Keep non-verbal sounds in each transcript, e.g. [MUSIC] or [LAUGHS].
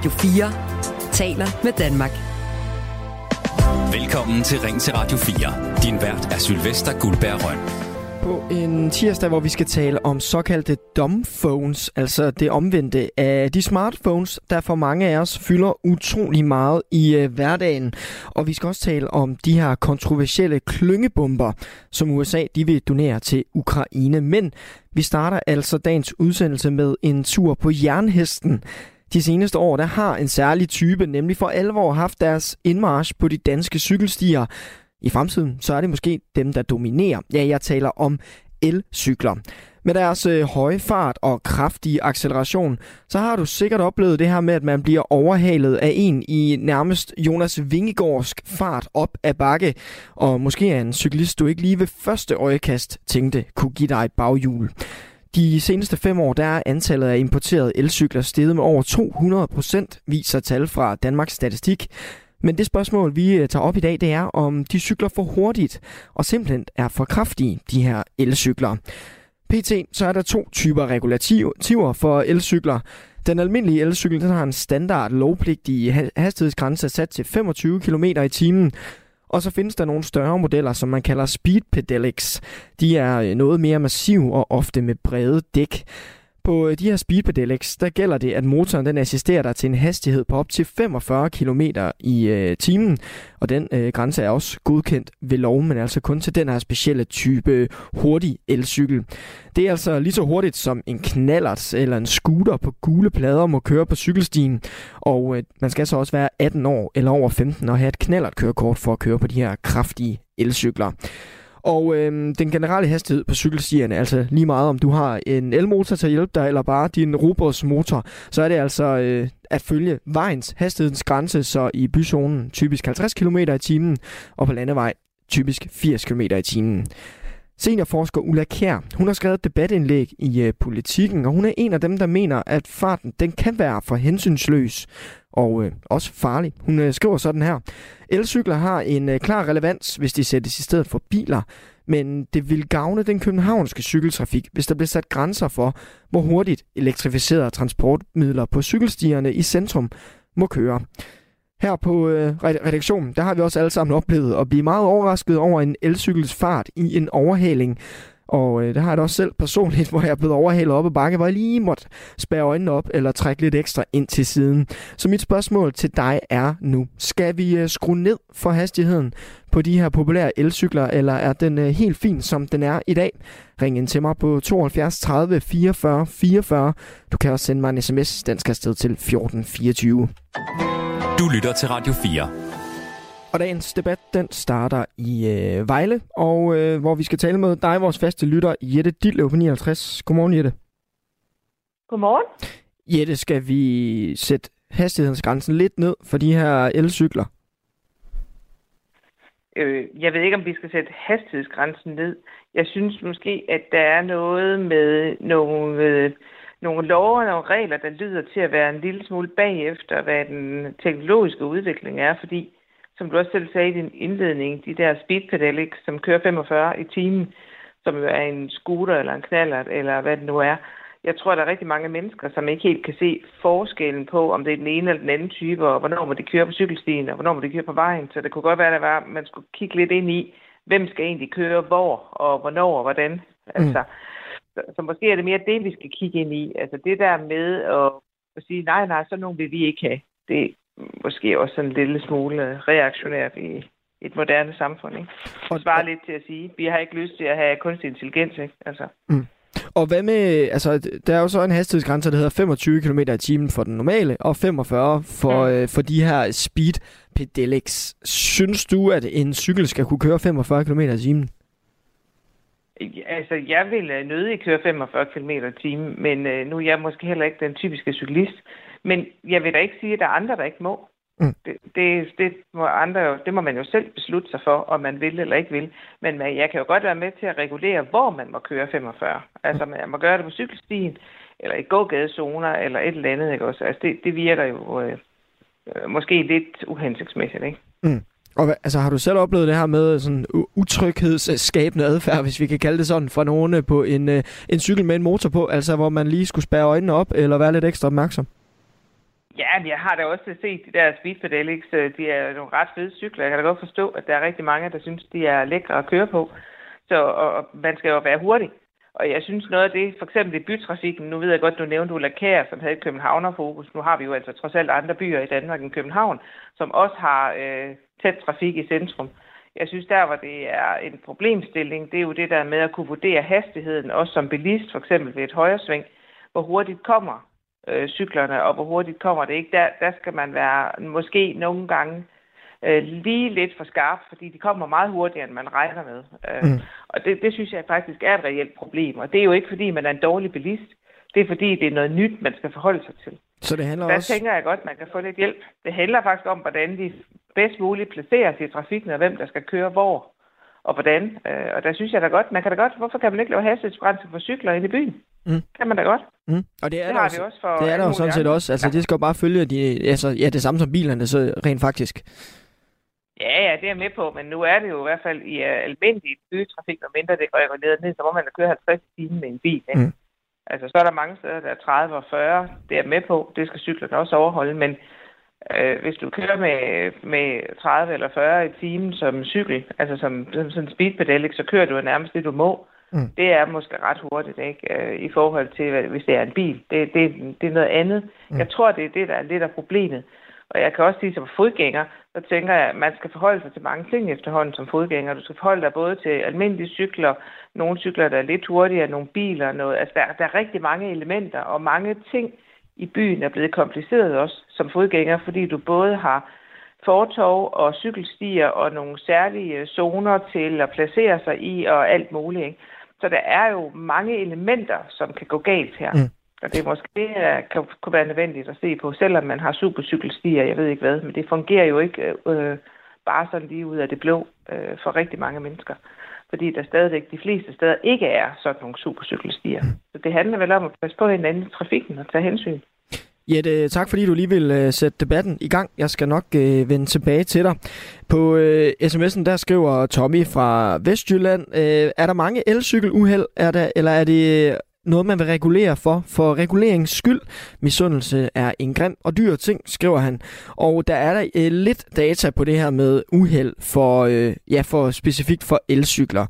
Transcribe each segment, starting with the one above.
Radio 4 taler med Danmark. Velkommen til Ring til Radio 4. Din vært er Sylvester Guldberg Røn. På en tirsdag, hvor vi skal tale om såkaldte dumbphones, altså det omvendte af de smartphones, der for mange af os fylder utrolig meget i øh, hverdagen. Og vi skal også tale om de her kontroversielle klyngebomber, som USA de vil donere til Ukraine. Men vi starter altså dagens udsendelse med en tur på jernhesten. De seneste år der har en særlig type nemlig for alvor haft deres indmarsch på de danske cykelstier. I fremtiden så er det måske dem, der dominerer. Ja, jeg taler om elcykler. Med deres øh, høje fart og kraftige acceleration, så har du sikkert oplevet det her med, at man bliver overhalet af en i nærmest Jonas Vingegårdsk fart op ad bakke. Og måske er en cyklist, du ikke lige ved første øjekast tænkte kunne give dig et baghjul. De seneste fem år der er antallet af importerede elcykler steget med over 200 procent, viser tal fra Danmarks Statistik. Men det spørgsmål, vi øh, tager op i dag, det er, om de cykler for hurtigt og simpelthen er for kraftige, de her elcykler. PT, så er der to typer regulativer for elcykler. Den almindelige elcykel den har en standard lovpligtig hastighedsgrænse sat til 25 km i timen, og så findes der nogle større modeller, som man kalder speed pedelecs. De er øh, noget mere massiv og ofte med brede dæk. På øh, de her speed pedelecs, der gælder det, at motoren den assisterer dig til en hastighed på op til 45 km i øh, timen, og den øh, grænse er også godkendt ved lov, men altså kun til den her specielle type hurtig elcykel. Det er altså lige så hurtigt som en knallert eller en scooter på gule plader må køre på cykelstien, og øh, man skal så også være 18 år eller over 15 og have et knallertkørekort for at køre på de her kraftige elcykler. Og øh, den generelle hastighed på cykelstierne, altså lige meget om du har en elmotor til at hjælpe dig, eller bare din robotsmotor, så er det altså øh, at følge vejens hastighedsgrænse, så i byzonen typisk 50 km i timen, og på landevej typisk 80 km i timen. Seniorforsker Ulla Kjær, hun har skrevet et debatindlæg i øh, politikken, og hun er en af dem, der mener, at farten den kan være for hensynsløs og øh, også farlig. Hun øh, skriver sådan her. Elcykler har en øh, klar relevans, hvis de sættes i stedet for biler, men det vil gavne den københavnske cykeltrafik, hvis der bliver sat grænser for, hvor hurtigt elektrificerede transportmidler på cykelstierne i centrum må køre. Her på øh, redaktionen, der har vi også alle sammen oplevet at blive meget overrasket over en elcykels fart i en overhaling. Og øh, det har jeg da også selv personligt, [LAUGHS] hvor jeg er blevet overhalet op ad bakke, hvor jeg lige måtte spære øjnene op eller trække lidt ekstra ind til siden. Så mit spørgsmål til dig er nu, skal vi øh, skrue ned for hastigheden på de her populære elcykler, eller er den øh, helt fin, som den er i dag? Ring ind til mig på 72 30 44 44. Du kan også sende mig en sms, den skal afsted til 1424. Du lytter til Radio 4. Og dagens debat, den starter i øh, Vejle, og øh, hvor vi skal tale med dig, vores faste lytter, Jette Ditlev på 59. Godmorgen, Jette. Godmorgen. Jette, skal vi sætte hastighedsgrænsen lidt ned for de her elcykler? Øh, jeg ved ikke, om vi skal sætte hastighedsgrænsen ned. Jeg synes måske, at der er noget med nogle... Øh, nogle love og nogle regler, der lyder til at være en lille smule bagefter, hvad den teknologiske udvikling er, fordi, som du også selv sagde i din indledning, de der speed som kører 45 i timen, som jo er en scooter eller en knallert, eller hvad det nu er, jeg tror, der er rigtig mange mennesker, som ikke helt kan se forskellen på, om det er den ene eller den anden type, og hvornår må de køre på cykelstien, og hvornår må de køre på vejen. Så det kunne godt være, at var, man skulle kigge lidt ind i, hvem skal egentlig køre hvor, og hvornår og hvordan. Mm. Altså, så, så måske er det mere det, vi skal kigge ind i. Altså det der med at, at sige, nej, nej, så nogen vil vi ikke have. Det måske også sådan en lille smule reaktionært i et moderne samfund. Ikke? Og bare lidt til at sige, vi har ikke lyst til at have kunstig intelligens. Ikke? Altså. Mm. Og hvad med, altså der er jo så en hastighedsgrænse, der hedder 25 km i timen for den normale, og 45 for, mm. øh, for de her speed pedelecs. Synes du, at en cykel skal kunne køre 45 km i timen? Altså, jeg vil øh, nødig køre 45 km i timen, men øh, nu er jeg måske heller ikke den typiske cyklist. Men jeg vil da ikke sige, at der er andre, der ikke må. Mm. Det, det, det, må andre, det må man jo selv beslutte sig for, om man vil eller ikke vil. Men jeg kan jo godt være med til at regulere, hvor man må køre 45. Altså, man må gøre det på cykelstien, eller i gågadezoner, eller et eller andet. Ikke også? Altså, det, det virker jo øh, måske lidt uhensigtsmæssigt, ikke? Mm. Og altså, har du selv oplevet det her med sådan utryghedsskabende adfærd, hvis vi kan kalde det sådan, fra nogen øh, på en, øh, en cykel med en motor på, altså hvor man lige skulle spære øjnene op eller være lidt ekstra opmærksom? Ja, jeg har da også set de der Speed øh, De er nogle ret fede cykler. Jeg kan da godt forstå, at der er rigtig mange, der synes, de er lækre at køre på. Så og, og man skal jo være hurtig. Og jeg synes noget af det, for eksempel i bytrafikken, nu ved jeg godt, du nævnte Ulla Kær, som havde Københavnerfokus. Nu har vi jo altså trods alt andre byer i Danmark end København, som også har øh, tæt trafik i centrum. Jeg synes, der hvor det er en problemstilling, det er jo det der med at kunne vurdere hastigheden, også som bilist, for eksempel ved et højresving. Hvor hurtigt kommer øh, cyklerne, og hvor hurtigt kommer det ikke. Der, der skal man være måske nogle gange øh, lige lidt for skarp, fordi de kommer meget hurtigere, end man regner med. Øh, mm. Og det, det synes jeg faktisk er et reelt problem. Og det er jo ikke, fordi man er en dårlig bilist. Det er, fordi det er noget nyt, man skal forholde sig til. Så det handler der også... tænker jeg godt, man kan få lidt hjælp. Det handler faktisk om, hvordan de bedst muligt placeres i trafikken, og hvem der skal køre hvor og hvordan. Øh, og der synes jeg da godt, man kan da godt, hvorfor kan man ikke lave hastighedsgrænse for cykler ind i byen? Mm. Kan man da godt. Mm. Og det er det der, også, vi også for det er der jo sådan set også. Altså, ja. det skal jo bare følge de, altså, ja, det samme som bilerne, så rent faktisk. Ja, ja, det er jeg med på, men nu er det jo i hvert fald i uh, almindelig bytrafik, og mindre det går reguleret ned, så må man da køre 50 timer med en bil. Ikke? Mm. Altså, så er der mange steder, der er 30 og 40. Det er med på. Det skal cyklerne også overholde. Men øh, hvis du kører med, med 30 eller 40 i timen som cykel, altså som, som sådan en speedpedal, så kører du nærmest det, du må. Mm. Det er måske ret hurtigt, ikke? Øh, I forhold til, hvis det er en bil. Det, det, det er noget andet. Mm. Jeg tror, det er det, der er lidt af problemet. Og jeg kan også sige, som fodgænger, så tænker jeg, at man skal forholde sig til mange ting efterhånden som fodgænger. Du skal forholde dig både til almindelige cykler, nogle cykler, der er lidt hurtigere, nogle biler, noget. Altså, der, der er rigtig mange elementer, og mange ting i byen er blevet kompliceret også som fodgænger, fordi du både har fortov og cykelstier og nogle særlige zoner til at placere sig i og alt muligt. Ikke? Så der er jo mange elementer, som kan gå galt her. Mm. Og det måske uh, kan, kunne være nødvendigt at se på, selvom man har supercykelstier, jeg ved ikke hvad, men det fungerer jo ikke øh, bare sådan lige ud af det blå øh, for rigtig mange mennesker. Fordi der stadigvæk de fleste steder ikke er sådan nogle supercykelstier. Så det handler vel om at passe på hinanden i trafikken og tage hensyn. Jette, tak fordi du lige vil uh, sætte debatten i gang. Jeg skal nok uh, vende tilbage til dig. På øh, uh, sms'en der skriver Tommy fra Vestjylland, uh, er der mange elcykeluheld, er der, eller er det noget, man vil regulere for, for regulerings skyld. Misundelse er en grim og dyr ting, skriver han. Og der er der øh, lidt data på det her med uheld for, øh, ja, for specifikt for elcykler.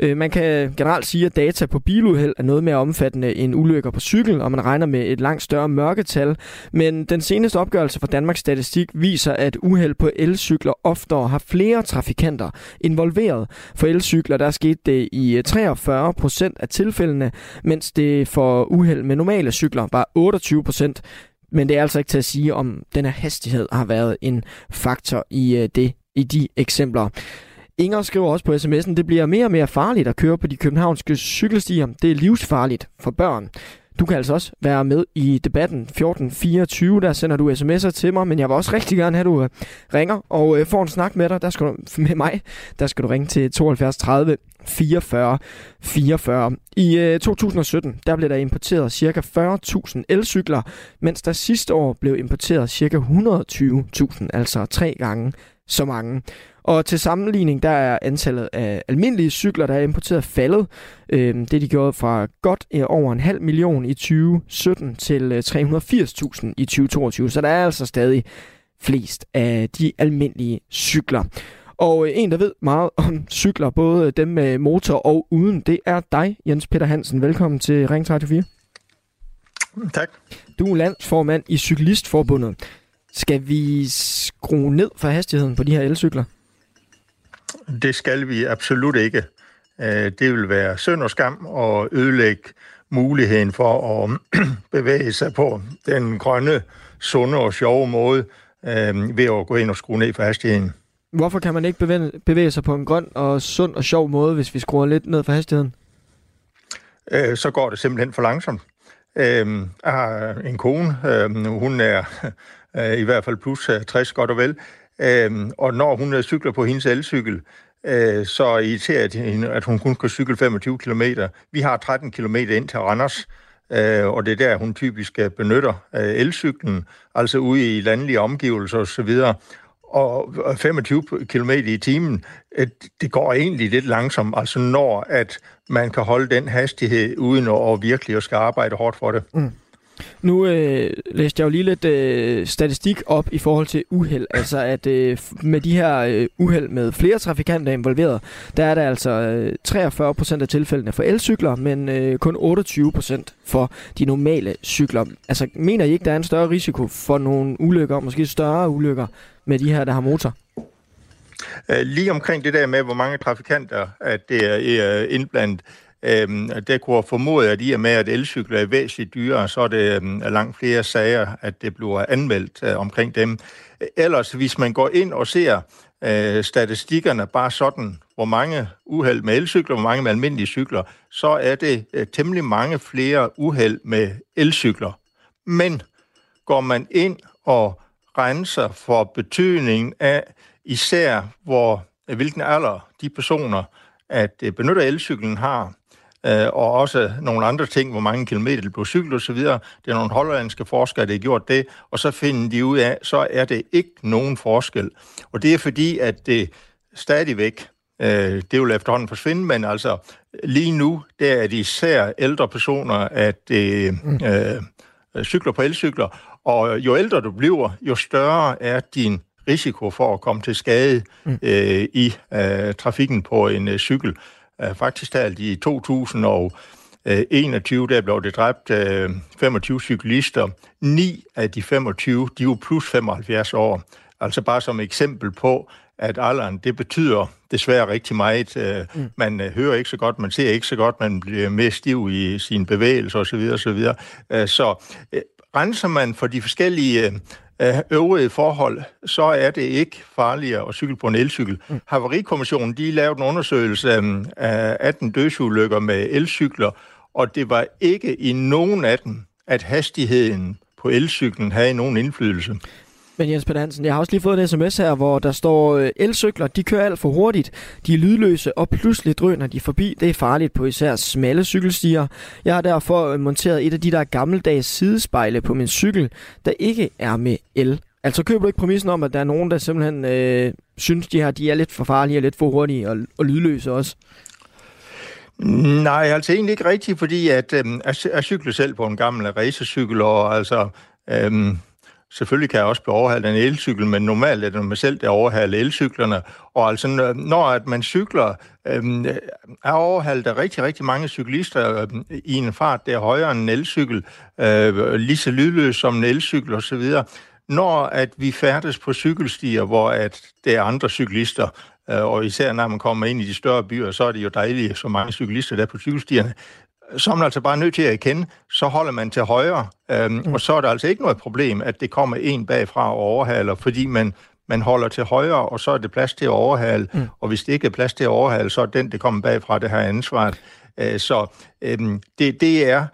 Øh, man kan generelt sige, at data på biluheld er noget mere omfattende end ulykker på cykel, og man regner med et langt større mørketal. Men den seneste opgørelse fra Danmarks Statistik viser, at uheld på elcykler oftere har flere trafikanter involveret. For elcykler der skete det i øh, 43 procent af tilfældene, mens det for uheld med normale cykler var 28 procent. Men det er altså ikke til at sige, om den her hastighed har været en faktor i øh, det i de eksempler. Inger skriver også på sms'en, det bliver mere og mere farligt at køre på de københavnske cykelstier. Det er livsfarligt for børn. Du kan altså også være med i debatten 1424, der sender du sms'er til mig, men jeg vil også rigtig gerne have, at du øh, ringer og øh, får en snak med dig. Der skal du, [LAUGHS] med mig, der skal du ringe til 72 30 44 44. I øh, 2017, der blev der importeret ca. 40.000 elcykler, mens der sidste år blev importeret ca. 120.000, altså tre gange så mange. Og til sammenligning, der er antallet af almindelige cykler, der er importeret faldet. Øh, det de gjorde fra godt øh, over en halv million i 2017 til øh, 380.000 i 2022. Så der er altså stadig flest af de almindelige cykler. Og øh, en, der ved meget [LAUGHS] om cykler, både dem med motor og uden, det er dig, Jens Peter Hansen. Velkommen til Ring 34. Tak. Du er landsformand i Cyklistforbundet. Skal vi skrue ned for hastigheden på de her elcykler? Det skal vi absolut ikke. Øh, det vil være synd og skam at ødelægge muligheden for at [CLEARS THROAT] bevæge sig på den grønne, sunde og sjove måde øh, ved at gå ind og skrue ned for hastigheden. Hvorfor kan man ikke bevæge, bevæge sig på en grøn og sund og sjov måde, hvis vi skruer lidt ned for hastigheden? Øh, så går det simpelthen for langsomt. jeg har en kone, hun er [LAUGHS] i hvert fald plus 60 godt og vel, Øhm, og når hun øh, cykler på hendes elcykel, øh, så irriterer det hende, at hun kun kan cykle 25 km. Vi har 13 km ind til Randers, øh, og det er der, hun typisk øh, benytter øh, elcyklen, altså ude i landlige omgivelser osv. Og 25 km i timen, øh, det går egentlig lidt langsomt, altså når at man kan holde den hastighed uden at virkelig at skal arbejde hårdt for det. Mm. Nu øh, læste jeg jo lige lidt øh, statistik op i forhold til uheld. Altså at øh, med de her øh, uheld med flere trafikanter involveret, der er der altså øh, 43 procent af tilfældene for elcykler, men øh, kun 28 procent for de normale cykler. Altså mener I ikke, der er en større risiko for nogle ulykker, måske større ulykker med de her, der har motor? Øh, lige omkring det der med, hvor mange trafikanter at det er indblandet, Øhm, det kunne formode, at i og med, at elcykler er væsentligt dyrere, så er det øhm, langt flere sager, at det bliver anmeldt øh, omkring dem. Ellers, hvis man går ind og ser øh, statistikkerne bare sådan, hvor mange uheld med elcykler, hvor mange med almindelige cykler, så er det øh, temmelig mange flere uheld med elcykler. Men går man ind og renser for betydningen af især, hvor hvilken alder de personer, at øh, benytter elcyklen har, øh, og også nogle andre ting, hvor mange kilometer det blev cyklet osv. Det er nogle hollandske forskere, der har gjort det, og så finder de ud af, så er det ikke nogen forskel. Og det er fordi, at det stadigvæk, øh, det vil efterhånden forsvinde, men altså lige nu, der er det især ældre personer, at øh, øh, cykler på elcykler, og jo ældre du bliver, jo større er din risiko for at komme til skade mm. øh, i øh, trafikken på en øh, cykel. Øh, faktisk talt i 2021, der blev det dræbt 25 øh, cyklister. 9 af de 25, de var plus 75 år. Altså bare som eksempel på, at alderen, det betyder desværre rigtig meget. Øh, mm. Man hører ikke så godt, man ser ikke så godt, man bliver mere stiv i sine bevægelser osv. osv. Så renser man for de forskellige øvrige forhold, så er det ikke farligere at cykle på en elcykel. Mm. Havarikommissionen, de lavede en undersøgelse af 18 dødsulykker med elcykler, og det var ikke i nogen af dem, at hastigheden på elcyklen havde nogen indflydelse. Men Jens Peter Hansen, jeg har også lige fået en sms her, hvor der står, øh, elcykler, de kører alt for hurtigt, de er lydløse, og pludselig drøner de forbi. Det er farligt på især smalle cykelstier. Jeg har derfor øh, monteret et af de der gammeldags sidespejle på min cykel, der ikke er med el. Altså køber du ikke præmissen om, at der er nogen, der simpelthen øh, synes, de her de er lidt for farlige og lidt for hurtige og, og lydløse også? Nej, altså egentlig ikke rigtigt, fordi at, øh, jeg cykler selv på en gammel racercykel, og altså... Øh, Selvfølgelig kan jeg også blive overhalet af en elcykel, men normalt er det mig selv, der overhaler elcyklerne. Og altså, når at man cykler, øhm, øh, er overhalet af rigtig, rigtig mange cyklister øh, i en fart, der er højere end en elcykel, øh, lige så lydløs som en elcykel osv., når at vi færdes på cykelstier, hvor at det er andre cyklister, øh, og især når man kommer ind i de større byer, så er det jo dejligt, så mange cyklister der på cykelstierne, så er man altså bare nødt til at erkende, så holder man til højre, øhm, mm. og så er der altså ikke noget problem, at det kommer en bagfra og overhaler, fordi man, man holder til højre, og så er det plads til at overhale, mm. og hvis det ikke er plads til at overhale, så er den, der kommer bagfra, det har ansvaret. Øh, så øhm, det, det, er,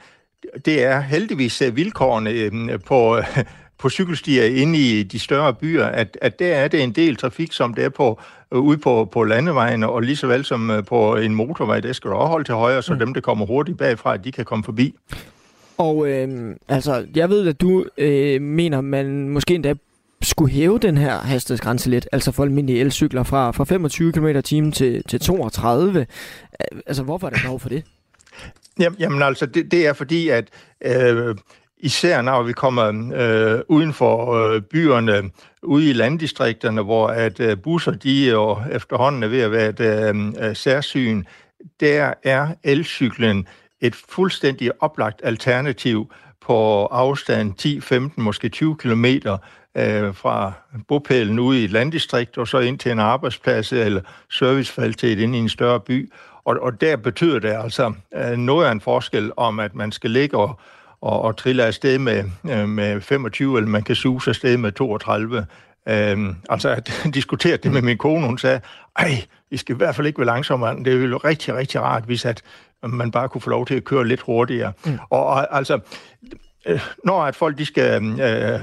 det er heldigvis øh, vilkårene øhm, på, på cykelstier inde i de større byer, at, at der er det en del trafik, som det er på øh, ude på, på landevejene, og lige så vel som øh, på en motorvej, der skal du også holde til højre, så mm. dem, der kommer hurtigt bagfra, de kan komme forbi. Og øh, altså, jeg ved, at du øh, mener, man måske endda skulle hæve den her hastighedsgrænse lidt, altså for almindelige elcykler fra, fra 25 km t til, til 32. Altså, hvorfor er der behov for det? Jamen altså, det, det er fordi, at øh, især når vi kommer øh, uden for øh, byerne, ude i landdistrikterne, hvor at øh, busser, de jo efterhånden er ved at være et øh, øh, særsyn, der er elcyklen et fuldstændig oplagt alternativ på afstand 10, 15, måske 20 kilometer øh, fra bopælen ude i et landdistrikt og så ind til en arbejdsplads eller servicefaltet ind i en større by. Og, og der betyder det altså øh, noget af en forskel om, at man skal ligge og og, og triller afsted med, øh, med 25, eller man kan suge afsted med 32. Øhm, altså, at [LAUGHS] diskutere det med min kone, hun sagde, ej, vi skal i hvert fald ikke være langsommere. Det ville jo rigtig, rigtig rart, hvis at man bare kunne få lov til at køre lidt hurtigere. Mm. Og, og altså, øh, når at folk de skal øh,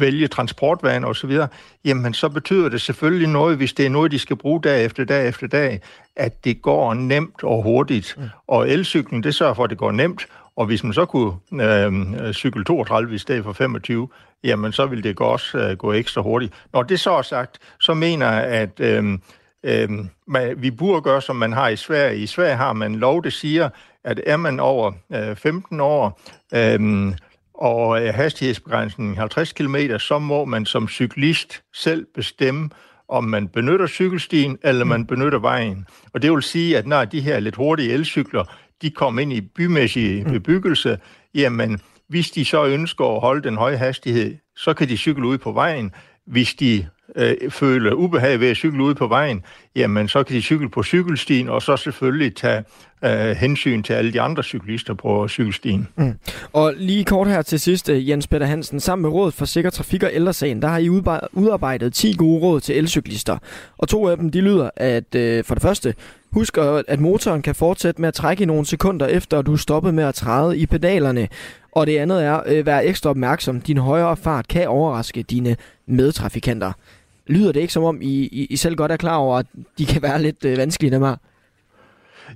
vælge transportvaner så videre, jamen så betyder det selvfølgelig noget, hvis det er noget, de skal bruge dag efter dag efter dag, at det går nemt og hurtigt. Mm. Og elcyklen, det sørger for, at det går nemt, og hvis man så kunne øh, cykle 32 i stedet for 25, jamen så ville det også øh, gå ekstra hurtigt. Når det så er sagt, så mener jeg, at øh, øh, man, vi burde gøre, som man har i Sverige. I Sverige har man lov, der siger, at er man over øh, 15 år, øh, og øh, hastighedsbegrænsningen 50 km, så må man som cyklist selv bestemme, om man benytter cykelstien, eller man benytter vejen. Og det vil sige, at når de her lidt hurtige elcykler, de kommer ind i bymæssig bebyggelse, jamen, hvis de så ønsker at holde den høje hastighed, så kan de cykle ud på vejen. Hvis de øh, føler ubehag ved at cykle ud på vejen, jamen så kan de cykle på cykelstien, og så selvfølgelig tage øh, hensyn til alle de andre cyklister på cykelstien. Mm. Og lige kort her til sidst, øh, Jens Peter Hansen, sammen med Rådet for Sikker Trafik og Ældresagen, der har I udarbejdet 10 gode råd til elcyklister. Og to af dem, de lyder, at øh, for det første, Husk, øh, at motoren kan fortsætte med at trække i nogle sekunder efter, du er stoppet med at træde i pedalerne. Og det andet er, at øh, være ekstra opmærksom. Din højere fart kan overraske dine medtrafikanter. Lyder det ikke som om, I, I, I selv godt er klar over, at de kan være lidt øh, vanskelige, dem her?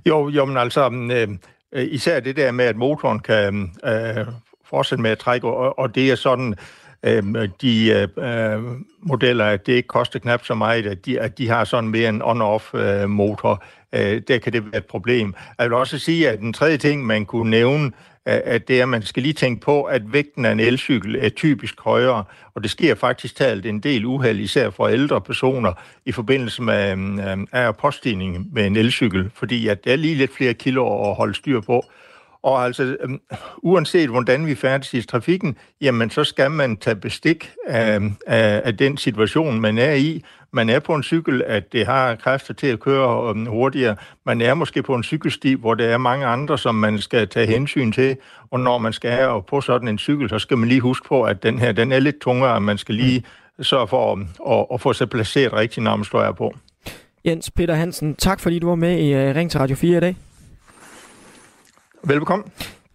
Jo, jo, men altså, øh, øh, især det der med, at motoren kan mm, øh, fortsætte med at trække, og, og det er sådan, øh, de øh, modeller, at det ikke koster knap så meget, at de, at de har sådan mere en on-off øh, motor. Øh, der kan det være et problem. Jeg vil også sige, at den tredje ting, man kunne nævne, øh, at det er, at man skal lige tænke på, at vægten af en elcykel er typisk højere, og det sker faktisk talt en del uheld, især for ældre personer, i forbindelse med øh, poststigning med en elcykel, fordi at der er lige lidt flere kilo at holde styr på. Og altså, øh, uanset hvordan vi færdes i trafikken, jamen så skal man tage bestik af, af, af den situation, man er i. Man er på en cykel, at det har kræfter til at køre um, hurtigere. Man er måske på en cykelsti, hvor der er mange andre, som man skal tage hensyn til. Og når man skal have på sådan en cykel, så skal man lige huske på, at den her den er lidt tungere, man skal lige sørge for at, at, at få sig placeret rigtigt, når man står på. Jens Peter Hansen, tak fordi du var med i uh, Ring til Radio 4 i dag. Velbekomme.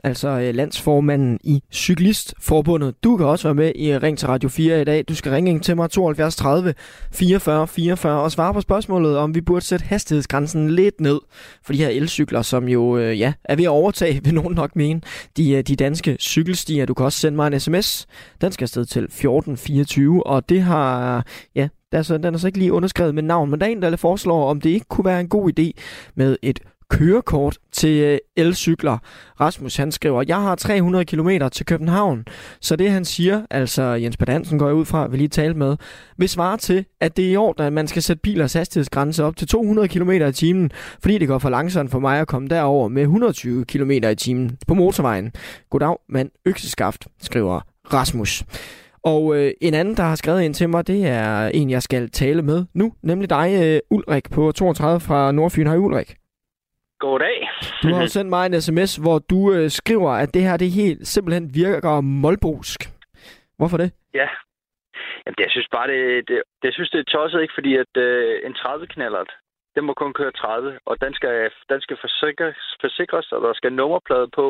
Altså øh, landsformanden i Cyklistforbundet. Du kan også være med i Ring til Radio 4 i dag. Du skal ringe ind til mig 72 30 44 44 og svare på spørgsmålet, om vi burde sætte hastighedsgrænsen lidt ned for de her elcykler, som jo øh, ja, er ved at overtage, vil nogen nok mene, de, øh, de danske cykelstier. Du kan også sende mig en sms. Den skal afsted til 1424, og det har, ja, der er så, den er så ikke lige underskrevet med navn, men der er en, der foreslår, om det ikke kunne være en god idé med et kørekort til øh, elcykler. Rasmus han skriver, jeg har 300 km til København, så det han siger, altså Jens Pedansen går jeg ud fra, vil lige tale med, vil svare til, at det er i orden, at man skal sætte bilers hastighedsgrænse op til 200 km i timen, fordi det går for langsomt for mig at komme derover med 120 km i timen på motorvejen. Goddag, mand økseskaft, skriver Rasmus. Og øh, en anden, der har skrevet ind til mig, det er en, jeg skal tale med nu, nemlig dig, øh, Ulrik på 32 fra Nordfyn. Hej Ulrik. Goddag. Du har [LAUGHS] sendt mig en sms, hvor du øh, skriver, at det her det helt simpelthen virker målbrusk. Hvorfor det? Ja. Jamen, det, jeg synes bare, det, det, det, jeg synes, det er tosset, ikke? Fordi at øh, en 30-knallert, den må kun køre 30, og den skal, den skal forsikres, forsikres, og der skal nummerplade på,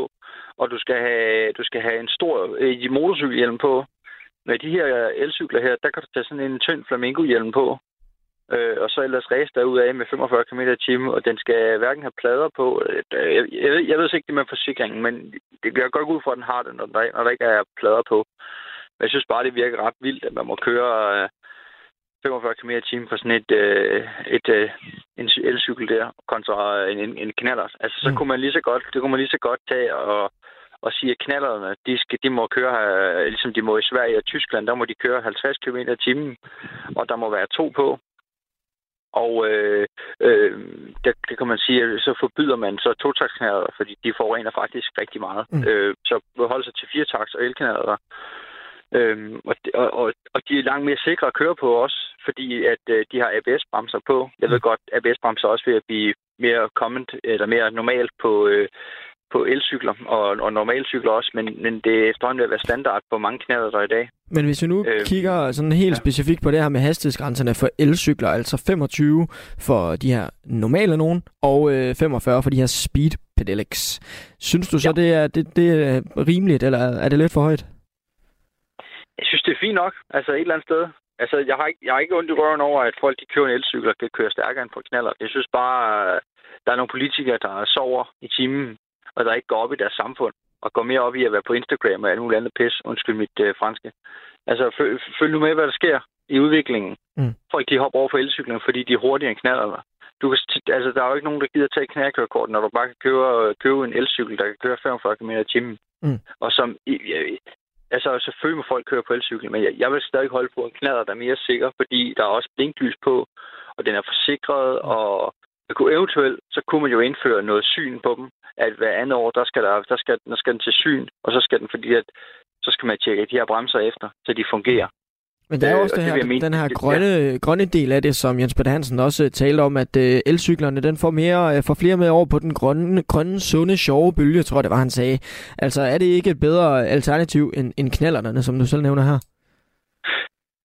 og du skal have, du skal have en stor øh, motorcykelhjelm på. Med de her elcykler her, der kan du tage sådan en tynd flamingo-hjelm på, øh, og så ellers race af med 45 km i timen, og den skal hverken have plader på. Øh, jeg, jeg, ved, jeg ved ikke det med forsikringen, men det bliver godt ud for, at den har det, når der, når der ikke er plader på. Men jeg synes bare, det virker ret vildt, at man må køre øh, 45 km i timen på sådan et, øh, et, øh, en elcykel der, kontra en, en, en knaller. Altså, så mm. kunne man lige så godt, det kunne man lige så godt tage og, og sige, at knallerne, de, skal, de må køre, øh, ligesom de må i Sverige og Tyskland, der må de køre 50 km i timen, og der må være to på. Og øh, øh, der, det kan man sige, at så forbyder man så totakskanaler, fordi de forurener faktisk rigtig meget. Mm. Øh, så holde sig til firetaks og elkanaler. Øhm, og, og, og de er langt mere sikre at køre på også, fordi at øh, de har ABS-bremser på. Jeg ved mm. godt, at ABS-bremser også vil blive mere common, eller mere normalt på, øh, på elcykler og, og normalcykler også, men, men det er efterhånden ved at være standard på mange knaller der i dag. Men hvis vi nu øh, kigger sådan helt ja. specifikt på det her med hastighedsgrænserne for elcykler, altså 25 for de her normale nogen, og øh, 45 for de her speed pedelecs. Synes du så, ja. det, er, det, det er rimeligt, eller er det lidt for højt? Jeg synes, det er fint nok. Altså et eller andet sted. Altså, jeg har ikke, jeg har ikke ondt i røven over, at folk, de kører en elcykel og kan køre stærkere end på knaller. Jeg synes bare, der er nogle politikere, der sover i timen og der ikke går op i deres samfund, og går mere op i at være på Instagram og alt muligt andet pis. Undskyld mit øh, franske. Altså, følg, følg nu med, hvad der sker i udviklingen. Mm. Folk, de hopper over på elcyklen, fordi de er hurtigere end knaller. Du kan, altså, der er jo ikke nogen, der gider tage knærkørekort, når du bare kan købe, købe en elcykel, der kan køre 45 km i timen. Mm. Og som, Altså, selvfølgelig må folk køre på elcykel, men jeg, jeg vil stadig holde på en knaller, der er mere sikker, fordi der er også blinklys på, og den er forsikret, og det kunne eventuelt, så kunne man jo indføre noget syn på dem, at hver andet år, der skal, der, der skal, der skal den til syn, og så skal den, fordi at, så skal man tjekke de her bremser efter, så de fungerer. Men der er jo også Øh, det her, det den her grønne, grønne del af det, som Jens Peter Hansen også øh, talte om, at øh, elcyklerne den får, mere, øh, får flere med over på den grønne, grønne, sunde, sjove bølge, tror jeg det var, han sagde. Altså er det ikke et bedre alternativ end, end knallerne, som du selv nævner her?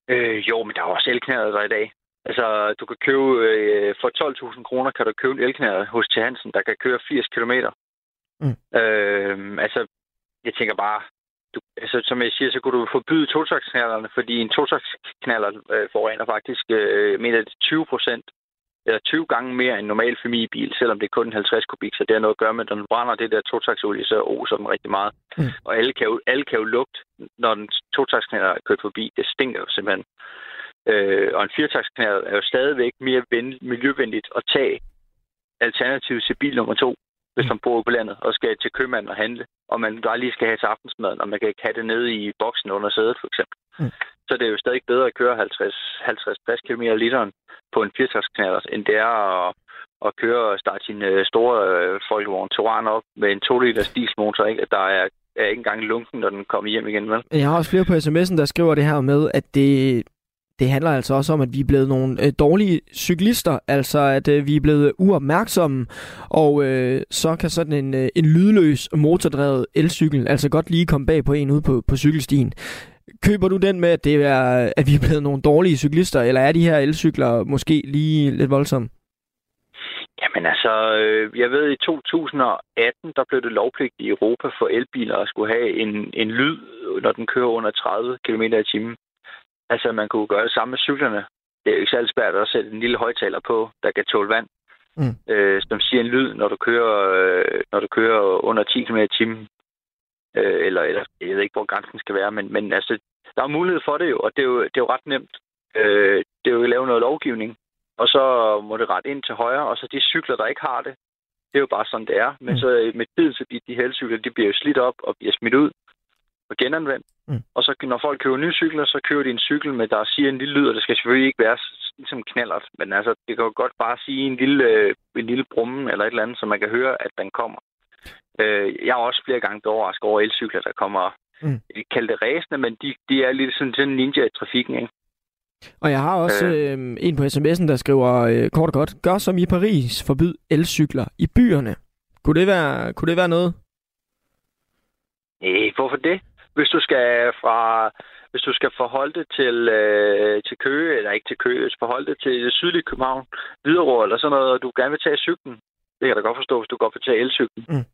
Øh, jo, men der er også elknaller der i dag. Altså, du kan købe, øh, for 12.000 kroner kan du købe en elknaller hos T. Hansen, der kan køre 80 km. Mm. Øh, altså, jeg tænker bare, du, altså, som jeg siger, så kunne du forbyde totaksknallerne, fordi en totaksknaller øh, forurener faktisk, øh, mener det 20 procent, eller 20 gange mere end en normal familiebil, selvom det er kun 50 kubik, så det har noget at gøre med, at når den brænder det der totaksolie, så oser den rigtig meget. Mm. Og alle kan, jo, alle kan jo lugte, når den totaksknaller er kørt forbi. Det stinker jo simpelthen. Øh, og en firetaksknaller er jo stadigvæk mere ven, miljøvenligt at tage alternativ til bil nummer to, hvis man bor på landet og skal til købmanden og handle, og man bare lige skal have til aftensmaden, og man kan ikke have det nede i boksen under sædet, for eksempel. Mm. Så det er jo stadig bedre at køre 50-60 km literen på en firetaksknaller, end det er at, at køre og starte sin øh, store øh, folkevogn Touran op med en 2 liters dieselmotor, ikke? At der er, er ikke engang lunken, når den kommer hjem igen, vel? Jeg har også flere på sms'en, der skriver det her med, at det, det handler altså også om, at vi er blevet nogle øh, dårlige cyklister, altså at øh, vi er blevet uopmærksomme, og øh, så kan sådan en, øh, en lydløs motordrevet elcykel altså godt lige komme bag på en ude på, på cykelstien. Køber du den med, at, det er, at vi er blevet nogle dårlige cyklister, eller er de her elcykler måske lige lidt voldsomme? Jamen altså, øh, jeg ved, i 2018, der blev det lovpligtigt i Europa for elbiler at skulle have en, en lyd, når den kører under 30 km i timen. Altså, man kunne gøre det samme med cyklerne. Det er jo ikke særlig svært at sætte en lille højtaler på, der kan tåle vand, Mm. øh, som siger en lyd, når du kører, øh, når du kører under 10 km i timen. Øh, eller, eller, jeg ved ikke, hvor grænsen skal være, men, men altså, der er mulighed for det jo, og det er jo, det er jo ret nemt. Øh, det er jo at lave noget lovgivning, og så må det rette ind til højre, og så de cykler, der ikke har det, det er jo bare sådan, det er. Men Mm. så øh, med tid, så de, de helcykler, de bliver jo slidt op og bliver smidt ud og genanvendt. Mm. Og så når folk køber nye cykler, så køber de en cykel med, der siger en lille lyd, og det skal selvfølgelig ikke være ligesom knallert, men altså, det kan jo godt bare sige en lille, øh, en lille brummen eller et eller andet, så man kan høre, at den kommer. Øh, jeg har også flere gange blevet overrasket over elcykler, der kommer, Mm. vi kalder det ræsende, men de, de er lidt sådan, sådan ninja i trafikken, ikke? Og jeg har også øh, en på sms'en, der skriver øh, kort og godt, gør som i Paris, forbyd elcykler i byerne. Kunne det være, kunne det være noget? Nej, hvorfor det? Hvis du skal fra hvis du skal forholde det til, øh, til Køge, eller ikke til Køge, forholde det til sydlige København, Hvidovre eller sådan noget, og du gerne vil tage cyklen, det kan jeg da godt forstå, hvis du godt vil tage elcyklen. Mm.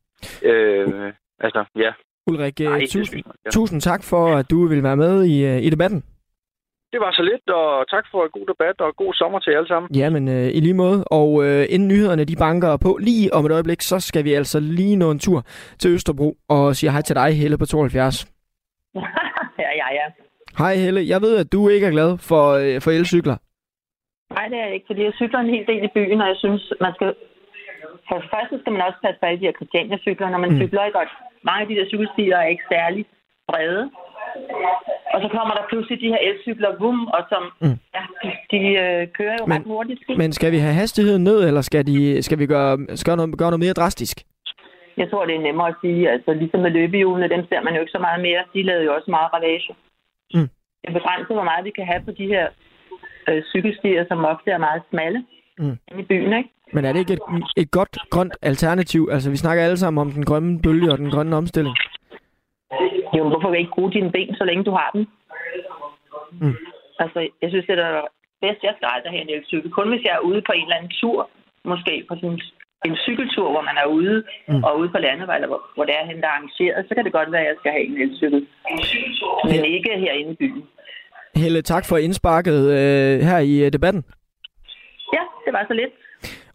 Øh, altså, ja. Ulrik, Nej, er tusind, ja. tusind tak for, at du vil være med i, øh, i debatten. Det var så lidt, og tak for en god debat, og god sommer til jer alle sammen. Ja, men øh, i lige måde. Og øh, inden nyhederne de banker på lige om et øjeblik, så skal vi altså lige nå en tur til Østerbro og sige hej til dig, Helle på 72. ja, ja, ja. Hej Helle, jeg ved, at du ikke er glad for, øh, for elcykler. Nej, det er jeg ikke, fordi jeg cykler en hel del i byen, og jeg synes, man skal... For det første skal man også passe på alle de her Christiania-cykler, når man Mm. cykler ikke godt. Mange af de der cykelstier er ikke særlig brede. Og så kommer der pludselig de her elcykler, vum, og som, Mm. mm. ja, de, de øh, kører jo Men- ret hurtigt. Men skal vi have hastigheden ned, eller skal, de, skal vi gøre, skal gøre, noget, gøre noget mere drastisk? Jeg tror, det er nemmere at sige, altså ligesom med løbehjulene, dem ser man jo ikke så meget mere. De lavede jo også meget ravage. Mm. Det er begrænset, hvor meget vi kan have på de her øh, cykelstier, som ofte er meget smalle Mm. i byen, ikke? Men er det ikke et, et godt grønt alternativ? Altså, vi snakker alle sammen om den grønne bølge og den grønne omstilling. Jo, hvorfor ikke bruge dine ben, så længe du har dem? Mm. Altså, jeg synes, det er bedst, jeg skal aldrig have en elcykel. Kun hvis jeg er ude på en eller anden tur, måske på sådan en cykeltur, hvor man er ude Mm. og ude på landevejen, eller hvor, hvor det er hen, der er arrangeret, så kan det godt være, at jeg skal have en elcykel. Men ikke herinde i byen. Helle, tak for indsparket øh, her i øh, debatten. Ja, det var så lidt.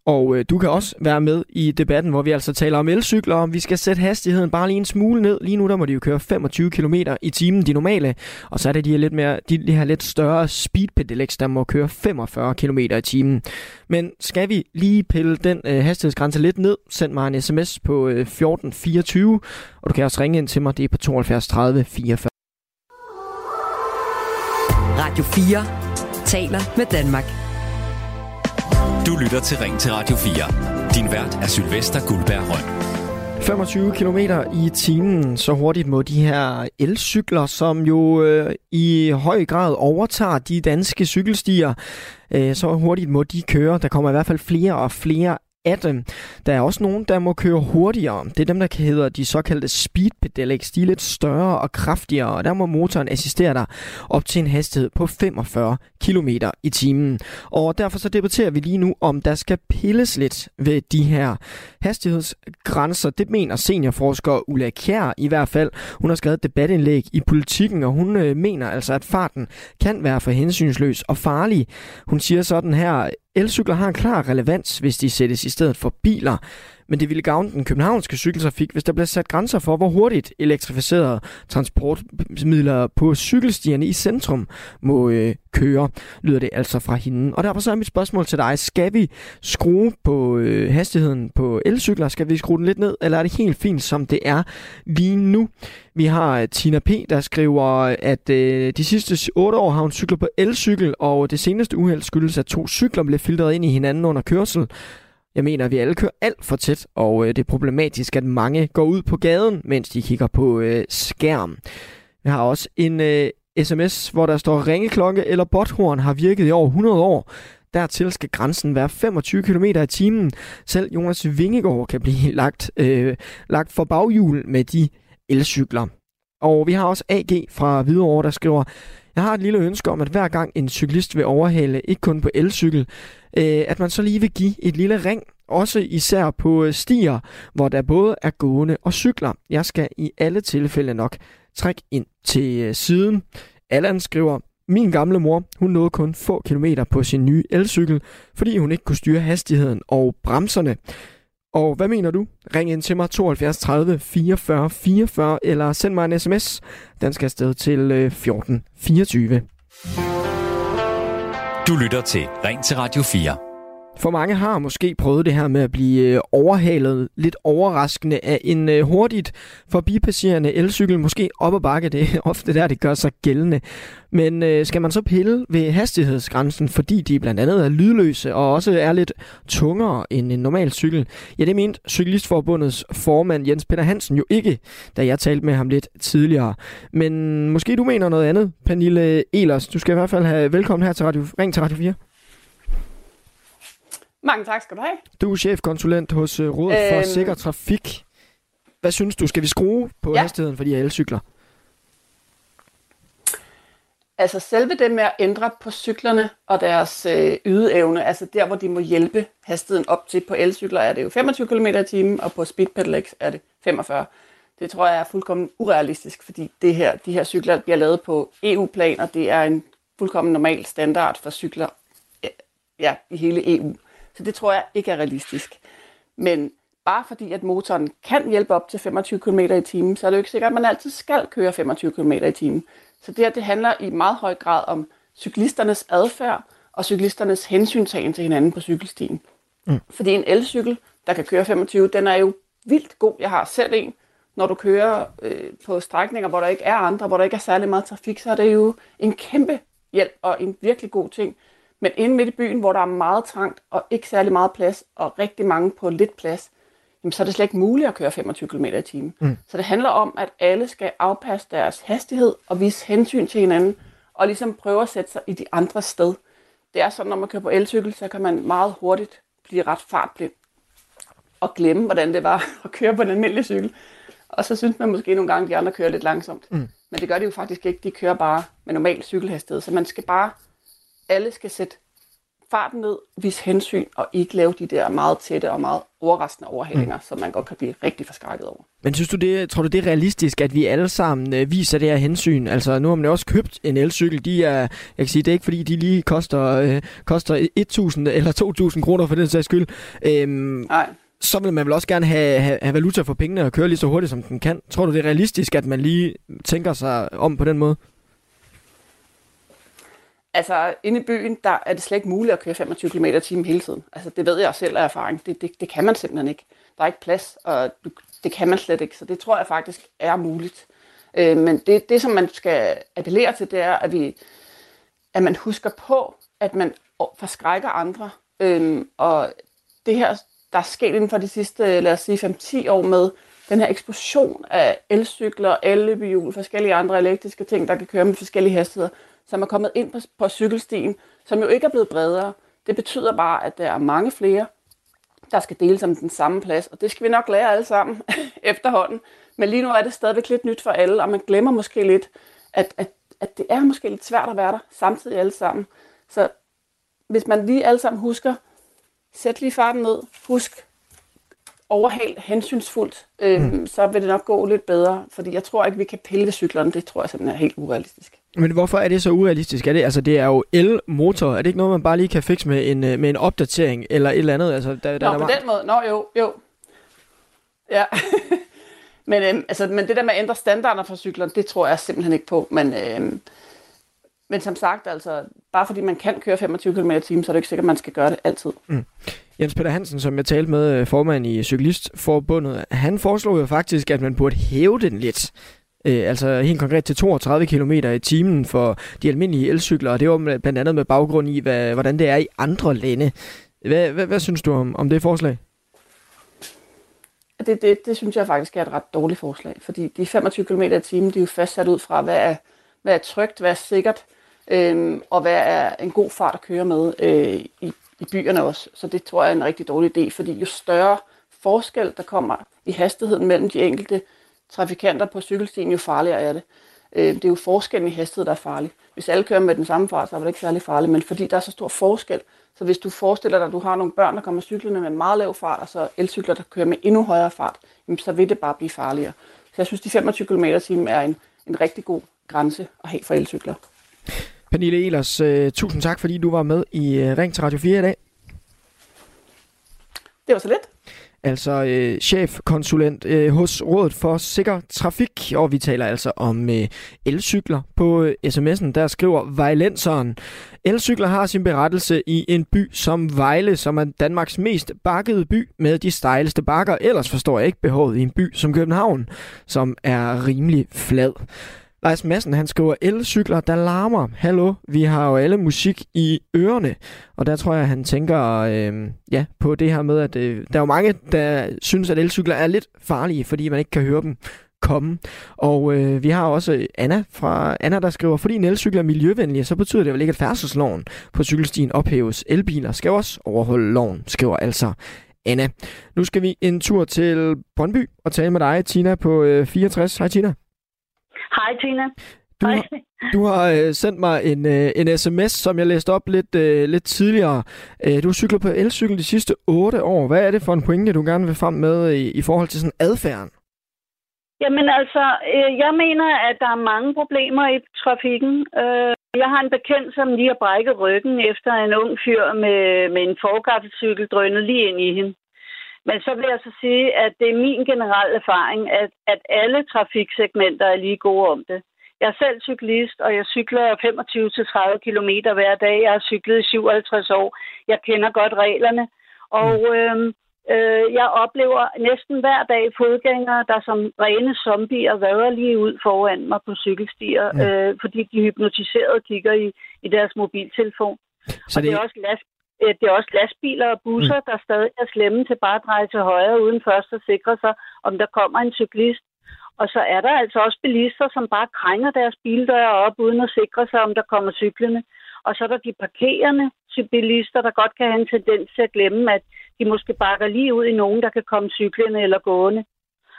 Og øh, du kan også være med i debatten, hvor vi altså taler om elcykler, om vi skal sætte hastigheden bare lige en smule ned. Lige nu der må de jo køre 25 km i timen, de normale. Og så er det de her lidt, mere, de, de her lidt større speed pedelecs, der må køre 45 km i timen. Men skal vi lige pille den øh, hastighedsgrænse lidt ned, send mig en sms på øh, 1424, og du kan også ringe ind til mig, det er på 72 30 44. Radio 4 taler med Danmark. Du lytter til Ring til Radio 4. Din vært er Sylvester Guldberg Røn. 25 km i timen, så hurtigt må de her elcykler, som jo øh, i høj grad overtager de danske cykelstier, øh, så hurtigt må de køre. Der kommer i hvert fald flere og flere af dem. Der er også nogen, der må køre hurtigere. Det er dem, der hedder de såkaldte speed pedelecs. De er lidt større og kraftigere, og der må motoren assistere dig op til en hastighed på 45 km i timen. Og derfor så debatterer vi lige nu, om der skal pilles lidt ved de her hastighedsgrænser. Det mener seniorforsker Ulla Kjær i hvert fald. Hun har skrevet et debatindlæg i politikken, og hun øh, mener altså, at farten kan være for hensynsløs og farlig. Hun siger sådan her, Elcykler har en klar relevans, hvis de sættes i stedet for biler, men det ville gavne den københavnske cykeltrafik, hvis der bliver sat grænser for, hvor hurtigt elektrificerede transportmidler på cykelstierne i centrum må øh, køre, lyder det altså fra hende. Og derfor så er mit spørgsmål til dig, skal vi skrue på øh, hastigheden på elcykler? Skal vi skrue den lidt ned, eller er det helt fint, som det er lige nu? Vi har øh, Tina P., der skriver, at øh, de sidste otte år har hun cyklet på elcykel, og det seneste uheld skyldes, at to cykler blev filtreret ind i hinanden under kørsel. Jeg mener, at vi alle kører alt for tæt, og øh, det er problematisk, at mange går ud på gaden, mens de kigger på øh, skærm. Jeg har også en øh, sms, hvor der står ringeklokke eller bothorn har virket i over 100 år. Dertil skal grænsen være 25 km i timen. Selv Jonas Vingegaard kan blive [LAUGHS] lagt, øh, lagt for baghjul med de elcykler. Og vi har også AG fra Hvidovre, der skriver, jeg har et lille ønske om, at hver gang en cyklist vil overhale, ikke kun på elcykel, øh, at man så lige vil give et lille ring, også især på øh, stier, hvor der både er gående og cykler. Jeg skal i alle tilfælde nok trække ind til øh, siden. Allan skriver, min gamle mor, hun nåede kun få kilometer på sin nye elcykel, fordi hun ikke kunne styre hastigheden og bremserne. Og hvad mener du? Ring ind til mig 72 30 44 44 eller send mig en sms. Den skal afsted til øh, 14 24. Du lytter til Ring til Radio 4. For mange har måske prøvet det her med at blive øh, overhalet lidt overraskende af en øh, hurtigt forbipasserende elcykel, måske op ad bakke, det er ofte der, det gør sig gældende. Men øh, skal man så pille ved hastighedsgrænsen, fordi de blandt andet er lydløse og også er lidt tungere end en normal cykel? Ja, det mente Cyklistforbundets formand Jens Peter Hansen jo ikke, da jeg talte med ham lidt tidligere. Men måske du mener noget andet, Pernille Elers. Du skal i hvert fald have velkommen her til Radio, Ring til Radio 4. Mange tak skal du have. Du er chefkonsulent hos uh, Rådet øhm, for Sikker Trafik. Hvad synes du? Skal vi skrue på ja. hastigheden for de her elcykler? Altså selve det med at ændre på cyklerne og deres øh, ydeevne, altså der, hvor de må hjælpe hastigheden op til på elcykler, er det jo 25 km i timen, og på speed pedelecs er det 45. Det tror jeg er fuldkommen urealistisk, fordi det her, de her cykler bliver lavet på EU-plan, og det er en fuldkommen normal standard for cykler ja, i hele EU. Så det tror jeg ikke er realistisk. Men bare fordi, at motoren kan hjælpe op til 25 km i timen, så er det jo ikke sikkert, at man altid skal køre 25 km i timen. Så det her, det handler i meget høj grad om cyklisternes adfærd og cyklisternes hensyntagen til hinanden på cykelstien. Mm. Fordi en elcykel, der kan køre 25, den er jo vildt god. Jeg har selv en. Når du kører øh, på strækninger, hvor der ikke er andre, hvor der ikke er særlig meget trafik, så er det jo en kæmpe hjælp og en virkelig god ting. Men inde midt i byen, hvor der er meget trangt og ikke særlig meget plads, og rigtig mange på lidt plads, jamen, så er det slet ikke muligt at køre 25 km i timen. Mm. Så det handler om, at alle skal afpasse deres hastighed og vise hensyn til hinanden, og ligesom prøve at sætte sig i de andre sted. Det er sådan, når man kører på elcykel, så kan man meget hurtigt blive ret fartblind og glemme, hvordan det var [LAUGHS] at køre på en almindelig cykel. Og så synes man måske nogle gange, at de andre kører lidt langsomt. Mm. Men det gør de jo faktisk ikke. De kører bare med normal cykelhastighed. Så man skal bare alle skal sætte farten ned, vise hensyn og ikke lave de der meget tætte og meget overraskende overhældinger, mm. som man godt kan blive rigtig forskrækket over. Men synes du det, tror du det er realistisk, at vi alle sammen øh, viser det her hensyn? Altså nu har man jo også købt en elcykel, de er, jeg kan sige, det er ikke fordi, de lige koster, øh, koster 1.000 eller 2.000 kroner for den sags skyld. Øhm, Nej. Så vil man vel også gerne have, have, have valuta for pengene og køre lige så hurtigt, som den kan. Tror du, det er realistisk, at man lige tænker sig om på den måde? Altså, inde i byen, der er det slet ikke muligt at køre 25 km i timen hele tiden. Altså, det ved jeg selv af erfaring. Det, det, det kan man simpelthen ikke. Der er ikke plads, og du, det kan man slet ikke. Så det tror jeg faktisk er muligt. Øh, men det, det, som man skal appellere til, det er, at vi at man husker på, at man forskrækker andre. Øh, og det her, der er sket inden for de sidste, lad os sige, 5-10 år med den her eksplosion af elcykler, elløbehjul, forskellige andre elektriske ting, der kan køre med forskellige hastigheder, som er kommet ind på, på cykelstien, som jo ikke er blevet bredere. Det betyder bare, at der er mange flere, der skal dele om den samme plads, og det skal vi nok lære alle sammen [LAUGHS] efterhånden. Men lige nu er det stadigvæk lidt nyt for alle, og man glemmer måske lidt, at, at, at det er måske lidt svært at være der samtidig alle sammen. Så hvis man lige alle sammen husker, sæt lige farten ned, husk overhal hensynsfuldt, øh, mm. så vil det nok gå lidt bedre, fordi jeg tror ikke, vi kan pille ved cyklerne. Det tror jeg simpelthen er helt urealistisk. Men hvorfor er det så urealistisk? Er det, altså, det er jo el-motor. Er det ikke noget, man bare lige kan fikse med en, øh, med en opdatering eller et eller andet? Altså, der, der, Nå, der på var... den måde. Nå, jo, jo. Ja. [LAUGHS] men, øhm, altså, men det der med at ændre standarder for cyklerne, det tror jeg simpelthen ikke på. Men, øhm, men som sagt, altså, bare fordi man kan køre 25 km i timen, så er det ikke sikkert, at man skal gøre det altid. Mm. Jens Peter Hansen, som jeg talte med, øh, formand i Cyklistforbundet, han foreslog jo faktisk, at man burde hæve den lidt. Øh, altså helt konkret til 32 km i timen for de almindelige elcykler, og det var blandt andet med baggrund i, hvad, hvordan det er i andre lande. Hvad, hvad, hvad synes du om, om det forslag? Det, det, det synes jeg faktisk er et ret dårligt forslag, fordi de 25 km i timen, de er jo fastsat ud fra, hvad er, hvad er trygt, hvad er sikkert, øhm, og hvad er en god fart at køre med øh, i, i byerne også. Så det tror jeg er en rigtig dårlig idé, fordi jo større forskel, der kommer i hastigheden mellem de enkelte trafikanter på cykelstien, jo farligere er det. Øh, det er jo forskellen i hastighed, der er farlig. Hvis alle kører med den samme fart, så er det ikke særlig farligt, men fordi der er så stor forskel, så hvis du forestiller dig, at du har nogle børn, der kommer cyklerne med meget lav fart, og så elcykler, der kører med endnu højere fart, så vil det bare blive farligere. Så jeg synes, de 25 km t er en, en rigtig god grænse at have for elcykler. Pernille Elers, uh, tusind tak, fordi du var med i uh, Ring til Radio 4 i dag. Det var så lidt altså øh, chefkonsulent øh, hos Rådet for Sikker Trafik, og vi taler altså om øh, elcykler. På øh, sms'en der skriver Vejlenseren, elcykler har sin berettelse i en by som Vejle, som er Danmarks mest bakkede by med de stejleste bakker. Ellers forstår jeg ikke behovet i en by som København, som er rimelig flad. Lars Madsen, han skriver, elcykler, der larmer. Hallo, vi har jo alle musik i ørerne. Og der tror jeg, han tænker øh, ja, på det her med, at øh, der er jo mange, der synes, at elcykler er lidt farlige, fordi man ikke kan høre dem komme. Og øh, vi har også øh, Anna fra Anna, der skriver, fordi en elcykel er miljøvenlig, så betyder det vel ikke, at færdselsloven på cykelstien ophæves. Elbiler skal også overholde loven, skriver altså Anna. Nu skal vi en tur til Brøndby og tale med dig, Tina, på øh, 64. Hej Tina. Hej, Tina. Du, Hej. du har øh, sendt mig en, øh, en sms, som jeg læste op lidt, øh, lidt tidligere. Øh, du har cyklet på elcykel de sidste 8 år. Hvad er det for en pointe, du gerne vil frem med i, i forhold til sådan adfærden? Jamen altså, øh, jeg mener, at der er mange problemer i trafikken. Øh, jeg har en bekendt, som lige har brækket ryggen efter en ung fyr med, med en forgaffelcykel drønet lige ind i hende. Men så vil jeg så sige, at det er min generelle erfaring, at, at alle trafiksegmenter er lige gode om det. Jeg er selv cyklist, og jeg cykler 25-30 km hver dag. Jeg har cyklet i 57 år. Jeg kender godt reglerne. Og øh, øh, jeg oplever næsten hver dag fodgængere, der som rene zombier vader lige ud foran mig på cykelstier, mm. øh, fordi de hypnotiserede kigger i, i deres mobiltelefon. Så og det... det er også last, det er også lastbiler og busser, mm. der stadig er slemme til bare at dreje til højre, uden først at sikre sig, om der kommer en cyklist. Og så er der altså også bilister, som bare krænger deres bildøre op, uden at sikre sig, om der kommer cyklerne. Og så er der de parkerende bilister, der godt kan have en tendens til at glemme, at de måske bakker lige ud i nogen, der kan komme cyklerne eller gående.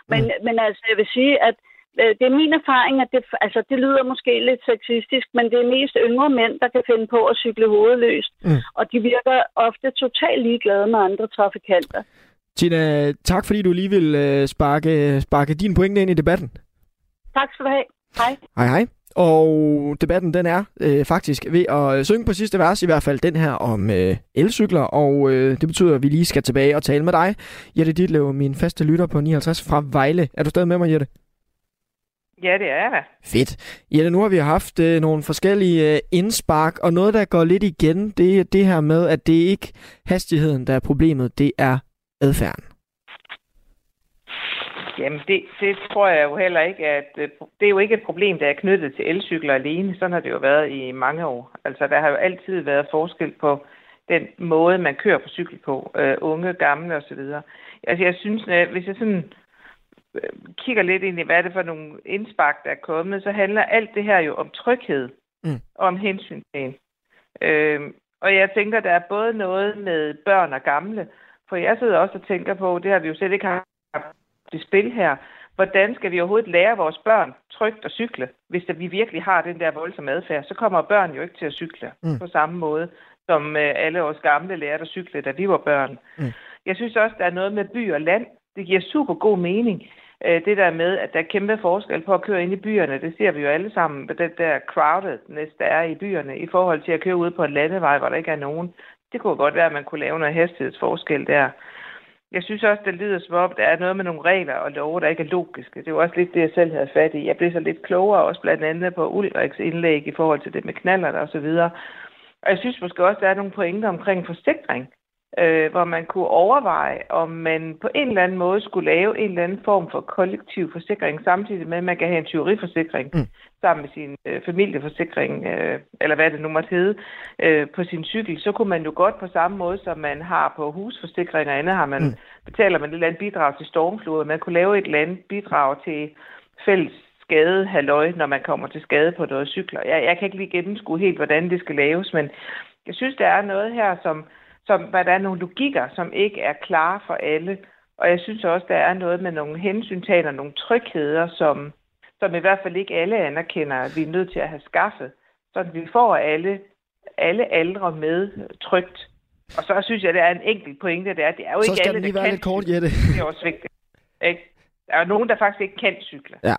Men, mm. men altså, jeg vil sige, at Øh, det er min erfaring, at det, altså, det lyder måske lidt sexistisk, men det er mest yngre mænd, der kan finde på at cykle hovedløst. Mm. Og de virker ofte totalt ligeglade med andre trafikanter. Tina, tak fordi du lige vil øh, sparke, sparke din pointe ind i debatten. Tak skal du have. Hej. Hej, hej. Og debatten den er øh, faktisk ved at synge på sidste vers, i hvert fald den her om øh, elcykler, og øh, det betyder, at vi lige skal tilbage og tale med dig. Jette Ditlev, min faste lytter på 59 fra Vejle. Er du stadig med mig, Jette? Ja, det er det. Fedt. Ja, nu har vi haft øh, nogle forskellige øh, indspark, og noget, der går lidt igen, det er det her med, at det ikke hastigheden, der er problemet, det er adfærden. Jamen, det, det tror jeg jo heller ikke, at øh, det er jo ikke et problem, der er knyttet til elcykler alene. Sådan har det jo været i mange år. Altså, der har jo altid været forskel på den måde, man kører på cykel på. Uh, unge, gamle osv. Altså, jeg synes, at hvis jeg sådan øh, kigger lidt ind i, hvad er det for nogle indspark, der er kommet, så handler alt det her jo om tryghed mm. og om hensyn til øh, Og jeg tænker, der er både noget med børn og gamle, for jeg sidder også og tænker på, det har vi jo slet ikke haft i spil her, hvordan skal vi overhovedet lære vores børn trygt at cykle, hvis vi virkelig har den der voldsomme adfærd, så kommer børn jo ikke til at cykle mm. på samme måde, som øh, alle os gamle lærte at cykle, da vi var børn. Mm. Jeg synes også, der er noget med by og land. Det giver super god mening. Øh, det der med, at der er kæmpe forskel på at køre ind i byerne, det ser vi jo alle sammen med den der crowdedness, der er i byerne, i forhold til at køre ud på en landevej, hvor der ikke er nogen. Det kunne godt være, at man kunne lave noget hastighedsforskel der. Jeg synes også, det lyder som om, der er noget med nogle regler og love, der ikke er logiske. Det var også lidt det, jeg selv havde fat i. Jeg blev så lidt klogere også blandt andet på Ulriks indlæg i forhold til det med knaller og så videre. Og jeg synes måske også, der er nogle pointer omkring forsikring øh, hvor man kunne overveje, om man på en eller anden måde skulle lave en eller anden form for kollektiv forsikring, samtidig med, at man kan have en tyveriforsikring mm. sammen med sin øh, familieforsikring, øh, eller hvad det nu måtte hedde, øh, på sin cykel. Så kunne man jo godt på samme måde, som man har på husforsikring og andet, har man, mm. betaler man et eller andet bidrag til stormfloder. Man kunne lave et eller andet bidrag til fælles skade, halløj, når man kommer til skade på noget cykler. Jeg, jeg kan ikke lige gennemskue helt, hvordan det skal laves, men jeg synes, der er noget her, som som, hvad der er nogle logikker, som ikke er klare for alle. Og jeg synes også, der er noget med nogle hensyntagen og nogle trygheder, som, som i hvert fald ikke alle anerkender, at vi er nødt til at have skaffet. Så vi får alle, alle aldre med trygt. Og så synes jeg, det er en enkelt pointe, det er, det er jo så ikke alle, der kan lidt kort, Jette. Det er også vigtigt. Ikke? Der er jo nogen, der faktisk ikke kan cykle. Ja.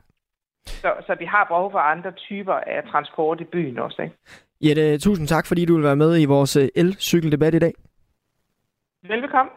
Så, så vi har behov for andre typer af transport i byen også. Ikke? Jette, tusind tak, fordi du vil være med i vores øh, elcykeldebat i dag. Velbekomme.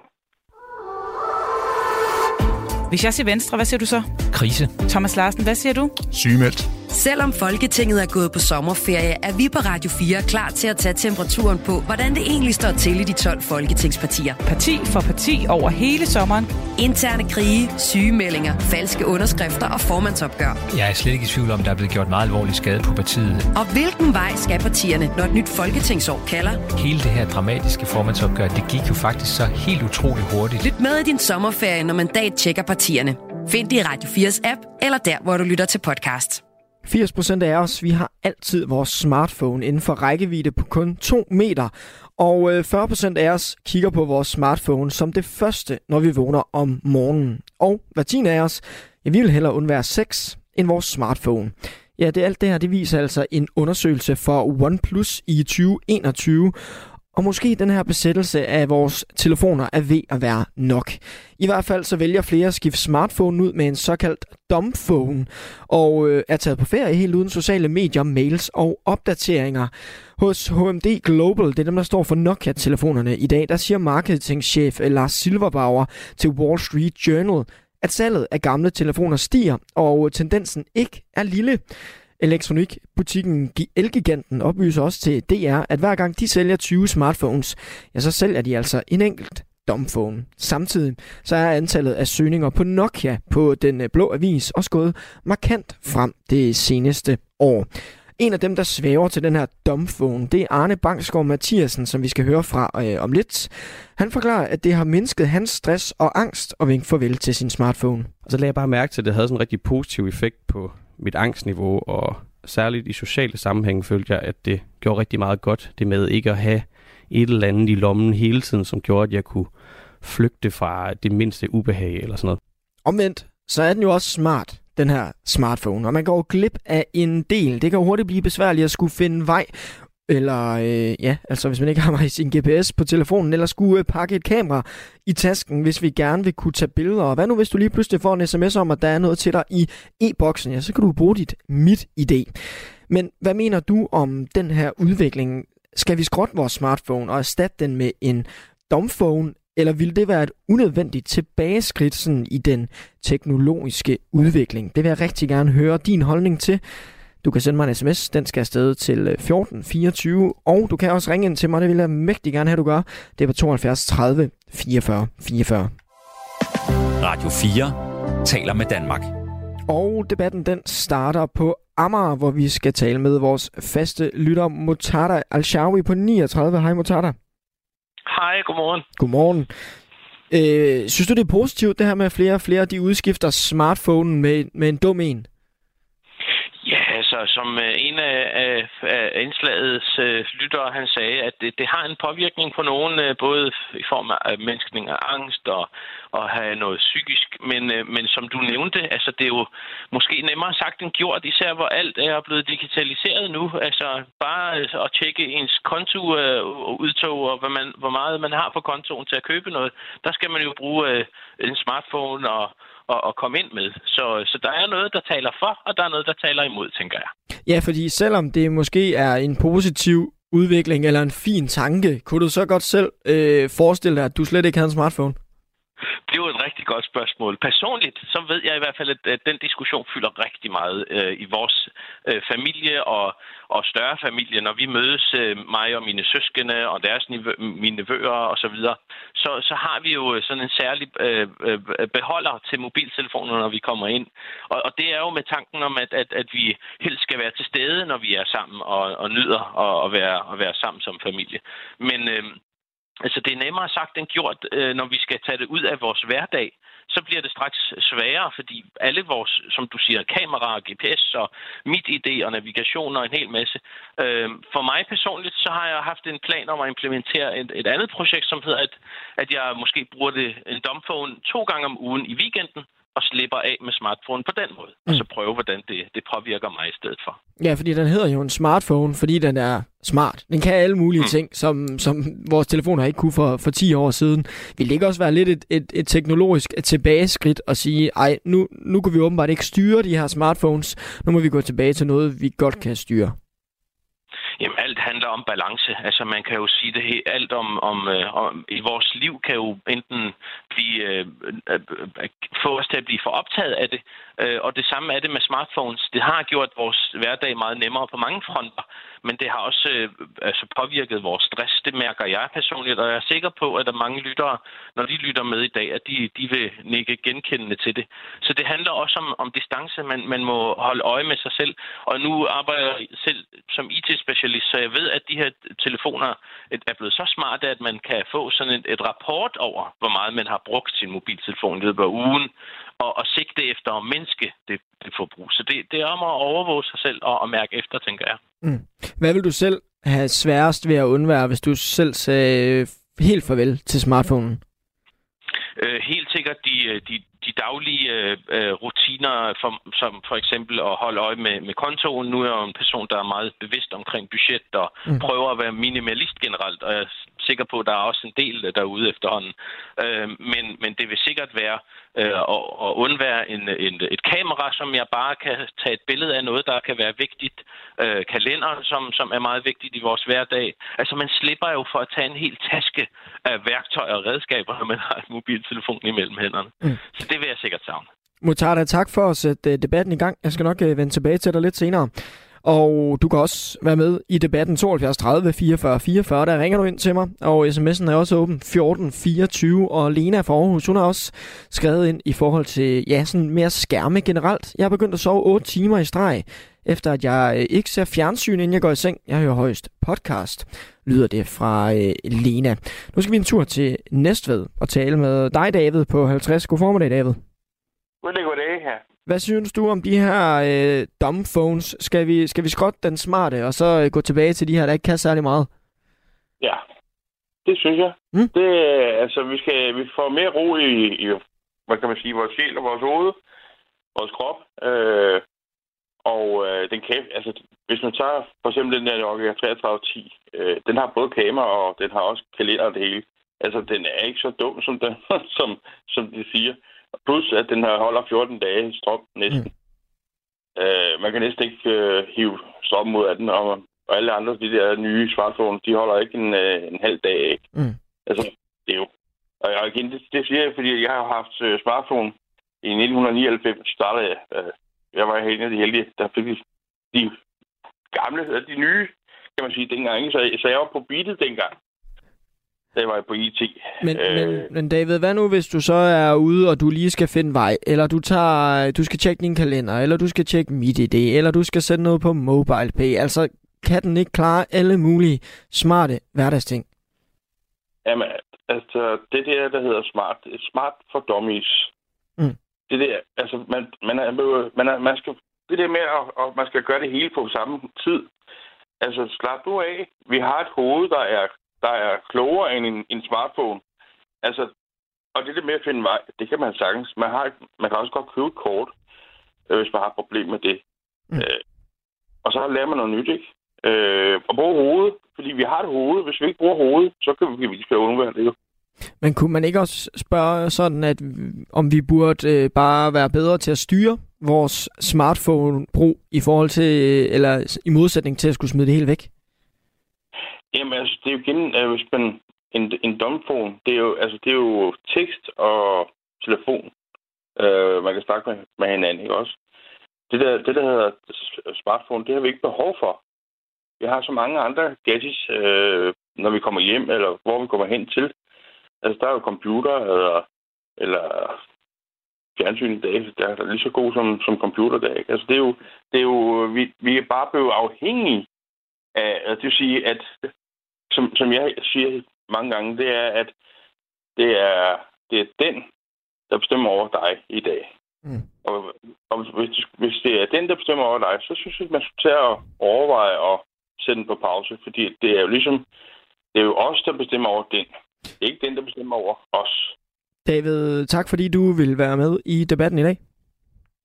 Hvis jeg siger venstre, hvad siger du så? Krise. Thomas Larsen, hvad siger du? Sygemeldt. Selvom Folketinget er gået på sommerferie, er vi på Radio 4 klar til at tage temperaturen på, hvordan det egentlig står til i de 12 folketingspartier. Parti for parti over hele sommeren. Interne krige, sygemeldinger, falske underskrifter og formandsopgør. Jeg er slet ikke i tvivl om, der er blevet gjort meget alvorlig skade på partiet. Og hvilken vej skal partierne, når et nyt folketingsår kalder? Hele det her dramatiske formandsopgør, det gik jo faktisk så helt utroligt hurtigt. Lyt med i din sommerferie, når mandat tjekker partierne. Find det i Radio 4's app, eller der, hvor du lytter til podcast. 80% af os, vi har altid vores smartphone inden for rækkevidde på kun 2 meter. Og øh, 40% af os kigger på vores smartphone som det første, når vi vågner om morgenen. Og hver tiende af os, ja, vi vil hellere undvære sex end vores smartphone. Ja, det alt det her, det viser altså en undersøgelse for OnePlus i 2021. Og måske den her besættelse af vores telefoner er ved at være nok. I hvert fald så vælger flere at skifte smartphone ud med en såkaldt dumbphone, og øh, er taget på ferie helt uden sociale medier, mails og opdateringer. Hos HMD Global, det er dem, der står for Nokia-telefonerne i dag, der siger marketingchef Lars Silverbauer til Wall Street Journal, at salget af gamle telefoner stiger, og øh, tendensen ikke er lille. Elektronikbutikken Elgiganten oplyser også til DR, at hver gang de sælger 20 smartphones, ja, så sælger de altså en enkelt domphone. Samtidig så er antallet af søgninger på Nokia på den øh, blå avis også gået markant frem det seneste år. En af dem, der svæver til den her domphone, det er Arne Bangsgaard Mathiasen, som vi skal høre fra øh, om lidt. Han forklarer, at det har mindsket hans stress og angst at vinke farvel til sin smartphone. Og så lagde jeg bare mærke til, at det havde sådan en rigtig positiv effekt på mit angstniveau, og særligt i sociale sammenhænge følte jeg, at det gjorde rigtig meget godt, det med ikke at have et eller andet i lommen hele tiden, som gjorde, at jeg kunne flygte fra det mindste ubehag eller sådan noget. Omvendt, så er den jo også smart, den her smartphone, og man går glip af en del. Det kan hurtigt blive besværligt at skulle finde vej eller øh, ja, altså hvis man ikke har sin GPS på telefonen, eller skulle øh, pakke et kamera i tasken, hvis vi gerne vil kunne tage billeder. Og hvad nu hvis du lige pludselig får en sms om, at der er noget til dig i e-boksen? Ja, så kan du bruge dit mit idé. Men hvad mener du om den her udvikling? Skal vi skrotte vores smartphone og erstatte den med en domphone, eller vil det være et unødvendigt tilbageskridt sådan, i den teknologiske udvikling? Det vil jeg rigtig gerne høre din holdning til. Du kan sende mig en sms, den skal afsted til 1424, øh, og du kan også ringe ind til mig, det vil jeg mægtig gerne have, du gør. Det er på 72 30 44 44. Radio 4 taler med Danmark. Og debatten den starter på Amager, hvor vi skal tale med vores faste lytter Mutada Al-Shawi på 39. Hej Mutada. Hej, godmorgen. Godmorgen. Øh, synes du, det er positivt, det her med, at flere og flere de udskifter smartphone med, med en dum en? Som øh, en af, af, af indslagets øh, lyttere, han sagde, at det, det har en påvirkning på nogen, øh, både i form af menneskning af angst og, at have noget psykisk. Men, øh, men som du nævnte, altså det er jo måske nemmere sagt end gjort, især hvor alt er blevet digitaliseret nu. Altså bare øh, at tjekke ens konto øh, udtog og hvad man, hvor meget man har på kontoen til at købe noget, der skal man jo bruge øh, en smartphone og og, at komme ind med. Så, så der er noget, der taler for, og der er noget, der taler imod, tænker jeg. Ja, fordi selvom det måske er en positiv udvikling eller en fin tanke, kunne du så godt selv øh, forestille dig, at du slet ikke havde en smartphone? Det er jo et rigtig godt spørgsmål. Personligt, så ved jeg i hvert fald, at, den diskussion fylder rigtig meget øh, i vores øh, familie og, og større familie, når vi mødes, øh, mig og mine søskende og deres mine nevøer og så videre, så, så har vi jo sådan en særlig øh, øh, beholder til mobiltelefoner, når vi kommer ind. Og, og det er jo med tanken om, at, at, at vi helst skal være til stede, når vi er sammen og, og nyder at, at, være, at være sammen som familie. Men øh, Altså, det er nemmere sagt end gjort, øh, når vi skal tage det ud af vores hverdag. Så bliver det straks sværere, fordi alle vores, som du siger, kameraer, GPS og mit idé og navigation og en hel masse. Øh, for mig personligt, så har jeg haft en plan om at implementere et, et andet projekt, som hedder, at, at jeg måske bruger det, en domphone to gange om ugen i weekenden, og slipper af med smartphone på den måde. Mm. Og så prøve, hvordan det, det påvirker mig i stedet for. Ja, fordi den hedder jo en smartphone, fordi den er smart. Den kan alle mulige mm. ting, som, som vores telefoner ikke kunne for, for 10 år siden. Vil det ikke også være lidt et, et, et teknologisk tilbageskridt at sige, ej, nu, nu kan vi åbenbart ikke styre de her smartphones, nu må vi gå tilbage til noget, vi godt kan styre? Alt handler om balance. Altså, man kan jo sige det helt, alt om, om, øh, om, i vores liv kan jo enten blive, øh, øh, øh, få os til at blive for optaget af det, øh, og det samme er det med smartphones. Det har gjort vores hverdag meget nemmere på mange fronter, men det har også øh, altså påvirket vores stress. Det mærker jeg personligt, og jeg er sikker på, at der er mange lyttere, når de lytter med i dag, at de, de vil nikke genkendende til det. Så det handler også om, om distance. Man, man må holde øje med sig selv, og nu arbejder jeg selv som IT-specialist, så jeg ved, at de her telefoner er blevet så smarte, at man kan få sådan et, et rapport over, hvor meget man har brugt sin mobiltelefon i løbet af ugen, og, og sigte efter at mindske det, det forbrug. Så det, det er om at overvåge sig selv og, og mærke efter, tænker jeg. Mm. Hvad vil du selv have sværest ved at undvære, hvis du selv sagde helt farvel til smartphonen? Øh, helt sikkert de, øh, de, de daglige øh, øh, rutiner, for, som for eksempel at holde øje med, med kontoen. Nu er jeg jo en person, der er meget bevidst omkring budget og mm. prøver at være minimalist generelt, og jeg er sikker på, at der er også en del derude efterhånden. Øh, men, men det vil sikkert være øh, at, at undvære en, en, et kamera, som jeg bare kan tage et billede af noget, der kan være vigtigt. Øh, kalender, som, som er meget vigtigt i vores hverdag. Altså man slipper jo for at tage en hel taske af værktøjer og redskaber, når man har en mobiltelefon imellem hænderne. Mm. Så det vil jeg sikkert savne. Mutarda, tak for at sætte øh, debatten i gang. Jeg skal nok øh, vende tilbage til dig lidt senere. Og du kan også være med i debatten 72 30 44 44. Der ringer du ind til mig, og sms'en er også åben 14 24. Og Lena fra Aarhus, hun har også skrevet ind i forhold til ja, sådan mere skærme generelt. Jeg har begyndt at sove 8 timer i streg, efter at jeg øh, ikke ser fjernsyn, inden jeg går i seng. Jeg hører højst podcast, lyder det fra øh, Lena. Nu skal vi en tur til Næstved og tale med dig, David, på 50. God formiddag, David. Goddag, goddag her. Hvad synes du om de her øh, dumb phones? Skal vi, skal vi skrotte den smarte, og så øh, gå tilbage til de her, der ikke kan særlig meget? Ja, det synes jeg. Mm? Det, altså, vi, skal, vi får mere ro i, i, hvad kan man sige, vores sjæl og vores hoved, vores krop. Øh, og øh, den kan, altså, hvis man tager for eksempel den der Nokia 3310, øh, den har både kamera, og den har også kalender og det hele. Altså, den er ikke så dum, som, den, [LAUGHS] som, som de siger. Plus, at den holder 14 dage strøm næsten. Mm. Øh, man kan næsten ikke øh, hive strøm ud af den, og, og alle andre de der nye smartphones, de holder ikke en, øh, en halv dag. Ikke? Mm. Altså, det er jo... Og jeg, igen, det, det siger jeg, fordi jeg har haft øh, smartphone i 1999, startede jeg. Øh, jeg var helt af de heldige, der fik de, de gamle, de nye, kan man sige, dengang. Så, så jeg var på beatet dengang. Jeg var på IT. Men, øh, men, men David, hvad nu hvis du så er ude, og du lige skal finde vej, eller du tager, du skal tjekke din kalender, eller du skal tjekke MitID, eller du skal sætte noget på MobilePay. Altså, kan den ikke klare alle mulige smarte hverdagsting? Jamen, altså, det der, der hedder smart, smart for dummies. Mm. Det der, altså, man, man, er, man, er, man skal, det der med, at, at man skal gøre det hele på samme tid. Altså, slap du af. Vi har et hoved, der er, der er klogere end en, en smartphone. Altså, og det der med at finde vej, det kan man sagtens. Man, har, man kan også godt købe et kort, øh, hvis man har et problem med det. Mm. Øh, og så lærer man noget nyt, ikke? Øh, og bruge hovedet, fordi vi har et hoved. Hvis vi ikke bruger hovedet, så kan vi, skal undvære det jo. Men kunne man ikke også spørge sådan, at om vi burde øh, bare være bedre til at styre vores smartphone-brug i forhold til, eller i modsætning til at skulle smide det helt væk? Jamen altså, det er jo igen, øh, hvis man, en, en domfon, det er jo, altså, det er jo tekst og telefon. Øh, man kan snakke med, med hinanden, ikke også? Det der, det der hedder smartphone, det har vi ikke behov for. Vi har så mange andre gadgets, øh, når vi kommer hjem, eller hvor vi kommer hen til. Altså, der er jo computer, eller, eller fjernsyn i dag, der er lige så god som, som computer der, ikke? Altså, det er jo, det er jo vi, vi er bare blevet afhængige af, altså, det vil sige, at som, som jeg siger mange gange, det er, at det er, det er den, der bestemmer over dig i dag. Mm. Og, og hvis, hvis det er den, der bestemmer over dig, så synes jeg, at man skal tage at overveje at sætte den på pause, fordi det er jo ligesom, det er jo os, der bestemmer over den. Det er ikke den, der bestemmer over os. David, tak fordi du vil være med i debatten i dag.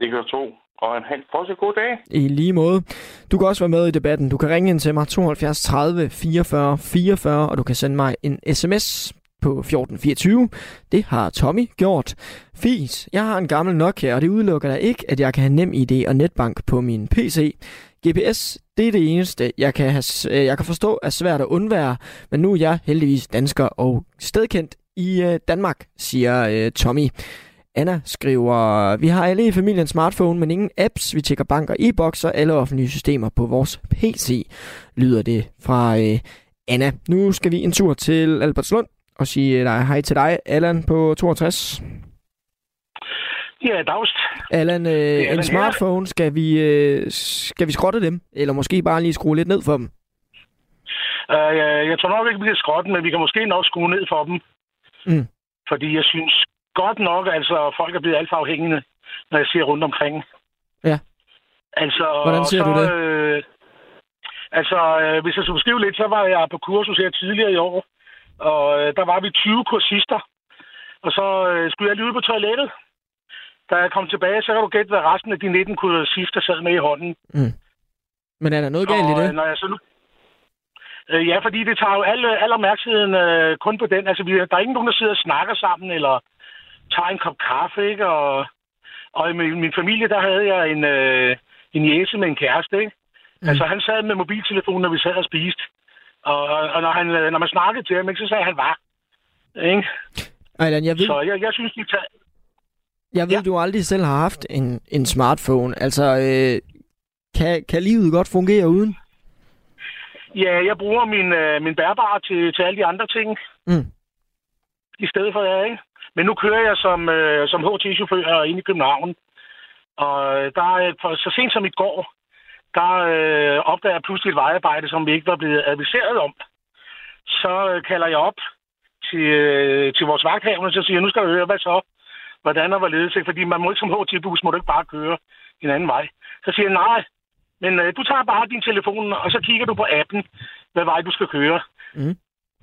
Det kan du tro. Og en helt fortsat god dag. I lige måde. Du kan også være med i debatten. Du kan ringe ind til mig 72 30 44 44, og du kan sende mig en sms på 1424. Det har Tommy gjort. Fis, jeg har en gammel Nokia, og det udelukker da ikke, at jeg kan have nem ID og netbank på min PC. GPS, det er det eneste, jeg kan, have, øh, jeg kan forstå er svært at undvære, men nu er jeg heldigvis dansker og stedkendt i øh, Danmark, siger øh, Tommy. Anna skriver, vi har alle i familien smartphone, men ingen apps. Vi tjekker banker, e-boks og alle offentlige systemer på vores PC, lyder det fra øh, Anna. Nu skal vi en tur til Albertslund og sige dig hej til dig, Allan på 62. Ja, dagst. Allan, øh, en smartphone, skal vi, øh, skal vi skrotte dem? Eller måske bare lige skrue lidt ned for dem? Uh, jeg, jeg tror nok ikke, vi kan skrotte men vi kan måske nok skrue ned for dem. Mm. Fordi jeg synes godt nok, altså folk er blevet alt for afhængige, når jeg ser rundt omkring. Ja. Altså, Hvordan ser så, du det? Øh, altså, øh, hvis jeg skulle beskrive lidt, så var jeg på kursus her tidligere i år, og øh, der var vi 20 kursister, og så øh, skulle jeg lige ud på toilettet. Da jeg kom tilbage, så kan du gætte, hvad resten af de 19 kursister sad med i hånden. Mm. Men er der noget galt i Og, det? øh, Når jeg så nu... Øh, ja, fordi det tager jo al, al opmærksomheden øh, kun på den. Altså, vi, der er ikke nogen, der sidder og snakker sammen, eller tager en kop kaffe, ikke? Og, og i min, min familie, der havde jeg en, øh, en jæse med en kæreste, ikke? Mm. Altså, han sad med mobiltelefonen, når vi sad og spiste. Og, og når, han, øh, når man snakkede til ham, ikke, så sagde han, var. Ikke? Allan, jeg ved, Så jeg, jeg synes, de tager... jeg ved ja. du aldrig selv har haft en, en smartphone. Altså, øh, kan, kan livet godt fungere uden? Ja, jeg bruger min, øh, min bærbare til, til alle de andre ting. Mm. I stedet for det, ikke? Men nu kører jeg som, øh, som HT-chauffør ind i København. Og øh, der er, for, så sent som i går, der øh, opdager jeg pludselig et vejarbejde, som vi ikke var blevet adviseret om. Så øh, kalder jeg op til, øh, til vores vagthavende, så siger jeg, nu skal du høre, hvad så? Hvordan og hvorledes? ikke? Fordi man må ikke som HT-bus, må du ikke bare køre en anden vej. Så siger jeg, nej, men øh, du tager bare din telefon, og så kigger du på appen, hvad vej du skal køre. Mm.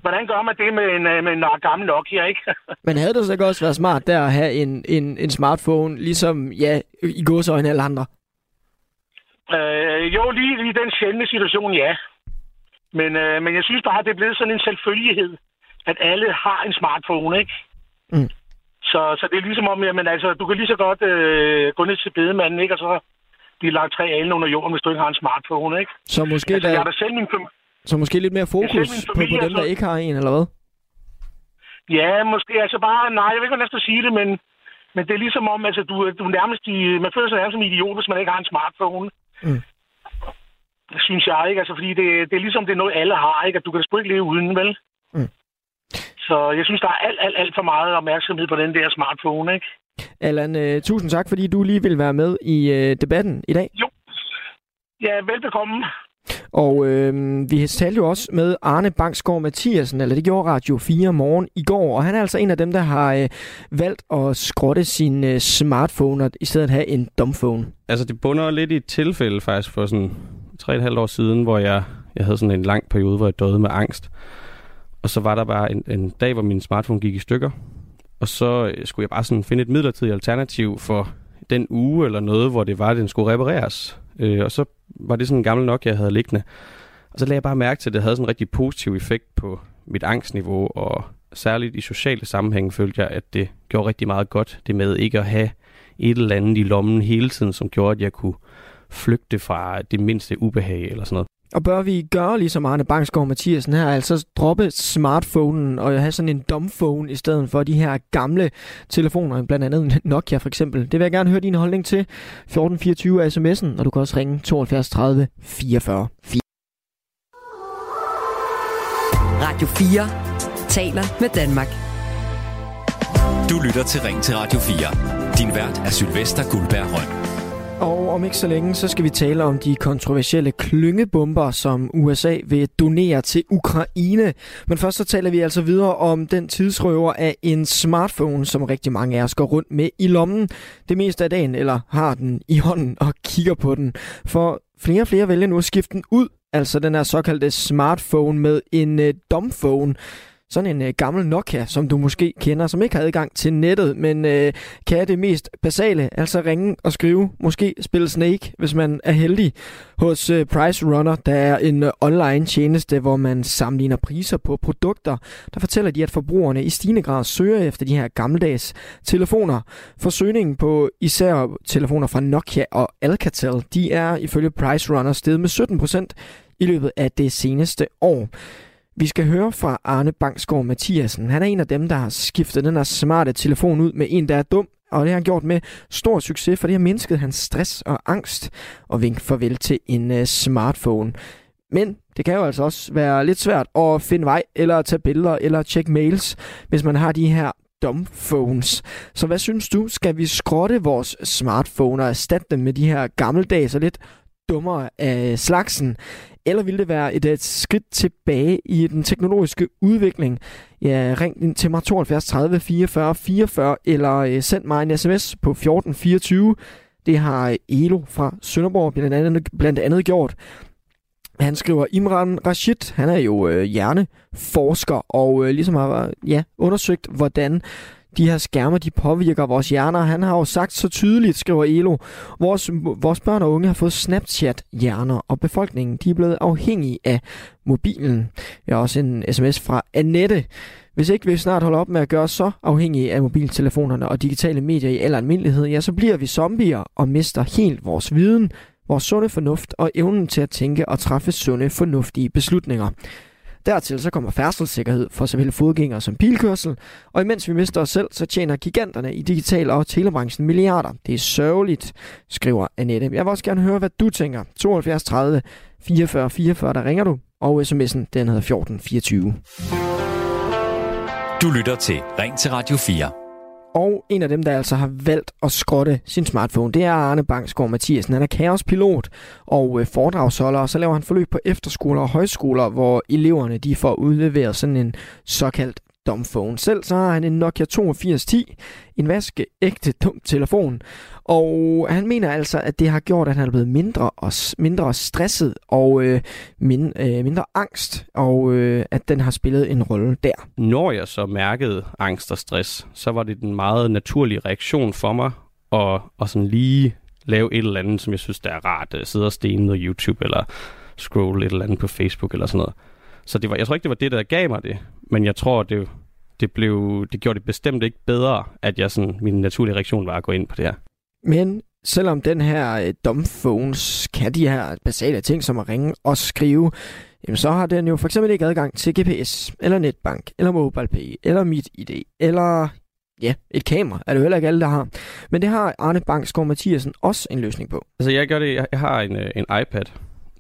Hvordan gør man det med en, øh, med en gammel Nokia, ikke? [LAUGHS] Men havde det så ikke også været smart der at have en, en, en smartphone, ligesom ja, i godsøjne alle andre? øh, jo, lige i den sjældne situation, ja. Men, øh, men jeg synes bare, at det er blevet sådan en selvfølgelighed, at alle har en smartphone, ikke? Mm. Så, så det er ligesom om, jamen, altså, du kan lige så godt øh, gå ned til bedemanden, ikke? Og så blive lagt tre alen under jorden, hvis du ikke har en smartphone, ikke? Så måske, Altså, jeg er der, da selv min så måske lidt mere fokus på, på dem, der ikke har en, eller hvad? Ja, måske altså bare, nej, jeg ved ikke, hvordan jeg skal sige det, men, men det er ligesom om, altså, du, du nærmest, i, man føler sig nærmest som en idiot, hvis man ikke har en smartphone. Mm. Det synes jeg ikke, altså, fordi det, det er ligesom, det er noget, alle har, ikke? At du kan sgu ikke leve uden, vel? Mm. Så jeg synes, der er alt, alt, alt for meget opmærksomhed på den der smartphone, ikke? Allan, øh, tusind tak, fordi du lige vil være med i øh, debatten i dag. Jo. Ja, velbekomme. Og øh, vi talte jo også med Arne Bangsgaard Mathiasen, eller det gjorde Radio 4 morgen i går, og han er altså en af dem, der har øh, valgt at skrotte sin øh, smartphone og i stedet have en dumbphone. Altså det bunder lidt i et tilfælde faktisk for sådan tre et halvt år siden, hvor jeg, jeg havde sådan en lang periode, hvor jeg døde med angst. Og så var der bare en, en dag, hvor min smartphone gik i stykker, og så øh, skulle jeg bare sådan finde et midlertidigt alternativ for den uge eller noget, hvor det var, at den skulle repareres. Øh, og så var det sådan en gammel nok, jeg havde liggende. Og så lagde jeg bare mærke til, at det havde sådan en rigtig positiv effekt på mit angstniveau, og særligt i sociale sammenhænge følte jeg, at det gjorde rigtig meget godt, det med ikke at have et eller andet i lommen hele tiden, som gjorde, at jeg kunne flygte fra det mindste ubehag eller sådan noget. Og bør vi gøre ligesom Arne Bangsgaard Mathiasen her, altså droppe smartphonen og have sådan en dumbphone i stedet for de her gamle telefoner, blandt andet Nokia for eksempel. Det vil jeg gerne høre din holdning til. 1424 sms'en, og du kan også ringe 72 30 44 4. Radio 4 taler med Danmark. Du lytter til Ring til Radio 4. Din vært er Sylvester Guldberg Røn. Og om ikke så længe, så skal vi tale om de kontroversielle klyngebomber, som USA vil donere til Ukraine. Men først så taler vi altså videre om den tidsrøver af en smartphone, som rigtig mange af os går rundt med i lommen det meste af dagen, eller har den i hånden og kigger på den. For flere og flere vælger nu at skifte den ud, altså den her såkaldte smartphone med en øh, domphone sådan en øh, gammel Nokia, som du måske kender, som ikke har adgang til nettet, men øh, kan det mest basale, altså ringe og skrive, måske spille Snake, hvis man er heldig, hos øh, Price Runner, der er en øh, online tjeneste, hvor man sammenligner priser på produkter. Der fortæller de, at forbrugerne i stigende grad søger efter de her gammeldags telefoner. Forsøgningen på især telefoner fra Nokia og Alcatel, de er ifølge Price Runner steget med 17% i løbet af det seneste år. Vi skal høre fra Arne Bangsgaard Mathiasen. Han er en af dem, der har skiftet den her smarte telefon ud med en, der er dum, og det har han gjort med stor succes, for det har mindsket hans stress og angst og vink farvel til en uh, smartphone. Men det kan jo altså også være lidt svært at finde vej, eller tage billeder, eller tjekke mails, hvis man har de her dumbphones. Så hvad synes du? Skal vi skrotte vores smartphone og erstatte dem med de her gammeldags og lidt dummere af slagsen? Eller ville det være et, et skridt tilbage i den teknologiske udvikling? Ja, ring ind til mig 72 30 44 44, eller øh, send mig en sms på 1424. Det har øh, Elo fra Sønderborg blandt andet, blandt andet gjort. Han skriver, Imran Rashid, han er jo øh, hjerneforsker, og øh, ligesom har øh, ja, undersøgt, hvordan de her skærme, de påvirker vores hjerner. Han har jo sagt så tydeligt, skriver Elo, vores, vores børn og unge har fået Snapchat-hjerner, og befolkningen de er blevet afhængige af mobilen. Jeg har også en sms fra Annette. Hvis ikke vi snart holder op med at gøre os så afhængige af mobiltelefonerne og digitale medier i al almindelighed, ja, så bliver vi zombier og mister helt vores viden, vores sunde fornuft og evnen til at tænke og træffe sunde, fornuftige beslutninger. Dertil så kommer færdselssikkerhed for såvel fodgængere som bilkørsel, og imens vi mister os selv, så tjener giganterne i digital- og telebranchen milliarder. Det er sørgeligt, skriver Annette. Jeg vil også gerne høre, hvad du tænker. 72 30 44 44, der ringer du, og sms'en den hedder 1424. Du lytter til Ring til Radio 4. Og en af dem, der altså har valgt at skrotte sin smartphone, det er Arne Bangsgaard Mathiasen. Han er kaospilot og øh, foredragsholder, og så laver han forløb på efterskoler og højskoler, hvor eleverne de får udleveret sådan en såkaldt dumbphone. Selv så har han en Nokia 8210, en vaske ægte dum telefon, og han mener altså, at det har gjort, at han er blevet mindre, og, mindre stresset og øh, min, øh, mindre angst, og øh, at den har spillet en rolle der. Når jeg så mærkede angst og stress, så var det den meget naturlige reaktion for mig, og, og sådan lige lave et eller andet, som jeg synes, der er rart. Øh, sidde og stene noget YouTube, eller scroll et eller andet på Facebook, eller sådan noget. Så det var, jeg tror ikke, det var det, der gav mig det, men jeg tror, det, det, blev, det gjorde det bestemt ikke bedre, at jeg sådan, min naturlige reaktion var at gå ind på det her. Men selvom den her øh, dumbphones kan de her basale ting som at ringe og skrive, jamen så har den jo for eksempel ikke adgang til GPS, eller netbank, eller MobilePay, eller MitID, eller ja, et kamera er det jo heller ikke alle, der har. Men det har Arne Bangsgaard Mathiasen også en løsning på. Altså jeg gør det, jeg har en, øh, en iPad,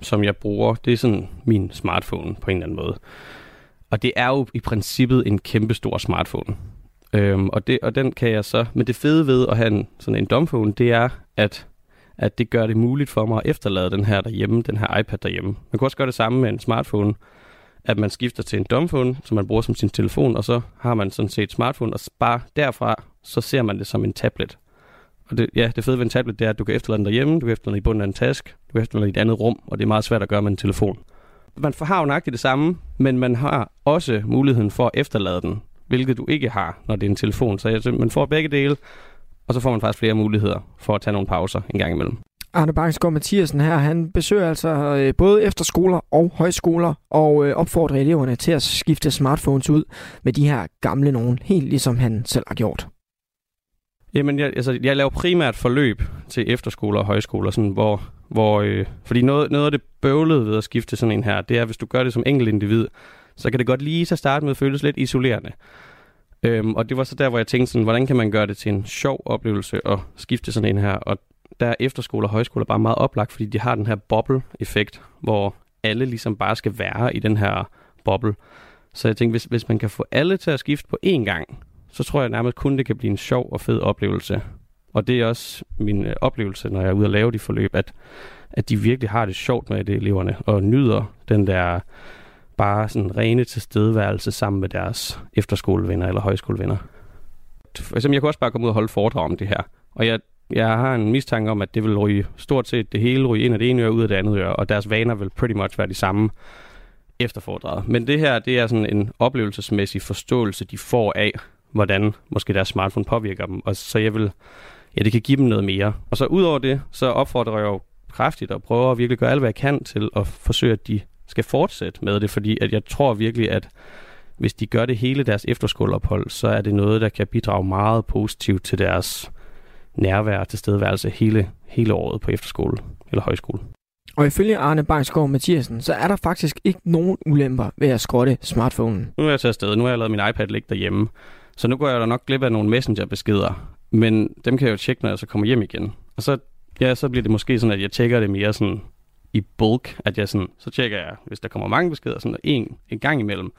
som jeg bruger. Det er sådan min smartphone på en eller anden måde. Og det er jo i princippet en kæmpe stor smartphone. Øhm, og, det, og den kan jeg så... Men det fede ved at have en, sådan en domfone, det er, at, at det gør det muligt for mig at efterlade den her derhjemme, den her iPad derhjemme. Man kan også gøre det samme med en smartphone, at man skifter til en domfone, som man bruger som sin telefon, og så har man sådan set smartphone, og bare derfra, så ser man det som en tablet. Og det, ja, det fede ved en tablet, det er, at du kan efterlade den derhjemme, du kan efterlade den i bunden af en task, du kan efterlade den i et andet rum, og det er meget svært at gøre med en telefon. Man har jo nøjagtigt det samme, men man har også muligheden for at efterlade den, hvilket du ikke har, når det er en telefon. Så altså, man får begge dele, og så får man faktisk flere muligheder for at tage nogle pauser en gang imellem. Arne Bangsgaard Mathiasen her, han besøger altså øh, både efterskoler og højskoler og øh, opfordrer eleverne til at skifte smartphones ud med de her gamle nogen, helt ligesom han selv har gjort. Jamen, jeg, altså, jeg laver primært forløb til efterskoler og højskoler, sådan, hvor, hvor øh, fordi noget, noget af det bøvlede ved at skifte sådan en her, det er, hvis du gør det som enkelt individ, så kan det godt lige så starte med at føles lidt isolerende. Øhm, og det var så der, hvor jeg tænkte sådan, hvordan kan man gøre det til en sjov oplevelse at skifte sådan en her? Og der er efterskoler og højskoler bare meget oplagt, fordi de har den her boble-effekt, hvor alle ligesom bare skal være i den her boble. Så jeg tænkte, hvis, hvis man kan få alle til at skifte på én gang, så tror jeg nærmest kun, det kan blive en sjov og fed oplevelse. Og det er også min øh, oplevelse, når jeg er ude og lave de forløb, at, at de virkelig har det sjovt med det, eleverne, og nyder den der bare sådan rene tilstedeværelse sammen med deres efterskolevenner eller højskolevenner. For eksempel, jeg kunne også bare komme ud og holde foredrag om det her. Og jeg, jeg har en mistanke om, at det vil ryge stort set det hele ryge ind af det ene øre ud af det andet øre, og deres vaner vil pretty much være de samme efter foredraget. Men det her, det er sådan en oplevelsesmæssig forståelse, de får af, hvordan måske deres smartphone påvirker dem. Og så jeg vil, ja, det kan give dem noget mere. Og så ud over det, så opfordrer jeg jo kraftigt og prøver at virkelig gøre alt, hvad jeg kan til at forsøge, at de skal fortsætte med det, fordi at jeg tror virkelig, at hvis de gør det hele deres efterskoleophold, så er det noget, der kan bidrage meget positivt til deres nærvær og tilstedeværelse hele, hele året på efterskole eller højskole. Og ifølge Arne Bangsgaard Mathiasen, så er der faktisk ikke nogen ulemper ved at skrotte smartphonen. Nu er jeg taget afsted. Nu har jeg lavet min iPad ligge derhjemme. Så nu går jeg da nok glip af nogle messenger-beskeder. Men dem kan jeg jo tjekke, når jeg så kommer hjem igen. Og så, ja, så bliver det måske sådan, at jeg tjekker det mere sådan i bulk, at jeg sådan, så tjekker jeg, hvis der kommer mange beskeder, sådan en, en gang imellem.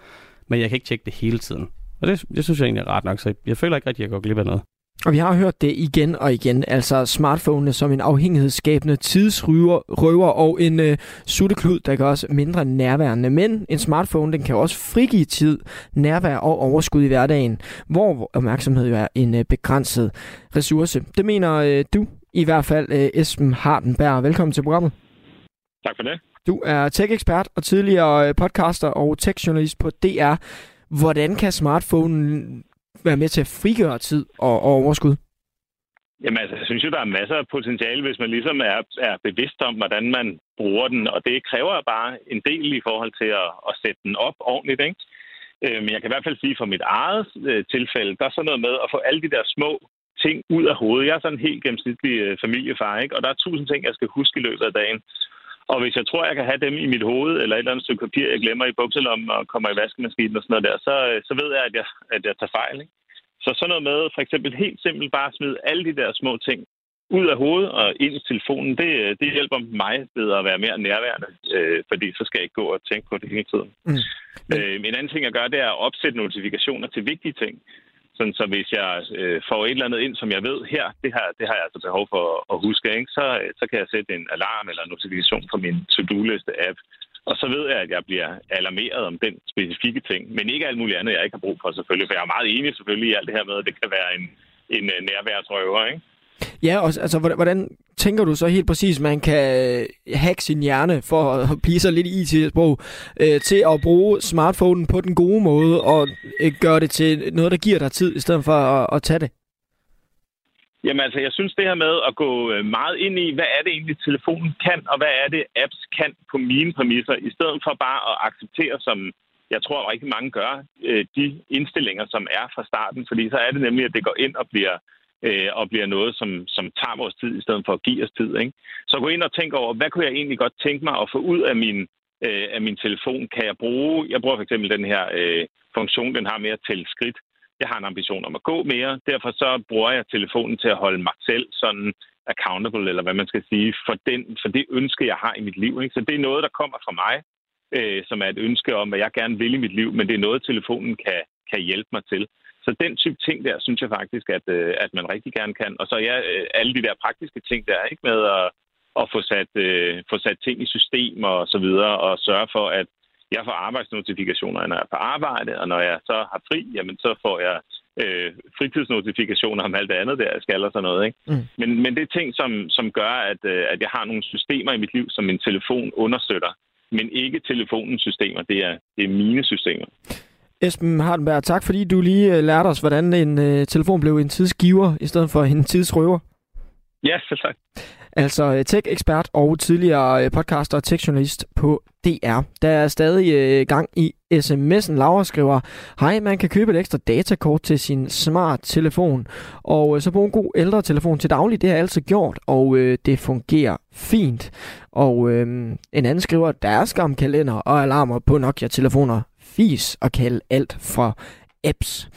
Men jeg kan ikke tjekke det hele tiden. Og det, det synes jeg egentlig er ret nok, så jeg føler ikke rigtig, at jeg går glip af noget. Og vi har hørt det igen og igen, altså smartphone som en afhængighedsskabende tidsrøver og en øh, sutteklud, der gør os mindre nærværende. Men en smartphone den kan også frigive tid, nærvær og overskud i hverdagen, hvor opmærksomhed jo er en øh, begrænset ressource. Det mener øh, du i hvert fald, øh, Esben Hardenberg. Velkommen til programmet. Tak for det. Du er tech-ekspert og tidligere øh, podcaster og tech-journalist på DR. Hvordan kan smartphonen være med til at frigøre tid og, og overskud? Jamen altså, jeg synes jo, der er masser af potentiale, hvis man ligesom er, er bevidst om, hvordan man bruger den. Og det kræver bare en del i forhold til at, at sætte den op ordentligt. Ikke? Men jeg kan i hvert fald sige, for mit eget øh, tilfælde, der er sådan noget med at få alle de der små ting ud af hovedet. Jeg er sådan en helt gennemsnitlig øh, familiefar, ikke? og der er tusind ting, jeg skal huske i løbet af dagen. Og hvis jeg tror, jeg kan have dem i mit hoved, eller et eller andet stykke papir, jeg glemmer i bukselommen og kommer i vaskemaskinen og sådan noget der, så, øh, så ved jeg, at jeg, at jeg tager fejl. Ikke? Så sådan noget med for eksempel helt simpelt bare at smide alle de der små ting ud af hovedet og ind i telefonen, det, det hjælper mig ved at være mere nærværende, øh, fordi så skal jeg ikke gå og tænke på det hele tiden. Mm. Øh, en anden ting, jeg gør, det er at opsætte notifikationer til vigtige ting. Sådan, så hvis jeg øh, får et eller andet ind, som jeg ved her, det har, det har jeg altså behov for at huske, ikke? Så, øh, så kan jeg sætte en alarm eller en notifikation på min to-do-liste-app. Og så ved jeg, at jeg bliver alarmeret om den specifikke ting, men ikke alt muligt andet, jeg ikke har brug for selvfølgelig. For jeg er meget enig selvfølgelig i alt det her med, at det kan være en, en øh, nærværsrøver, ikke? Ja, og, altså, hvordan tænker du så helt præcis, man kan øh, hacke sin hjerne, for at blive så lidt IT-sprog, øh, til at bruge smartphonen på den gode måde, og øh, gøre det til noget, der giver dig tid, i stedet for at, at tage det? Jamen altså, jeg synes det her med at gå øh, meget ind i, hvad er det egentlig telefonen kan, og hvad er det apps kan på mine præmisser, i stedet for bare at acceptere, som jeg tror rigtig mange gør, øh, de indstillinger, som er fra starten, fordi så er det nemlig, at det går ind og bliver øh, og bliver noget, som, som tager vores tid, i stedet for at give os tid. Ikke? Så gå ind og tænk over, hvad kunne jeg egentlig godt tænke mig at få ud af min, øh, af min telefon? Kan jeg bruge, jeg bruger for eksempel den her øh, funktion, den har med at tælle skridt. Jeg har en ambition om at gå mere, derfor så bruger jeg telefonen til at holde mig selv sådan accountable, eller hvad man skal sige, for, den, for det ønske, jeg har i mit liv. Ikke? Så det er noget, der kommer fra mig, øh, som er et ønske om, hvad jeg gerne vil i mit liv, men det er noget, telefonen kan, kan hjælpe mig til. Så den type ting der, synes jeg faktisk, at, øh, at man rigtig gerne kan. Og så ja, øh, alle de der praktiske ting der, ikke med at, at få, sat, øh, få sat ting i system og så videre, og sørge for, at jeg får arbejdsnotifikationer, når jeg er på arbejde, og når jeg så har fri, jamen så får jeg øh, fritidsnotifikationer om alt det andet der, jeg skal og sådan noget. Ikke? Mm. Men, men det er ting, som, som gør, at, øh, at jeg har nogle systemer i mit liv, som min telefon understøtter, men ikke telefonens systemer. Det er, det er mine systemer. Esben Hardenberg, tak fordi du lige øh, lærte os, hvordan en uh, telefon blev en tidsgiver i stedet for en tidsrøver. Ja, selv tak. Altså øh, tech-ekspert og tidligere podcaster og tech-journalist på DR. Der er stadig uh, gang i sms'en. Laura skriver, Hej, man kan købe et ekstra datakort til sin smart telefon, og uh, så bruge en god ældre telefon til daglig. Det har jeg altså gjort, og uh, det fungerer fint. Og uh, en anden skriver, der er skamkalender og alarmer på Nokia-telefoner fis at kalde alt for apps.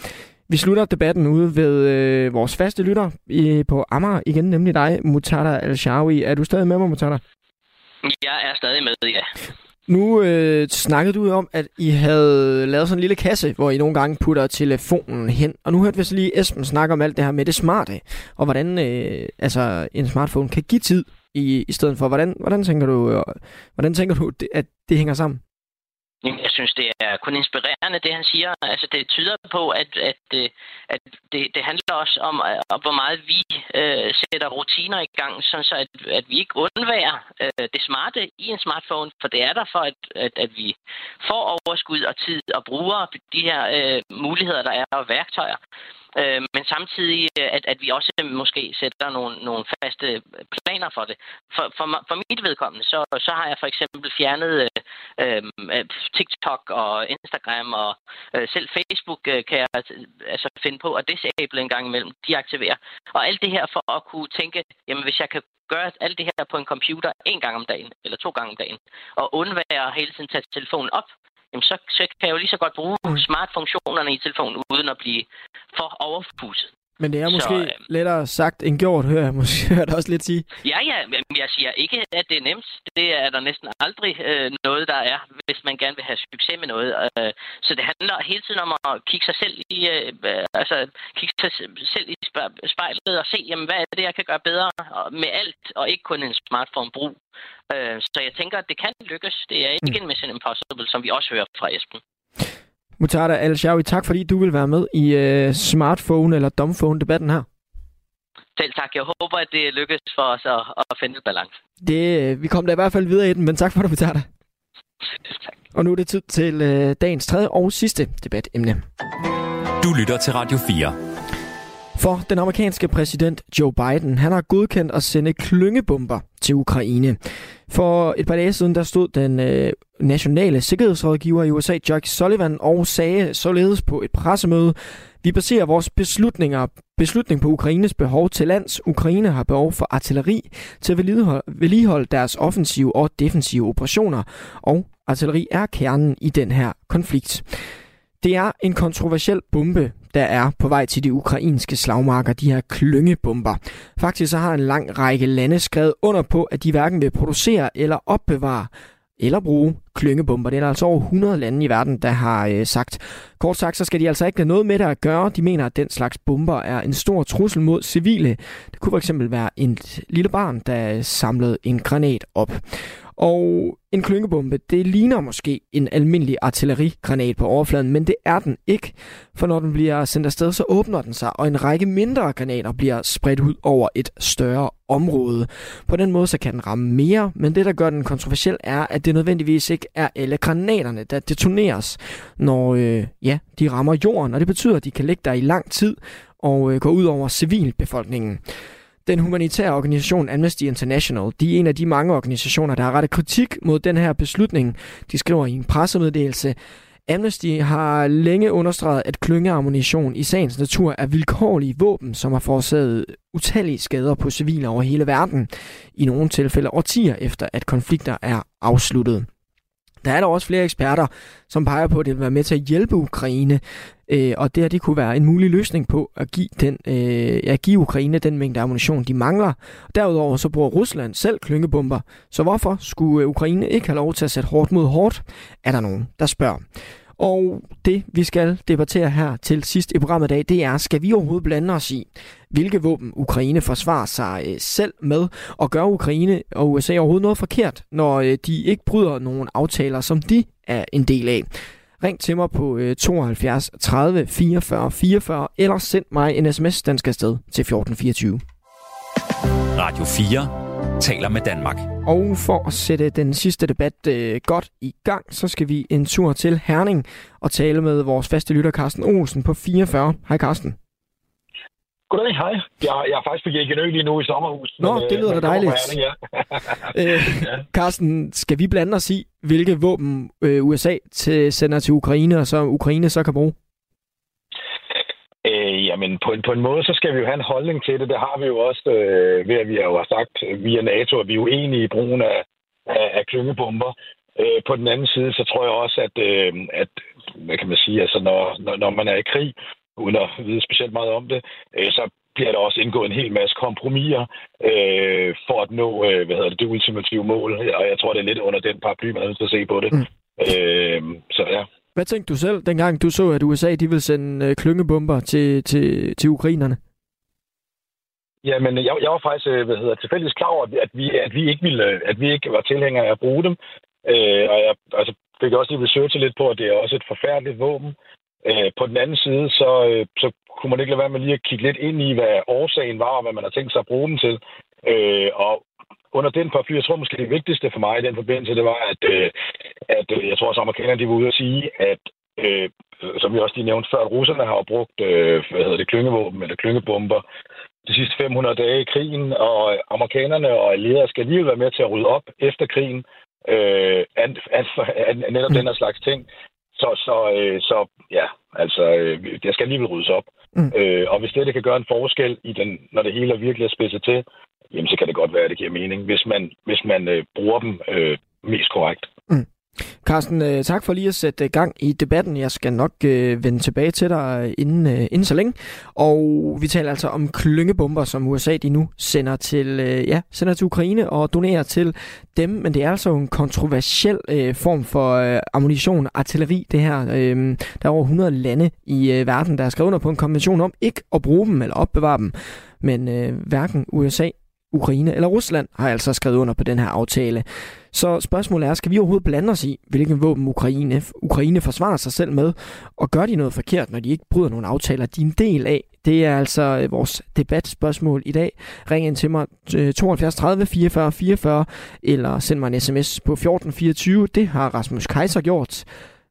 Vi slutter debatten ude ved øh, vores faste lytter i, på Amager igen, nemlig dig, Mutada Al-Shawi. Er du stadig med mig, Mutada? Jeg er stadig med, ja. Nu øh, snakkede du om, at I havde lavet sådan en lille kasse, hvor I nogle gange putter telefonen hen. Og nu hørte vi så lige Esben snakke om alt det her med det smarte, og hvordan øh, altså, en smartphone kan give tid i, i stedet for. Hvordan, hvordan tænker du, øh, hvordan tænker du at det hænger sammen? Jeg synes, det er kun inspirerende, det han siger. Altså, det tyder på, at, at, øh, at det, det handler også om, øh, om, hvor meget vi øh, sætter rutiner i gang, sådan så at, at vi ikke undværer øh, det smarte i en smartphone, for det er der for, at, at, at vi får overskud og tid og bruger de her øh, muligheder, der er og værktøjer. Øh, men samtidig, øh, at, at vi også måske sætter nogle, nogle faste planer for det. For, for, for mit vedkommende, så, så har jeg for eksempel fjernet øh, øh TikTok og Instagram og øh, selv Facebook øh, kan jeg altså finde på at disable en gang imellem, deaktivere. Og alt det her for at kunne tænke, jamen hvis jeg kan gøre alt det her på en computer en gang om dagen, eller to gange om dagen, og undvære hele tiden tage telefonen op, så, så kan jeg jo lige så godt bruge mm. smartfunktionerne i telefonen, uden at blive for overfuset. Men det er måske så, øh, lettere sagt end gjort, hører jeg måske [LAUGHS] hører også lidt sige. Ja, ja, men jeg siger ikke, at det er nemt. Det er der næsten aldrig øh, noget, der er, hvis man gerne vil have succes med noget. Øh, så det handler hele tiden om at kigge sig selv i, øh, altså, kigge sig selv i spejlet og se, jamen, hvad er det, jeg kan gøre bedre med alt, og ikke kun en smartphone-brug. Øh, så jeg tænker, at det kan lykkes. Det er ikke mm. en Mission Impossible, som vi også hører fra Esben. Mutada al tak fordi du vil være med i uh, smartphone- eller dumbphone-debatten her. Selv tak. Jeg håber, at det lykkes for os at, at finde et balance. Det, øh, vi kommer da i hvert fald videre i den, men tak for, at du tager det. [LAUGHS] tak. Og nu er det tid til uh, dagens tredje og sidste debatemne. Du lytter til Radio 4. For den amerikanske præsident Joe Biden, han har godkendt at sende klyngebomber til Ukraine. For et par dage siden, der stod den øh, nationale sikkerhedsrådgiver i USA, Jack Sullivan, og sagde således på et pressemøde, vi baserer vores beslutninger, beslutning på Ukraines behov til lands. Ukraine har behov for artilleri til at vedligeholde, vedligeholde deres offensive og defensive operationer, og artilleri er kernen i den her konflikt. Det er en kontroversiel bombe, der er på vej til de ukrainske slagmarker, de her klyngebomber. Faktisk så har en lang række lande skrevet under på, at de hverken vil producere eller opbevare eller bruge klyngebomber. Det er der altså over 100 lande i verden, der har øh, sagt. Kort sagt, så skal de altså ikke have noget med det at gøre. De mener, at den slags bomber er en stor trussel mod civile. Det kunne fx være en lille barn, der samlede en granat op. Og en klyngebombe, det ligner måske en almindelig artillerigranat på overfladen, men det er den ikke. For når den bliver sendt afsted, så åbner den sig, og en række mindre granater bliver spredt ud over et større område. På den måde så kan den ramme mere, men det der gør den kontroversiel er, at det nødvendigvis ikke er alle granaterne, der detoneres, når øh, ja, de rammer jorden, og det betyder, at de kan ligge der i lang tid og øh, gå ud over civilbefolkningen. Den humanitære organisation Amnesty International, de er en af de mange organisationer, der har rettet kritik mod den her beslutning. De skriver i en pressemeddelelse, Amnesty har længe understreget, at klyngeammunition i sagens natur er vilkårlige våben, som har forårsaget utallige skader på civile over hele verden, i nogle tilfælde årtier efter, at konflikter er afsluttet. Der er der også flere eksperter, som peger på, at det vil være med til at hjælpe Ukraine, øh, og det her det kunne være en mulig løsning på at give, den, øh, at give Ukraine den mængde ammunition, de mangler. Derudover så bruger Rusland selv klyngebomber, så hvorfor skulle Ukraine ikke have lov til at sætte hårdt mod hårdt, er der nogen, der spørger. Og det, vi skal debattere her til sidst i programmet i dag, det er, skal vi overhovedet blande os i, hvilke våben Ukraine forsvarer sig øh, selv med, og gør Ukraine og USA overhovedet noget forkert, når øh, de ikke bryder nogle aftaler, som de er en del af. Ring til mig på 72 30 44 44, eller send mig en sms, den skal afsted til 1424. Radio 4 taler med Danmark. Og for at sætte den sidste debat øh, godt i gang, så skal vi en tur til Herning og tale med vores faste lytter Carsten Olsen på 44. Hej Carsten. Goddag, hej. Jeg, jeg er faktisk på Jækkenø lige nu i sommerhuset. Nå, men, det lyder da dejligt. Herning, ja. [LAUGHS] øh, Carsten, skal vi blande os i, hvilke våben øh, USA til, sender til Ukraine, og så Ukraine så kan bruge? Jamen, på en, på en måde, så skal vi jo have en holdning til det. Det har vi jo også øh, ved, at vi har jo sagt via NATO, at vi er uenige i brugen af, af, af klyngebomber. Øh, på den anden side, så tror jeg også, at, øh, at hvad kan man sige, altså når, når, når man er i krig, uden at vide specielt meget om det, øh, så bliver der også indgået en hel masse kompromiser øh, for at nå øh, hvad hedder det, det ultimative mål. Og jeg tror, det er lidt under den paraply, man er nødt til at se på det. Mm. Øh, så ja. Hvad tænkte du selv, dengang du så, at USA de ville sende øh, klyngebomber til, til, til ukrainerne? Jamen, jeg, jeg var faktisk øh, hvad hedder, tilfældigvis klar over, at vi, at vi ikke ville, øh, at vi ikke var tilhængere af at bruge dem. Øh, og jeg altså, fik også lige researchet lidt på, at det er også et forfærdeligt våben. Øh, på den anden side, så, øh, så kunne man ikke lade være med lige at kigge lidt ind i, hvad årsagen var, og hvad man har tænkt sig at bruge dem til. Øh, og under den paraply, jeg tror måske det vigtigste for mig i den forbindelse, det var, at, øh, at øh, jeg tror også amerikanerne de var ude at sige, at øh, som vi også lige nævnte før, at russerne har brugt øh, hvad hedder det, klyngevåben eller klyngebomber de sidste 500 dage i krigen, og amerikanerne og allierede skal alligevel være med til at rydde op efter krigen, øh, an, an, an, netop den her slags ting. Så, så, øh, så ja, altså, øh, det skal alligevel ryddes op. Mm. Øh, og hvis det, det kan gøre en forskel, i den, når det hele er virkelig er spidset til, jamen så kan det godt være, at det giver mening, hvis man, hvis man øh, bruger dem øh, mest korrekt. Mm. Carsten, øh, tak for lige at sætte øh, gang i debatten. Jeg skal nok øh, vende tilbage til dig øh, inden, øh, inden så længe. Og vi taler altså om klyngebomber, som USA de nu sender til, øh, ja, sender til Ukraine og donerer til dem. Men det er altså en kontroversiel øh, form for øh, ammunition, artilleri, det her. Øh, der er over 100 lande i øh, verden, der har skrevet under på en konvention om ikke at bruge dem eller opbevare dem. Men øh, hverken USA Ukraine eller Rusland har altså skrevet under på den her aftale. Så spørgsmålet er, skal vi overhovedet blande os i, hvilken våben Ukraine, Ukraine forsvarer sig selv med, og gør de noget forkert, når de ikke bryder nogle aftaler, de er en del af? Det er altså øh, vores debatspørgsmål i dag. Ring ind til mig 72 30 44 44, eller send mig en sms på 1424. Det har Rasmus Kaiser gjort.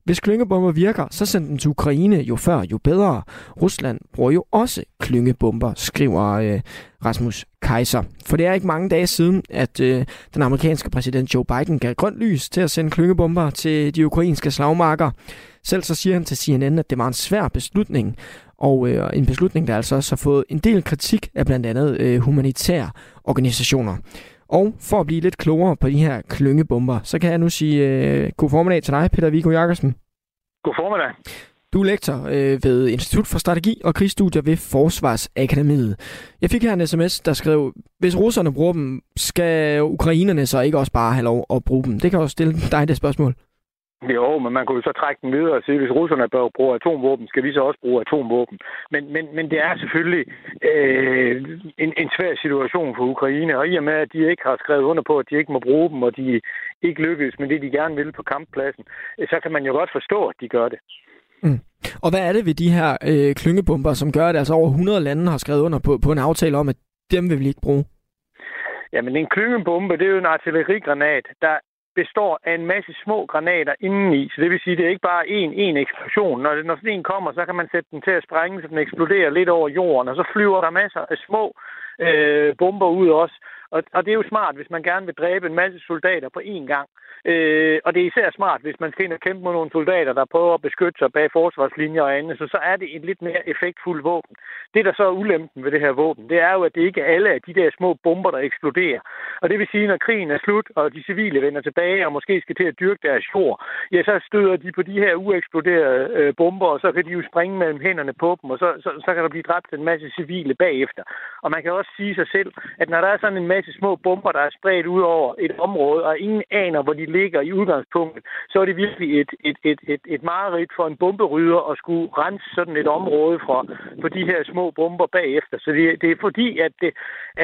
Hvis klyngebomber virker, så send dem til Ukraine jo før, jo bedre. Rusland bruger jo også klyngebomber, skriver øh, Rasmus Kaiser. For det er ikke mange dage siden, at øh, den amerikanske præsident Joe Biden gav grønt lys til at sende klyngebomber til de ukrainske slagmarker. Selv så siger han til CNN, at det var en svær beslutning, og øh, en beslutning, der altså også har fået en del kritik af blandt andet øh, humanitære organisationer. Og for at blive lidt klogere på de her klyngebomber, så kan jeg nu sige øh, god formiddag til dig, Peter Viggo Jakobsen. God formiddag. Du er lektor øh, ved Institut for Strategi og Krigsstudier ved Forsvarsakademiet. Jeg fik her en sms, der skrev, hvis russerne bruger dem, skal ukrainerne så ikke også bare have lov at bruge dem? Det kan også stille dig det spørgsmål. Jo, men man kunne jo så trække den videre og sige, hvis russerne bør bruge atomvåben, skal vi så også bruge atomvåben. Men, men, men det er selvfølgelig øh, en, en svær situation for Ukraine, og i og med, at de ikke har skrevet under på, at de ikke må bruge dem, og de ikke lykkes med det, de gerne vil på kamppladsen, så kan man jo godt forstå, at de gør det. Mm. Og hvad er det ved de her øh, klyngebomber, som gør, at altså over 100 lande har skrevet under på, på en aftale om, at dem vil vi ikke bruge? Jamen, en klyngebombe, det er jo en artillerigranat, der består af en masse små granater indeni. Så det vil sige, at det er ikke bare én, én eksplosion. Når, når sådan en kommer, så kan man sætte den til at sprænge, så den eksploderer lidt over jorden, og så flyver der masser af små øh, bomber ud også. Og, og det er jo smart, hvis man gerne vil dræbe en masse soldater på én gang. Øh, og det er især smart, hvis man skal ind og kæmpe mod nogle soldater, der prøver at beskytte sig bag forsvarslinjer og andet, så så er det et lidt mere effektfuldt våben. Det, der så er ulempen ved det her våben, det er jo, at det ikke er alle af de der små bomber, der eksploderer. Og det vil sige, når krigen er slut, og de civile vender tilbage og måske skal til at dyrke deres jord, ja, så støder de på de her ueksploderede øh, bomber, og så kan de jo springe mellem hænderne på dem, og så, så, så kan der blive dræbt en masse civile bagefter. Og man kan også sige sig selv, at når der er sådan en masse små bomber, der er spredt ud over et område, og ingen aner, hvor de ligger i udgangspunktet, så er det virkelig et, et, et, et, et mareridt for en bomberydder at skulle rense sådan et område fra, for de her små bomber bagefter. Så det, det er fordi, at det,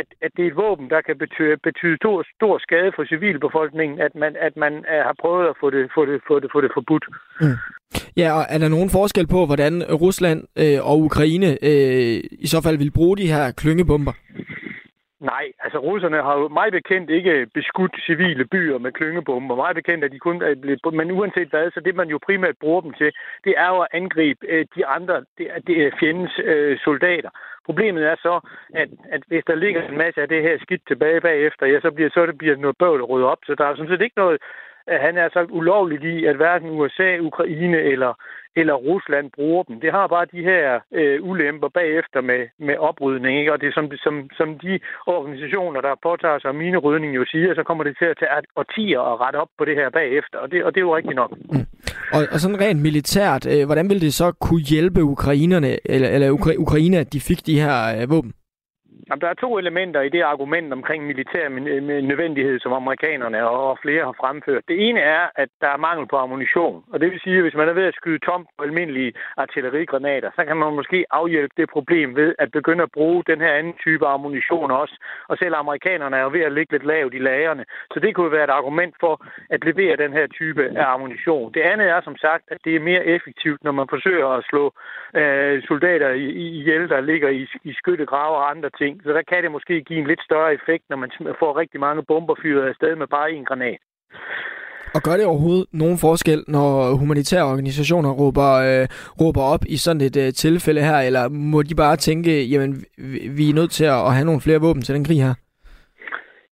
at, at det er et våben, der kan betyde, betyde stor, stor skade for civilbefolkningen, at man, at man øh, har prøvet at få det, få det, få det, få det forbudt. Mm. Ja, og er der nogen forskel på, hvordan Rusland øh, og Ukraine øh, i så fald vil bruge de her klyngebomber? Nej, altså russerne har jo meget bekendt ikke beskudt civile byer med klyngebomber. Meget bekendt, at de kun er blevet... Men uanset hvad, så det man jo primært bruger dem til, det er jo at angribe øh, de andre, det er, det er fjendens øh, soldater. Problemet er så, at, at hvis der ligger en masse af det her skidt tilbage bagefter, ja, så bliver, så det bliver noget bøvl at rydde op. Så der er sådan set ikke noget, han er sagt ulovligt i, at hverken USA, Ukraine eller, eller Rusland bruger dem. Det har bare de her øh, ulemper bagefter med, med oprydning. Ikke? Og det er som, som, som de organisationer, der påtager sig minerydning jo siger, så kommer det til at tage årtier at rette op på det her bagefter. Og det, og det er jo rigtigt nok. Mm. Og, og sådan rent militært, øh, hvordan vil det så kunne hjælpe ukrainerne, eller, eller Ukra- Ukraine, at de fik de her øh, våben? Jamen, der er to elementer i det argument omkring militær øh, nødvendighed, som amerikanerne og flere har fremført. Det ene er, at der er mangel på ammunition. Og det vil sige, at hvis man er ved at skyde tom på almindelige artillerigranater, så kan man måske afhjælpe det problem ved at begynde at bruge den her anden type ammunition også. Og selv amerikanerne er jo ved at ligge lidt lavt i lagerne. Så det kunne være et argument for at levere den her type af ammunition. Det andet er som sagt, at det er mere effektivt, når man forsøger at slå øh, soldater ihjel, der ligger i, i skyttegrave og andre ting ting. Så der kan det måske give en lidt større effekt, når man får rigtig mange bomber fyret afsted med bare en granat. Og gør det overhovedet nogen forskel, når humanitære organisationer råber, øh, råber op i sådan et øh, tilfælde her, eller må de bare tænke, jamen vi er nødt til at have nogle flere våben til den krig her?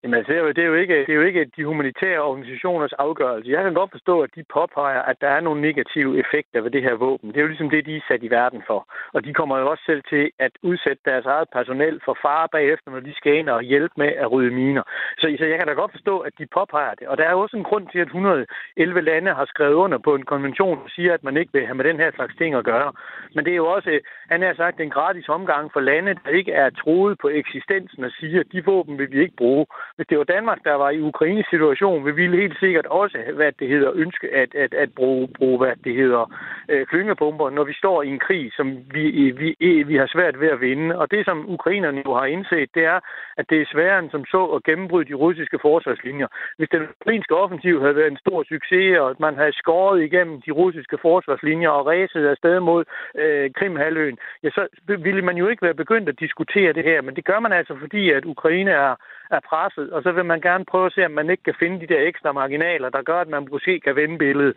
Jamen, altså, det, er jo ikke, det er jo ikke de humanitære organisationers afgørelse. Jeg kan godt forstå, at de påpeger, at der er nogle negative effekter ved det her våben. Det er jo ligesom det, de er sat i verden for. Og de kommer jo også selv til at udsætte deres eget personel for fare bagefter, når de skal ind og hjælpe med at rydde miner. Så, så jeg kan da godt forstå, at de påpeger det. Og der er jo også en grund til, at 111 lande har skrevet under på en konvention, der siger, at man ikke vil have med den her slags ting at gøre. Men det er jo også, han har sagt, en gratis omgang for lande, der ikke er troet på eksistensen og siger, at de våben vil vi ikke bruge. Hvis det var Danmark, der var i Ukraines situation, vi ville helt sikkert også, hvad det hedder, ønske at, at, at bruge, bruge, hvad det hedder, øh, klyngebomber, når vi står i en krig, som vi, vi, vi har svært ved at vinde. Og det, som ukrainerne jo har indset, det er, at det er sværere end som så at gennembryde de russiske forsvarslinjer. Hvis den ukrainske offensiv havde været en stor succes, og at man havde skåret igennem de russiske forsvarslinjer og ræset afsted mod øh, Krimhaløen, ja, så ville man jo ikke være begyndt at diskutere det her. Men det gør man altså, fordi at Ukraine er, er presset, og så vil man gerne prøve at se, om man ikke kan finde de der ekstra marginaler, der gør, at man måske kan vende billedet.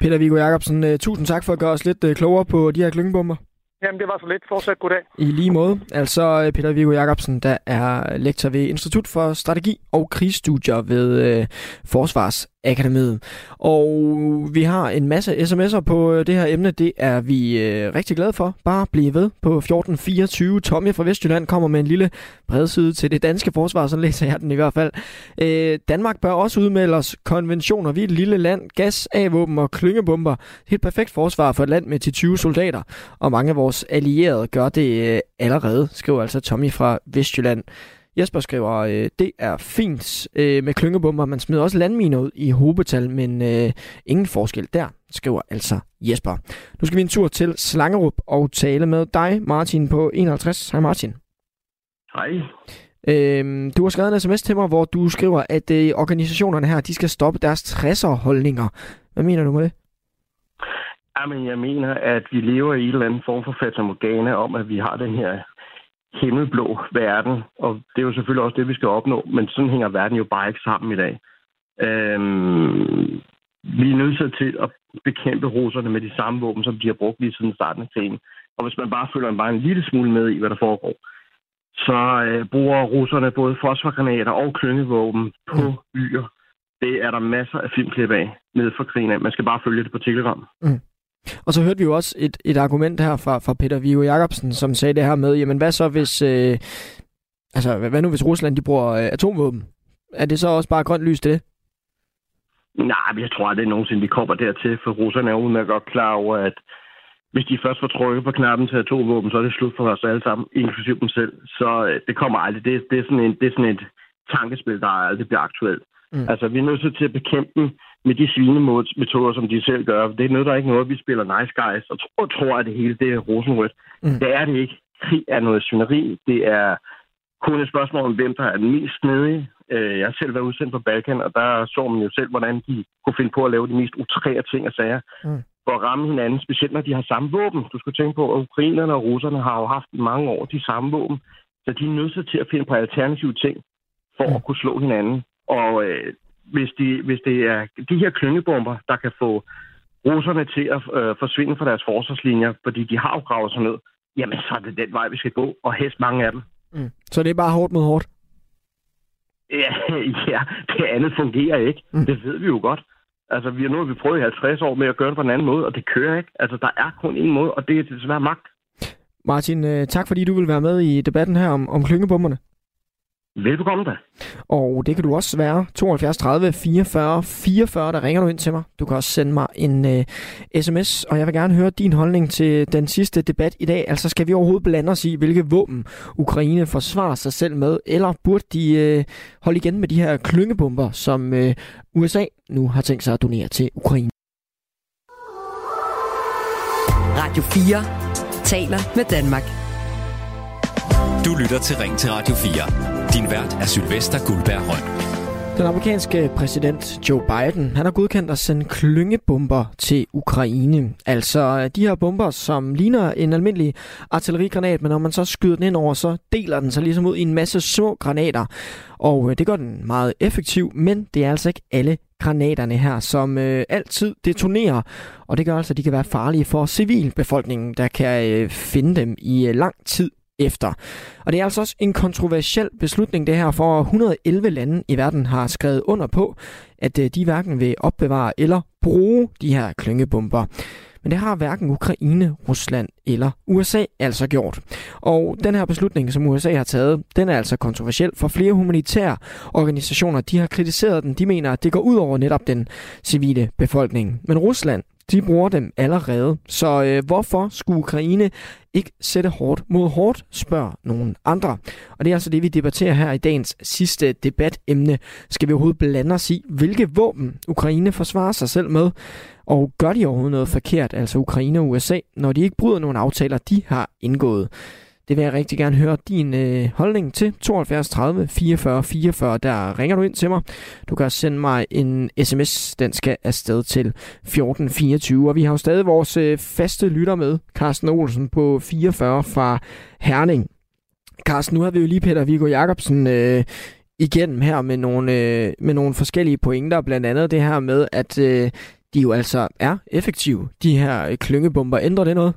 Peter Viggo Jacobsen, øh, tusind tak for at gøre os lidt øh, klogere på de her klyngebomber. Jamen, det var så lidt. Fortsat goddag. I lige måde. Altså øh, Peter Viggo Jacobsen, der er lektor ved Institut for Strategi og Krigsstudier ved øh, Forsvarsakademiet. Og vi har en masse sms'er på øh, det her emne. Det er vi øh, rigtig glade for. Bare bliv ved på 1424. Tommy fra Vestjylland kommer med en lille bredside til det danske forsvar, så læser jeg den i hvert fald. Øh, Danmark bør også udmelde os konventioner. Vi er et lille land. Gas, A-våben og klyngebomber. Helt perfekt forsvar for et land med til 20 soldater. Og mange af vores allierede gør det øh, allerede, skriver altså Tommy fra Vestjylland. Jesper skriver, øh, det er fint øh, med klyngebomber. Man smider også landminer ud i hobetal, men øh, ingen forskel der, skriver altså Jesper. Nu skal vi en tur til Slangerup og tale med dig, Martin, på 51. Hej Martin. Hej. Øhm, du har skrevet en sms til mig, hvor du skriver, at øh, organisationerne her, de skal stoppe deres 60'er-holdninger. Hvad mener du med det? Jamen, jeg mener, at vi lever i en eller anden form for fatamorgana om, at vi har den her himmelblå verden, og det er jo selvfølgelig også det, vi skal opnå, men sådan hænger verden jo bare ikke sammen i dag. Øhm, vi er nødt til at bekæmpe russerne med de samme våben, som de har brugt lige siden starten af krigen. Og hvis man bare følger bare en lille smule med i, hvad der foregår, så øh, bruger russerne både fosforgranater og klyngevåben på byer Det er der masser af filmklip af nede for krigen af. Man skal bare følge det på Telegram. Mm. Og så hørte vi jo også et, et argument her fra, fra Peter Viggo Jacobsen, som sagde det her med, jamen hvad så hvis, øh, altså hvad nu hvis Rusland de bruger øh, atomvåben? Er det så også bare grønt lys til det? Nej, jeg tror aldrig nogensinde, de kommer dertil, for russerne er udmærket godt klar over, at hvis de først får trykket på knappen til atomvåben, så er det slut for os alle sammen, inklusiv dem selv. Så øh, det kommer aldrig. Det, det, er sådan en, det er sådan et tankespil, der aldrig bliver aktuelt. Mm. Altså, vi er nødt til at bekæmpe dem med de svinemetoder, som de selv gør. Det er noget, der er ikke noget, vi spiller nice guys og tror, tror at det hele det er rosenrødt. Mm. Det er det ikke. Krig er noget syneri. Det er kun et spørgsmål om, hvem der er den mest snedige. Øh, jeg har selv været udsendt på Balkan, og der så man jo selv, hvordan de kunne finde på at lave de mest utrære ting og sager. Mm. For at ramme hinanden, specielt når de har samme våben. Du skal tænke på, at ukrainerne og russerne har jo haft i mange år de samme våben. Så de er nødt til at finde på alternative ting for mm. at kunne slå hinanden. Og øh, hvis, de, hvis det er de her klyngebomber, der kan få russerne til at øh, forsvinde fra deres forsvarslinjer, fordi de har jo gravet sig ned, jamen så er det den vej, vi skal gå, og helst mange af dem. Mm. Så det er bare hårdt mod hårdt? Ja, [LAUGHS] ja det andet fungerer ikke. Mm. Det ved vi jo godt. Altså, vi har nu vi prøvet i 50 år med at gøre det på en anden måde, og det kører ikke. Altså, der er kun en måde, og det er desværre magt. Martin, øh, tak fordi du vil være med i debatten her om, om klyngebomberne. Velbekomme da. Og det kan du også være 72 30 44 44, der ringer du ind til mig. Du kan også sende mig en uh, sms, og jeg vil gerne høre din holdning til den sidste debat i dag. Altså skal vi overhovedet blande os i, hvilke våben Ukraine forsvarer sig selv med, eller burde de uh, holde igen med de her klyngebomber, som uh, USA nu har tænkt sig at donere til Ukraine? Radio 4 taler med Danmark. Du lytter til Ring til Radio 4. Din vært er Sylvester Guldberg Røn. Den amerikanske præsident Joe Biden, han har godkendt at sende klyngebomber til Ukraine. Altså de her bomber, som ligner en almindelig artillerigranat, men når man så skyder den ind over, så deler den sig ligesom ud i en masse små granater. Og øh, det gør den meget effektiv, men det er altså ikke alle granaterne her, som øh, altid detonerer. Og det gør altså, at de kan være farlige for civilbefolkningen, der kan øh, finde dem i øh, lang tid efter. Og det er altså også en kontroversiel beslutning, det her, for 111 lande i verden har skrevet under på, at øh, de hverken vil opbevare eller bruge de her klyngebomber. Men det har hverken Ukraine, Rusland eller USA altså gjort. Og den her beslutning, som USA har taget, den er altså kontroversiel, for flere humanitære organisationer, de har kritiseret den. De mener, at det går ud over netop den civile befolkning. Men Rusland, de bruger dem allerede. Så øh, hvorfor skulle Ukraine ikke sætte hårdt mod hårdt, spørger nogen andre. Og det er altså det, vi debatterer her i dagens sidste debatemne. Skal vi overhovedet blande os i, hvilke våben Ukraine forsvarer sig selv med? Og gør de overhovedet noget forkert, altså Ukraine og USA, når de ikke bryder nogle aftaler, de har indgået? Det vil jeg rigtig gerne høre din øh, holdning til. 72 30 44 44, der ringer du ind til mig. Du kan sende mig en sms, den skal afsted til 1424. Og vi har jo stadig vores øh, faste lytter med, Carsten Olsen på 44 fra Herning. Carsten, nu har vi jo lige Peter Viggo Jacobsen øh, igennem her med nogle, øh, med nogle forskellige pointer, blandt andet det her med, at øh, de jo altså er effektive, de her øh, klyngebomber. Ændrer det noget?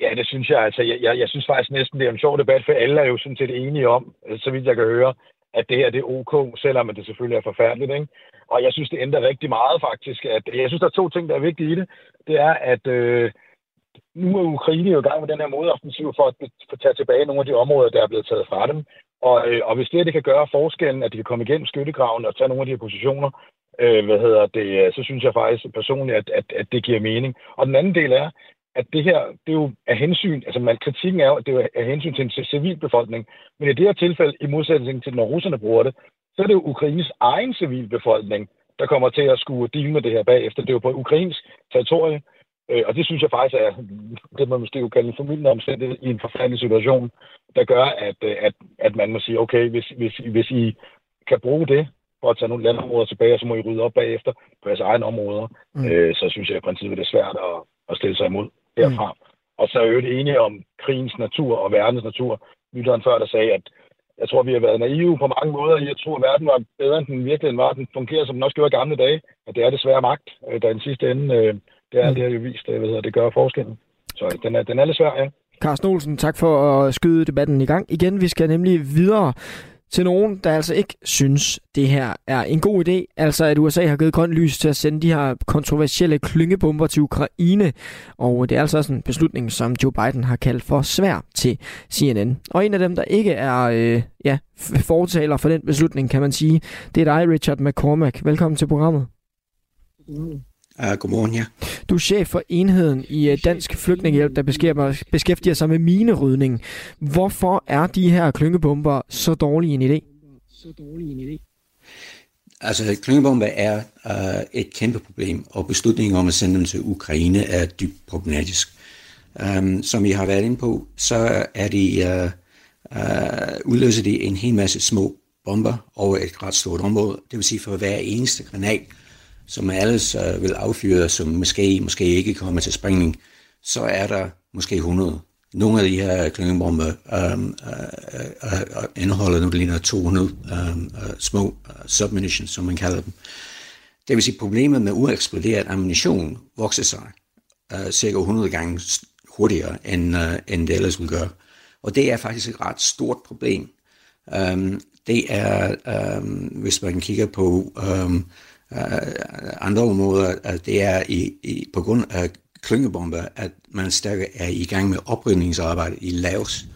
Ja, det synes jeg. Altså, jeg, jeg, jeg synes faktisk næsten, det er en sjov debat, for alle er jo sådan set enige om, øh, så vidt jeg kan høre, at det her det er ok, selvom det selvfølgelig er forfærdeligt. Ikke? Og jeg synes, det ændrer rigtig meget faktisk. At, jeg synes, der er to ting, der er vigtige i det. Det er, at øh, nu er Ukraine jo i gang med den her modoffensiv for at, for at tage tilbage nogle af de områder, der er blevet taget fra dem. Og, øh, og hvis det, det kan gøre forskellen, at de kan komme igennem skyttegraven og tage nogle af de her positioner, øh, hvad hedder det, så synes jeg faktisk personligt, at, at, at det giver mening. Og den anden del er, at det her, det er jo af hensyn, altså man, kritikken er jo, at det er af hensyn til en civilbefolkning, men i det her tilfælde, i modsætning til når russerne bruger det, så er det jo Ukraines egen civilbefolkning, der kommer til at skulle dele med det her bagefter. Det er jo på ukrainsk territorie, øh, og det synes jeg faktisk er, det man måske jo kalde en formidlende omstændighed i en forfærdelig situation, der gør, at, øh, at, at man må sige, okay, hvis, hvis, hvis I kan bruge det for at tage nogle landområder tilbage, og så må I rydde op bagefter på jeres egne områder, mm. øh, så synes jeg i princippet, det er svært at, at stille sig imod derfra. Mm. Og så er jo enige om krigens natur og verdens natur. Lytteren før, der sagde, at jeg tror, vi har været naive på mange måder. Jeg tror, at verden var bedre, end den virkelig var. Den fungerer, som den også gjorde i gamle dage. At det er desværre magt, øh, der i den sidste ende, øh, det er mm. det har jo vist, øh, hvad det gør forskellen. Så den er, den er lidt svær, ja. Carsten Olsen, tak for at skyde debatten i gang igen. Vi skal nemlig videre til nogen, der altså ikke synes, det her er en god idé. Altså at USA har givet grønt lys til at sende de her kontroversielle klyngebomber til Ukraine. Og det er altså også en beslutning, som Joe Biden har kaldt for svær til CNN. Og en af dem, der ikke er øh, ja, fortaler for den beslutning, kan man sige, det er dig, Richard McCormack. Velkommen til programmet. Mm. Uh, godmorgen, ja. Du er chef for enheden i øh, Dansk Flygtningehjælp, der beskæftiger, sig med minerydning. Hvorfor er de her klyngebomber så dårlige en idé? Så dårlige en idé? Altså, klyngebomber er uh, et kæmpe problem, og beslutningen om at sende dem til Ukraine er dybt problematisk. Um, som I har været inde på, så er de, uh, uh, udløser de en hel masse små bomber over et ret stort område. Det vil sige, for hver eneste granat, som alles øh, vil affyre, som måske, måske ikke kommer til sprængning, så er der måske 100. Nogle af de her klyngebomber øhm, øh, øh, øh, øh indeholder nu ligner 200 øhm, øh, små øh, submunitions, som man kalder dem. Det vil sige, problemet med ueksploderet ammunition vokser sig øh, cirka 100 gange hurtigere, end, øh, end det ellers vil gøre. Og det er faktisk et ret stort problem. Um, det er, um, hvis man kigger på um, andre områder, at det er i, i, på grund af klyngebomber, at man stadig er i gang med oprydningsarbejde i Laos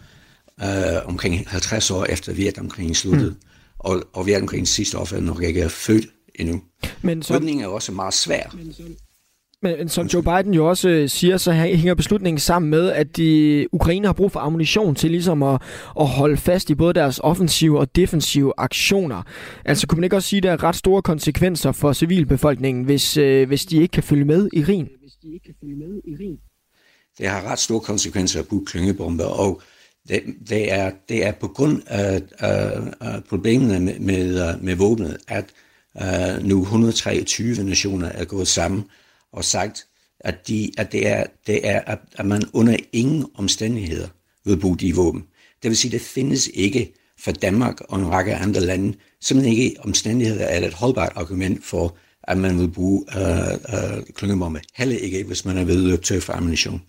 uh, omkring 50 år efter Vietnamkrigen sluttede. Mm. Og, og Vietnamkrigens sidste offer nok ikke er født endnu. Men så... Rydningen er også meget svær. Men så... Men som Joe Biden jo også øh, siger, så hænger beslutningen sammen med, at de, Ukraine har brug for ammunition til ligesom at, at holde fast i både deres offensive og defensive aktioner. Altså kunne man ikke også sige, at der er ret store konsekvenser for civilbefolkningen, hvis, øh, hvis de ikke kan følge med i Rin? Hvis de ikke kan følge med i Rin. Det har ret store konsekvenser at bruge klyngebomber, og det, det, er, det er på grund af, af, af problemerne med, med, med våbnet, at uh, nu 123 nationer er gået sammen og sagt, at, de, at det er, det er at, at man under ingen omstændigheder vil bruge de våben. Det vil sige, at det findes ikke for Danmark og en række andre lande, simpelthen ikke omstændigheder er et holdbart argument for, at man vil bruge øh, øh, klyngebombe. Heller ikke, hvis man er ved at tør for ammunition.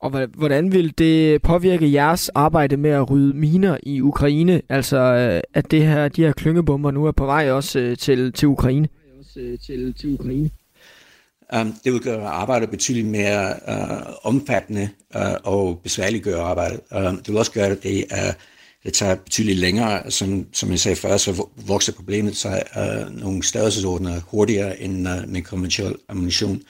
Og hvordan vil det påvirke jeres arbejde med at rydde miner i Ukraine? Altså, øh, at det her, de her klyngebomber nu er på vej også øh, til, til Ukraine? Også til, til Ukraine. Um, det vil gøre arbejdet betydeligt mere uh, omfattende uh, og besværligt gøre arbejdet. Um, det vil også gøre, at det, uh, det tager betydeligt længere. Som, som jeg sagde før, så vokser problemet sig uh, nogle størrelsesordner hurtigere end uh, med konventionel ammunition.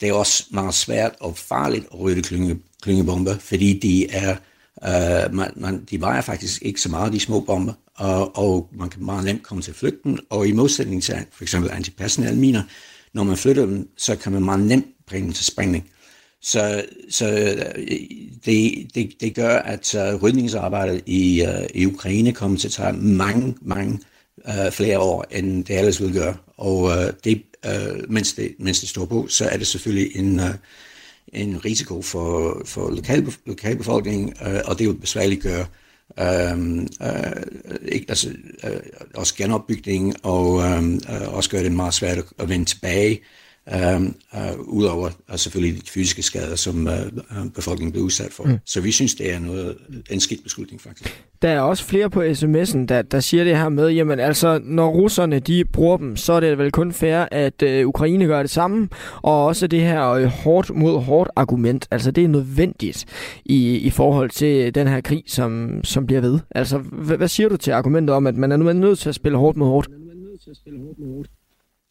Det er også meget svært og farligt at rydde klynge, klyngebomber, fordi de er uh, man, man, de vejer faktisk ikke så meget, de små bomber, og, og man kan meget nemt komme til flygten, og i modsætning til for eksempel antipersonelle miner, når man flytter dem, så kan man meget nemt bringe dem til springning. Så, så øh, det, det, det gør, at øh, rydningsarbejdet i, uh, i Ukraine kommer til at tage mange, mange uh, flere år, end det ellers ville gøre. Og uh, det, uh, mens, det, mens det står på, så er det selvfølgelig en, uh, en risiko for, for lokal, lokalbefolkningen, uh, og det vil besværligt gøre Øhm, øh, ikke, altså, øh, også genopbygning, og øhm, øh, også gør det meget svært at vende tilbage, øh, øh, udover og selvfølgelig de fysiske skader, som øh, øh, befolkningen bliver udsat for. Mm. Så vi synes, det er noget, en skidt beslutning faktisk. Der er også flere på sms'en, der, der siger det her med, jamen altså, når russerne de bruger dem, så er det vel kun fair, at øh, Ukraine gør det samme, og også det her øh, hårdt mod hårdt argument, altså det er nødvendigt i, i forhold til den her krig, som, som bliver ved. Altså, hvad, hvad siger du til argumentet om, at man er nødt til at spille hårdt mod hårdt?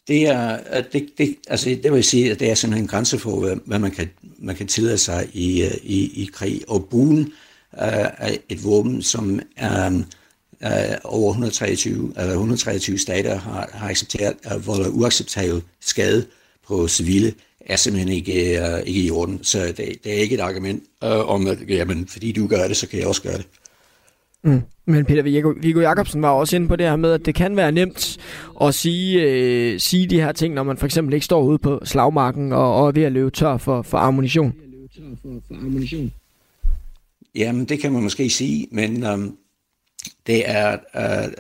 Det er, det, det, altså det vil sige, at det er simpelthen en grænse for, hvad, hvad man, kan, man kan tillade sig i, øh, i, i krig. Og bulen øh, er et våben, som er, uh, over 123, eller 123 stater har, har accepteret, at volder uacceptabel skade på civile, er simpelthen ikke, uh, ikke i orden. Så det, det er ikke et argument uh, om, at jamen, fordi du gør det, så kan jeg også gøre det. Mm. Men Peter Viggo Viggo Jacobsen var også inde på det her med, at det kan være nemt at sige, øh, sige de her ting, når man for eksempel ikke står ude på slagmarken og, og er ved at løbe tør for, for ammunition. Jamen, det kan man måske sige, men øhm, det er, øh,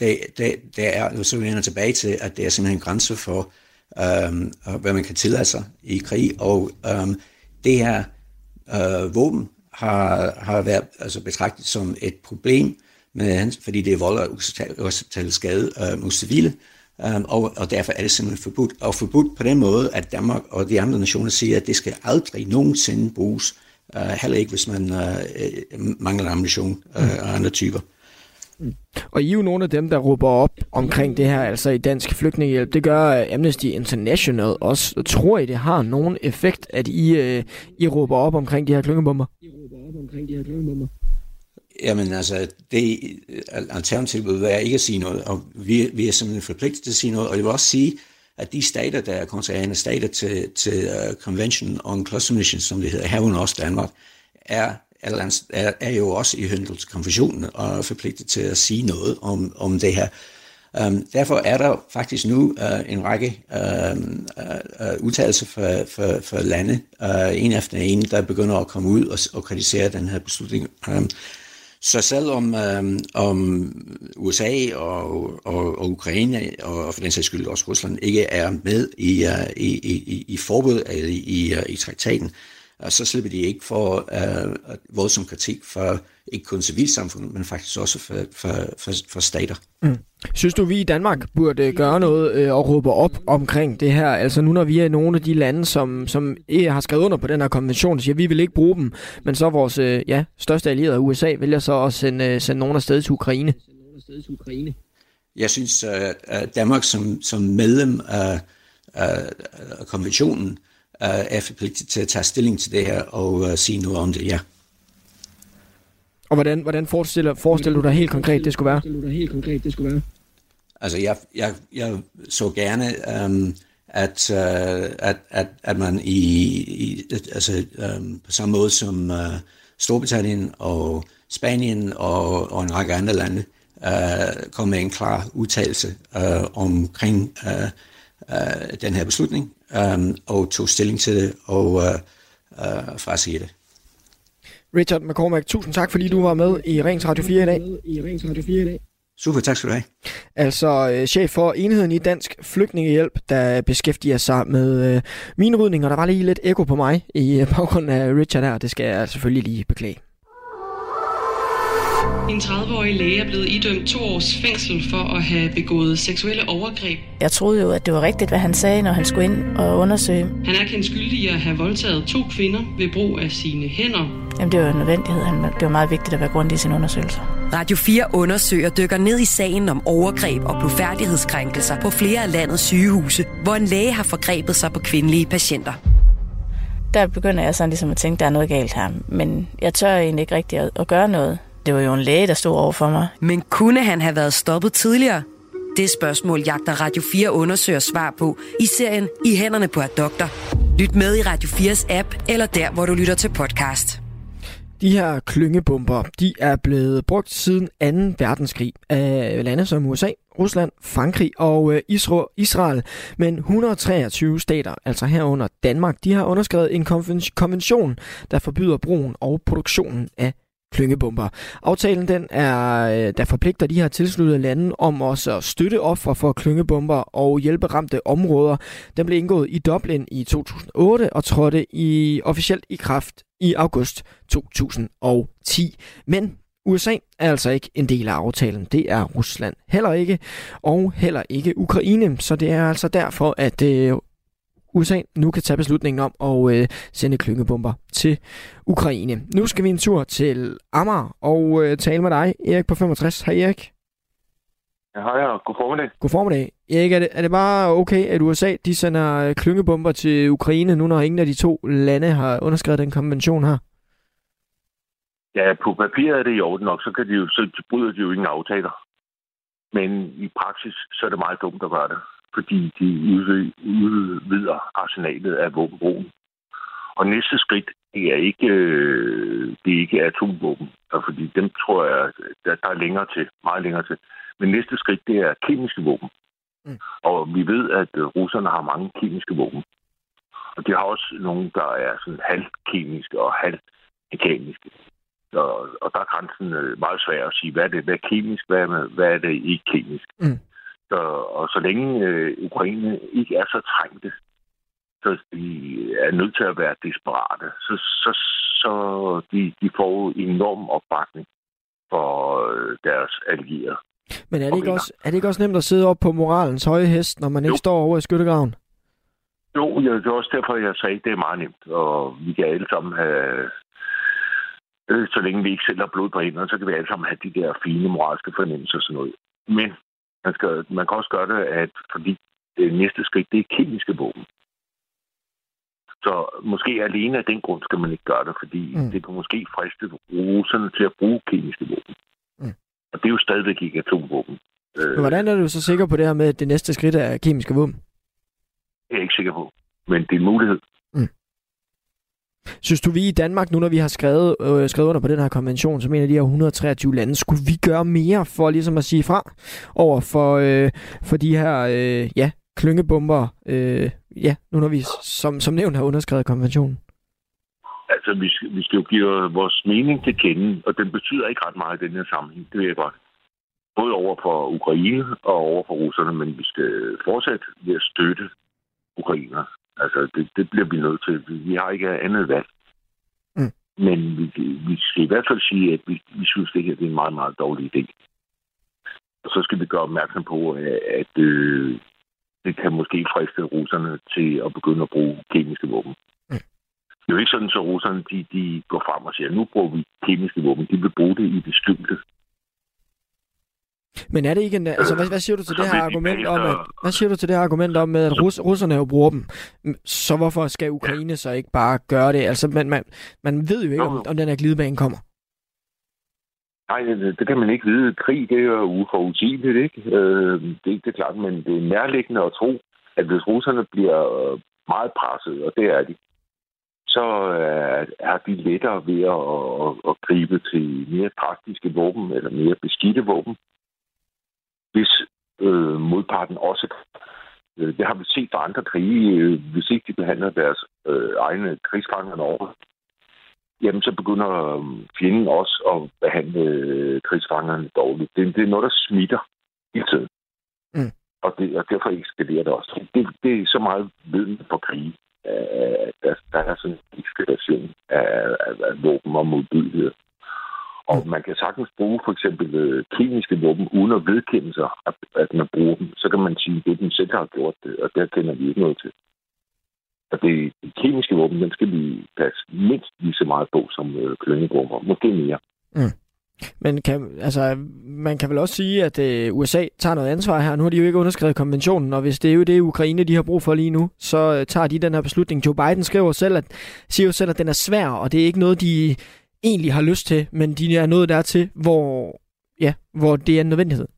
det, det, det er, så vender tilbage til, at det er simpelthen en grænse for, øhm, hvad man kan tillade sig i krig, og øhm, det her øh, våben har, har været altså betragtet som et problem med, fordi det er vold og uacceptabel skade øh, mod civile, Um, og, og derfor er det simpelthen forbudt. Og forbudt på den måde, at Danmark og de andre nationer siger, at det skal aldrig nogensinde bruges, uh, heller ikke hvis man uh, mangler ammunition uh, og andre typer. Og I er jo nogle af dem, der råber op omkring det her, altså i dansk flygtningehjælp. Det gør Amnesty International også. Tror I, det har nogen effekt, at I, uh, I råber op omkring de her klyngebomber? Op omkring de her klyngebomber. Jamen altså, det alternativt vil være ikke at sige noget, og vi, vi er simpelthen forpligtet til at sige noget, og jeg vil også sige, at de stater, der er kontraherende stater til, til uh, Convention on Cluster Missions, som det hedder, herunder også Danmark, er, er, er jo også i henhold til konventionen og er forpligtet til at sige noget om, om det her. Um, derfor er der faktisk nu uh, en række uh, uh, udtalelser for, for, for lande, uh, en efter en, der begynder at komme ud og, og kritisere den her beslutning. Um, så selvom um, om USA og, og, og Ukraine, og for den sags skyld også Rusland, ikke er med i, uh, i, i, i forbud eller i, i, i traktaten, uh, så slipper de ikke for uh, voldsom kritik for ikke kun civilsamfundet, men faktisk også for, for, for, for stater. Mm. Synes du, vi i Danmark burde gøre noget øh, og råbe op omkring det her? Altså nu når vi er nogle af de lande, som, som har skrevet under på den her konvention, siger, at vi vil ikke bruge dem, men så vores øh, ja, største allierede USA vælger så at sende, øh, sende nogen afsted til Ukraine. Jeg synes, at uh, Danmark som, som medlem af, af, konventionen uh, er forpligtet til at tage stilling til det her og uh, sige noget om det, ja. Og hvordan, hvordan forestiller, forestiller du dig helt konkret, det skulle være? helt konkret, det skulle være? Altså, jeg, jeg, jeg så gerne, um, at, uh, at, at, at man i, i altså, um, på samme måde som uh, Storbritannien og Spanien og, og en række andre lande uh, kom med en klar udtalelse uh, omkring uh, uh, den her beslutning um, og tog stilling til det og uh, uh, frasiger det. Richard McCormack, tusind tak, fordi du var med i Rings Radio 4 i dag. I Rings Radio 4 i dag. Super, tak skal du have. Altså øh, chef for enheden i Dansk Flygtningehjælp, der beskæftiger sig med øh, minerydning, og der var lige lidt ekko på mig i øh, [LAUGHS] baggrunden af Richard her, det skal jeg selvfølgelig lige beklage. En 30-årig læge er blevet idømt to års fængsel for at have begået seksuelle overgreb. Jeg troede jo, at det var rigtigt, hvad han sagde, når han skulle ind og undersøge. Han er kendt skyldig i at have voldtaget to kvinder ved brug af sine hænder. Jamen, det var en nødvendighed. Det var meget vigtigt at være grundig i sin undersøgelse. Radio 4 undersøger dykker ned i sagen om overgreb og blodfærdighedskrænkelser på flere af landets sygehuse, hvor en læge har forgrebet sig på kvindelige patienter. Der begynder jeg sådan ligesom at tænke, at der er noget galt her. Men jeg tør egentlig ikke rigtig at, at gøre noget. Det var jo en læge, der stod over for mig. Men kunne han have været stoppet tidligere? Det spørgsmål jagter Radio 4 undersøger svar på i serien I hænderne på et doktor. Lyt med i Radio 4's app eller der, hvor du lytter til podcast. De her klyngebomber, de er blevet brugt siden 2. verdenskrig af lande som USA, Rusland, Frankrig og øh, Israel. Men 123 stater, altså herunder Danmark, de har underskrevet en konvention, der forbyder brugen og produktionen af klyngebomber. Aftalen den er, øh, der forpligter de her tilsluttede lande om også at støtte ofre for klyngebomber og hjælpe ramte områder. Den blev indgået i Dublin i 2008 og trådte i officielt i kraft i august 2010. Men USA er altså ikke en del af aftalen. Det er Rusland heller ikke, og heller ikke Ukraine. Så det er altså derfor, at øh, USA nu kan tage beslutningen om at øh, sende klyngebomber til Ukraine. Nu skal vi en tur til Amager og øh, tale med dig, Erik på 65. Hej Erik. Ja, hej og god formiddag. God formiddag. Erik, er det, er det bare okay, at USA de sender øh, klyngebomber til Ukraine, nu når ingen af de to lande har underskrevet den konvention her? Ja, på papiret er det i orden nok, så, kan de jo, så bryder de jo ingen aftaler. Men i praksis, så er det meget dumt at gøre det fordi de udvider arsenalet af våbenbrugen. Og næste skridt, det er ikke, øh, det er ikke atomvåben, fordi dem tror jeg, der, der er længere til, meget længere til. Men næste skridt, det er kemiske våben. Mm. Og vi ved, at øh, russerne har mange kemiske våben. Og de har også nogle, der er sådan halvkemiske og halvmekaniske. Og, og der er grænsen øh, meget svær at sige, hvad er det, hvad er kemisk, hvad er, hvad er det ikke kemisk. Mm. Så, og så længe øh, Ukraine ikke er så trængte, så de er nødt til at være desperate, så, så, så de, de får enorm opbakning for øh, deres allierede. Men er det, ikke også, er det ikke også nemt at sidde op på moralens høje hest, når man jo. ikke står over i skyttegraven? Jo, ja, det er også derfor, jeg sagde, at det er meget nemt, og vi kan alle sammen have... Øh, så længe vi ikke selv har blod på hænderne, så kan vi alle sammen have de der fine moralske fornemmelser og sådan noget. Men man, skal, man kan også gøre det, at fordi det næste skridt, det er kemiske våben. Så måske alene af den grund skal man ikke gøre det, fordi mm. det kan måske friste russerne til at bruge kemiske våben. Mm. Og det er jo stadigvæk ikke atomvåben. Men hvordan er du så sikker på det her med, at det næste skridt er kemiske våben? Det er jeg ikke sikker på, men det er en mulighed. Mm. Synes du, vi i Danmark, nu når vi har skrevet, øh, skrevet under på den her konvention, som en af de her 123 lande, skulle vi gøre mere for ligesom at sige fra over for, øh, for de her øh, ja, klyngebomber, øh, ja, nu når vi som, som nævnt har underskrevet konventionen? Altså, vi skal, vi skal jo give vores mening til kende, og den betyder ikke ret meget i den her sammenhæng, det ved jeg godt. Både over for Ukraine og over for russerne, men vi skal fortsætte ved at støtte ukrainer. Altså, det, det bliver vi nødt til. Vi har ikke andet valg. Mm. Men vi, vi skal i hvert fald sige, at vi, vi synes, det her det er en meget, meget dårlig idé. Og så skal vi gøre opmærksom på, at, at øh, det kan måske friste russerne til at begynde at bruge kemiske våben. Mm. Det er jo ikke sådan, at så russerne de, de går frem og siger, at nu bruger vi kemiske våben. De vil bruge det i det skjulte. Men er det ikke en, altså, hvad, hvad siger du til det her argument om, at, hvad siger du til det her argument om, at rus, russerne jo bruger dem? Så hvorfor skal Ukraine så ikke bare gøre det? Altså, man, man, man ved jo ikke, om, om den her glidebane kommer. Nej, det, det kan man ikke vide. Krig, det er jo uforudsigeligt, ikke? Øh, det, det er klart, men det er nærliggende at tro, at hvis russerne bliver øh, meget presset, og det er de, så øh, er de lettere ved at, at, at gribe til mere praktiske våben eller mere beskidte våben, hvis øh, modparten også øh, det har vi set fra andre krige, øh, hvis ikke de behandler deres øh, egne krigsfanger over, jamen så begynder øh, fjenden også at behandle øh, krigsfangerne dårligt. Det, det er noget, der smitter hele tiden. Mm. Og, det, og derfor eskalerer det også. Det, det er så meget viden på krige. at der, der er sådan en eskalation af, af, af våben og modbydelighed. Og man kan sagtens bruge for eksempel øh, kemiske våben uden at vedkende sig, at, at man bruger dem. Så kan man sige, at det den selv har gjort det, og der kender vi ikke noget til. Og det, de kemiske våben, den skal vi passe mindst lige så meget på som øh, kløngebomber. Måske mere. Mm. Men kan, altså, man kan vel også sige, at øh, USA tager noget ansvar her. Nu har de jo ikke underskrevet konventionen, og hvis det er jo det, Ukraine de har brug for lige nu, så øh, tager de den her beslutning. Joe Biden skriver selv, at, siger jo selv, at den er svær, og det er ikke noget, de egentlig har lyst til, men de er nået dertil, hvor, ja, hvor det er en nødvendighed.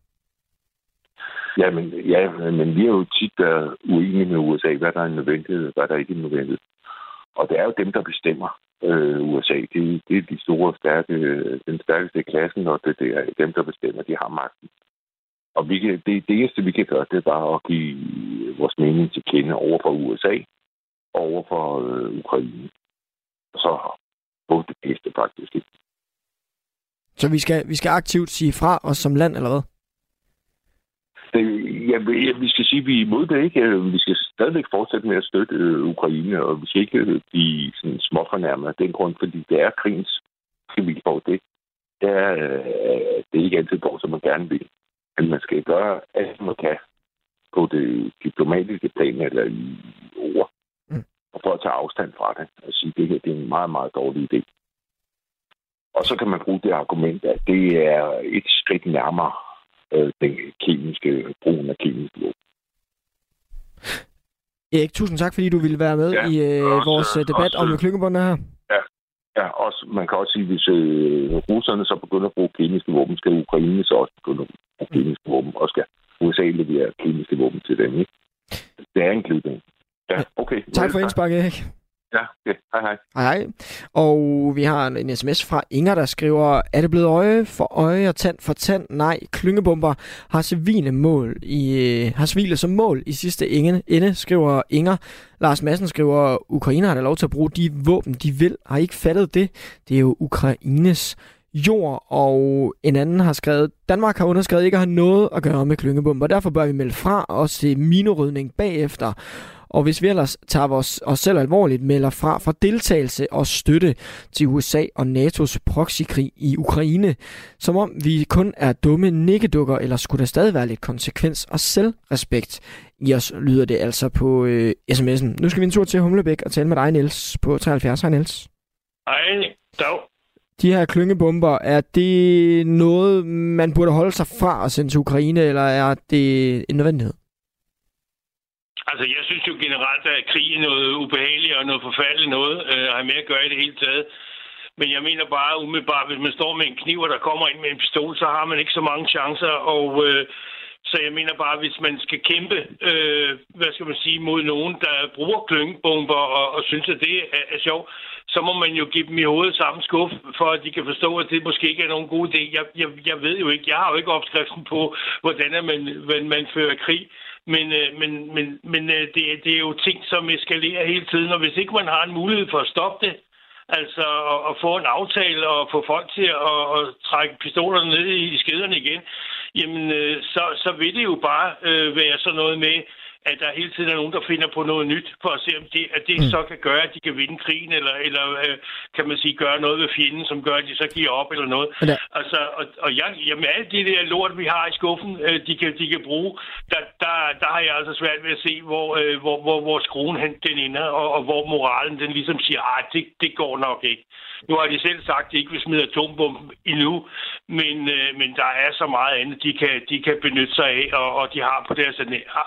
Ja, men, ja, men vi er jo tit der uenige med USA, hvad der er en nødvendighed, hvad der ikke er en nødvendighed. Og det er jo dem, der bestemmer øh, USA. Det, det er de store, stærke, den stærkeste i klassen, og det, det er dem, der bestemmer. De har magten. Og vi kan, det, det eneste, vi kan gøre, det er bare at give vores mening til kende over for USA og over for øh, Ukraine. Så på det bedste, faktisk. Så vi skal, vi skal aktivt sige fra os som land, eller hvad? Det, ja, vi skal sige, at vi er imod det, ikke? Vi skal stadigvæk fortsætte med at støtte øh, Ukraine, og vi skal ikke øh, blive sådan småfornærmet af den grund, fordi det er krigens vilkår. Det, det, er, øh, det er ikke altid går, som man gerne vil. Men man skal gøre alt, man kan på det diplomatiske plan eller i ord, og for at tage afstand fra det og sige, at det her det er en meget, meget dårlig idé. Og så kan man bruge det argument, at det er et skridt nærmere øh, den kemiske, brugen af kemiske våben. Erik, tusind tak, fordi du ville være med ja, i øh, også, vores øh, debat også, om klyngebåndene her. Ja, ja også, man kan også sige, hvis øh, russerne så begynder at bruge kemiske våben, skal Ukraine så også begynde at bruge kemiske våben, og skal USA levere kemiske våben til dem. Ikke? Det er en glidning. Ja, okay. Tak for indspark, Erik. Ja, okay. Hej, hej. Hej, hej. Og vi har en sms fra Inger, der skriver, er det blevet øje for øje og tand for tand? Nej, klyngebomber har civile mål i, øh, har civile som mål i sidste ende, ende, skriver Inger. Lars Madsen skriver, Ukraine har da lov til at bruge de våben, de vil. Har I ikke fattet det? Det er jo Ukraines jord, og en anden har skrevet, Danmark har underskrevet ikke at have noget at gøre med klyngebomber, derfor bør vi melde fra og se minerydning bagefter. Og hvis vi ellers tager os, os selv alvorligt, melder fra for deltagelse og støtte til USA og NATO's proxykrig i Ukraine, som om vi kun er dumme nikkedukker, eller skulle der stadig være lidt konsekvens og selvrespekt i os, lyder det altså på øh, sms'en. Nu skal vi en tur til Humlebæk og tale med dig, Niels, på 73. Hej, Niels. Hej, dag. De her klyngebomber, er det noget, man burde holde sig fra at sende til Ukraine, eller er det en nødvendighed? Altså, jeg synes jo generelt, at krig er noget ubehageligt og noget forfærdeligt noget, øh, har med at gøre i det hele taget. Men jeg mener bare umiddelbart, hvis man står med en kniv, og der kommer ind med en pistol, så har man ikke så mange chancer. Og øh, så jeg mener bare, hvis man skal kæmpe, øh, hvad skal man sige, mod nogen, der bruger klyngebomber og, og synes, at det er, er sjovt, så må man jo give dem i hovedet samme skuff, for at de kan forstå, at det måske ikke er nogen god idé. Jeg, jeg, jeg ved jo ikke, jeg har jo ikke opskriften på, hvordan man, man, man fører krig. Men, øh, men, men, men øh, det, det er jo ting, som eskalerer hele tiden, og hvis ikke man har en mulighed for at stoppe det, altså at, at få en aftale og få folk til at, at trække pistolerne ned i skederne igen, jamen øh, så, så vil det jo bare øh, være sådan noget med, at der hele tiden er nogen, der finder på noget nyt, for at se, om det, at det mm. så kan gøre, at de kan vinde krigen, eller, eller øh, kan man sige, gøre noget ved fjenden, som gør, at de så giver op, eller noget. Ja. Altså, og, og jeg, jamen, alle de der lort, vi har i skuffen, øh, de, kan, de kan bruge, der, der, der har jeg altså svært ved at se, hvor, øh, hvor, hvor, hvor skruen den ender, og, og hvor moralen den ligesom siger, at det, det går nok ikke. Nu har de selv sagt, at de ikke vil smide atombomben endnu, men, øh, men der er så meget andet, de kan, de kan benytte sig af, og, og de har på deres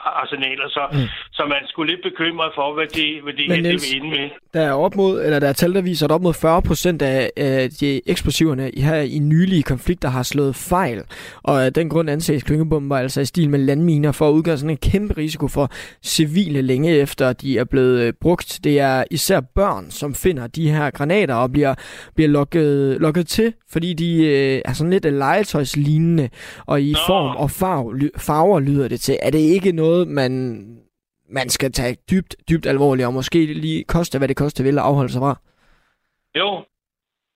arsenaler. Så, mm. så man skulle lidt bekymret for, hvad det, hvad det, men Niels, vil ende med. Der er op mod, eller der er tal, der viser, at op mod 40 procent af, af de eksplosiverne her i nylige konflikter har slået fejl. Og af den grund anses klyngebomber altså i stil med landminer for at udgøre sådan en kæmpe risiko for civile længe efter, de er blevet øh, brugt. Det er især børn, som finder de her granater og bliver bliver lukket, lukket til, fordi de øh, er sådan lidt legetøjslignende, og i Nå. form og farve, farver lyder det til. Er det ikke noget, man, man skal tage dybt, dybt alvorligt, og måske lige koste, hvad det koster vil at afholde sig fra? Jo,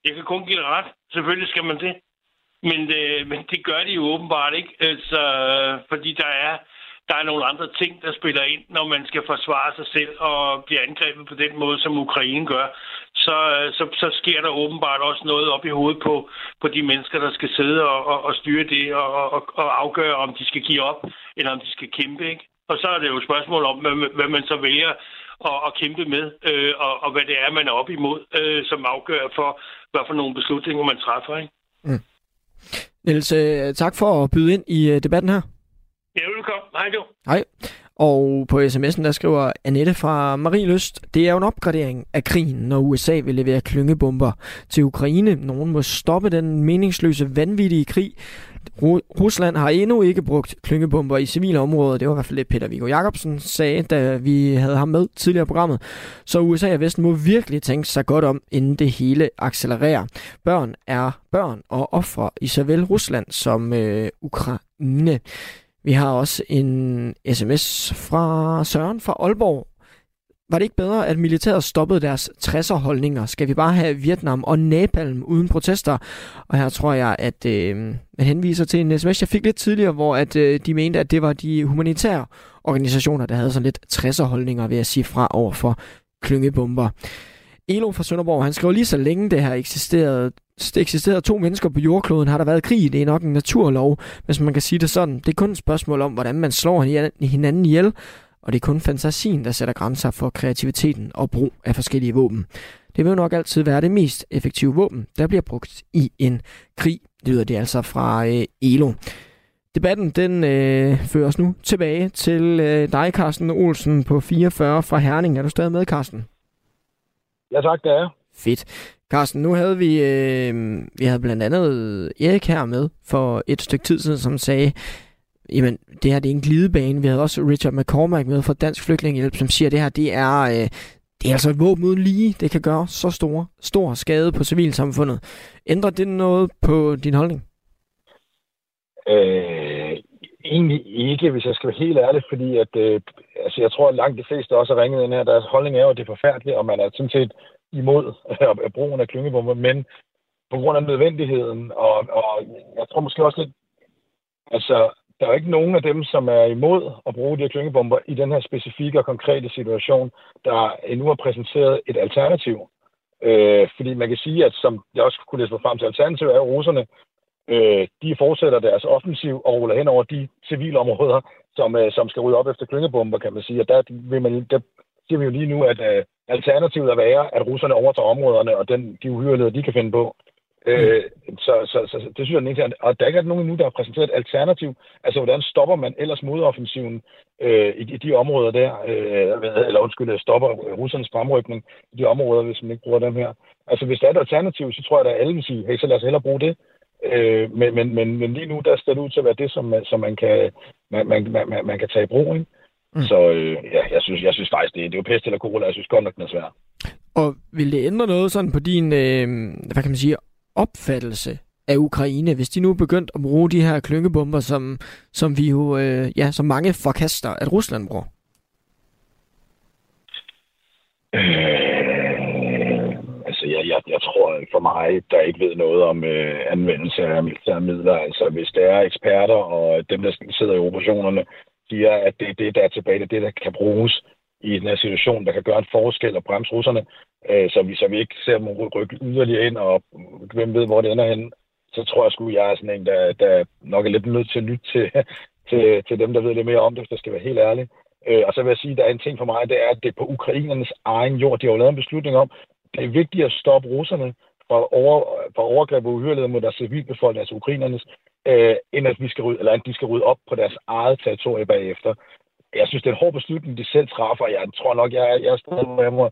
jeg kan kun give det ret. Selvfølgelig skal man det. Men, øh, men det gør de jo åbenbart ikke, altså, fordi der er der er nogle andre ting, der spiller ind, når man skal forsvare sig selv og blive angrebet på den måde, som Ukraine gør. Så, øh, så, så sker der åbenbart også noget op i hovedet på, på de mennesker, der skal sidde og, og, og styre det og, og, og afgøre, om de skal give op, eller om de skal kæmpe. Ikke? Og så er det jo et spørgsmål om, hvad, hvad man så vælger at, at kæmpe med, øh, og, og hvad det er, man er op imod, øh, som afgør for, hvad for nogle beslutninger man træffer. Ikke? Mm. Niels, øh, tak for at byde ind i øh, debatten her. Ja, velkommen. Hej du. Hej. Og på sms'en der skriver Annette fra Marie Lyst, det er jo en opgradering af krigen, når USA vil levere klyngebomber til Ukraine. Nogen må stoppe den meningsløse, vanvittige krig. Rusland har endnu ikke brugt klyngebomber i civile områder. Det var i hvert fald det, Peter Viggo Jacobsen sagde, da vi havde ham med tidligere i programmet. Så USA og Vesten må virkelig tænke sig godt om, inden det hele accelererer. Børn er børn og ofre i såvel Rusland som øh, Ukraine. Vi har også en sms fra Søren fra Aalborg. Var det ikke bedre, at militæret stoppede deres 60'er holdninger? Skal vi bare have Vietnam og Napalm uden protester? Og her tror jeg, at øh, man henviser til en sms, jeg fik lidt tidligere, hvor at, øh, de mente, at det var de humanitære organisationer, der havde sådan lidt 60'er holdninger, ved at sige fra over for klyngebomber. Elo fra Sønderborg, han skriver lige så længe det her eksisterede, det eksisterede to mennesker på jordkloden, har der været krig. Det er nok en naturlov, hvis man kan sige det sådan. Det er kun et spørgsmål om, hvordan man slår hinanden ihjel, og det er kun fantasien, der sætter grænser for kreativiteten og brug af forskellige våben. Det vil nok altid være det mest effektive våben, der bliver brugt i en krig, lyder det altså fra øh, Elo. Debatten den øh, fører os nu tilbage til øh, dig, Carsten Olsen på 44 fra Herning. Er du stadig med, Carsten? Ja tak, det er Fedt. Carsten, nu havde vi, øh, vi havde blandt andet Erik her med for et stykke tid siden, som sagde, jamen det her det er en glidebane. Vi havde også Richard McCormack med fra Dansk Flygtningehjælp, som siger, at det her det er, øh, det er altså et våben uden lige. Det kan gøre så stor, stor skade på civilsamfundet. Ændrer det noget på din holdning? Øh, egentlig ikke, hvis jeg skal være helt ærlig, fordi at, øh, altså, jeg tror, at langt de fleste også har ringet ind her. Deres holdning er jo, at det er forfærdeligt, og man er sådan set imod [LAUGHS] øh, brugen af klyngebomber, men på grund af nødvendigheden, og, og jeg tror måske også lidt, altså, der er ikke nogen af dem, som er imod at bruge de her klyngebomber i den her specifikke og konkrete situation, der endnu har præsenteret et alternativ. Øh, fordi man kan sige, at som jeg også kunne læse mig frem til, alternativ er russerne, øh, de fortsætter deres offensiv og ruller hen over de civile områder, som, øh, som skal rydde op efter klyngebomber, kan man sige. Og der, vil man, der siger vi jo lige nu, at øh, alternativet er være, at russerne overtager områderne, og den, de uhyreligheder, de kan finde på, Øh, så, så, så, så, det synes jeg er den Og der er ikke nogen nu, der har præsenteret et alternativ. Altså, hvordan stopper man ellers modoffensiven øh, i, i de områder der? Øh, eller undskyld, stopper russernes fremrykning i de områder, hvis man ikke bruger dem her. Altså, hvis der er et alternativ, så tror jeg, at alle vil sige, hey, så lad os hellere bruge det. Øh, men, men, men, men lige nu, der står det ud til at være det, som, som man, kan, man, man, man, man kan tage i brug. Ikke? Mm. Så øh, ja, jeg synes, jeg synes faktisk, det, det er jo pest eller cola. Jeg synes godt nok, den er svær. Og vil det ændre noget sådan på din, øh, hvad kan man sige, opfattelse af Ukraine, hvis de nu er begyndt at bruge de her klyngebomber, som, som vi jo, øh, ja, som mange forkaster, at Rusland bruger? Øh, altså, jeg, jeg, jeg tror for mig, der ikke ved noget om øh, anvendelse af militære midler. Altså, hvis der er eksperter og dem, der sidder i operationerne, siger, at det er det, der er tilbage, det er det, der kan bruges i den her situation, der kan gøre en forskel og bremse russerne, øh, så, vi, så vi ikke ser dem rykke yderligere ind, og hvem ved, hvor det ender henne, så tror jeg sgu, jeg er sådan en, der, der nok er lidt nødt til at lytte til, [LAUGHS] til, til dem, der ved lidt mere om det, hvis jeg skal være helt ærlig. Øh, og så vil jeg sige, at der er en ting for mig, det er, at det er på ukrainernes egen jord. De har jo lavet en beslutning om, det er vigtigt at stoppe russerne fra, over, fra overgreb og uhyrelighed mod deres civilbefolkning, altså ukrainernes, øh, end at, vi skal rydde, eller at de skal rydde op på deres eget territorie bagefter jeg synes, det er en hård beslutning, de selv træffer. Jeg tror nok, jeg, jeg er stadig, hvor jeg må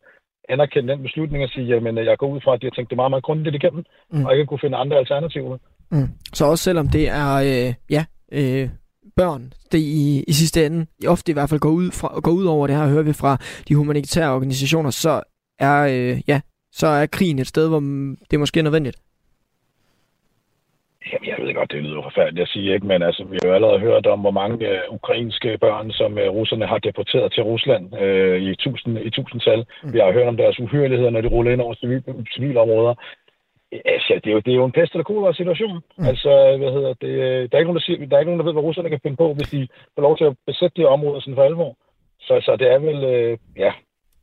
anerkende den beslutning og sige, jamen, jeg går ud fra, at de har tænkt det meget, meget grundigt igennem, mm. og ikke kunne finde andre alternativer. Mm. Så også selvom det er, øh, ja, øh, børn, det i, i sidste ende ofte i hvert fald går ud, fra, går ud over det her, hører vi fra de humanitære organisationer, så er, øh, ja, så er krigen et sted, hvor det er måske nødvendigt. Jamen, jeg ved godt, det lyder forfærdeligt at sige, ikke? men altså, vi har jo allerede hørt om, hvor mange uh, ukrainske børn, som uh, russerne har deporteret til Rusland uh, i, tusind, i tusindtal. Mm. Vi har hørt om deres uhyreligheder, når de ruller ind over civil, civile områder. Altså, det er, jo, det er jo en pest eller kolera situation. Mm. Altså, hvad hedder det, der, er ikke nogen, der, siger, der er ikke nogen, der ved, hvad russerne kan finde på, hvis de får lov til at besætte de områder sådan for alvor. Så, så det er vel, uh, ja,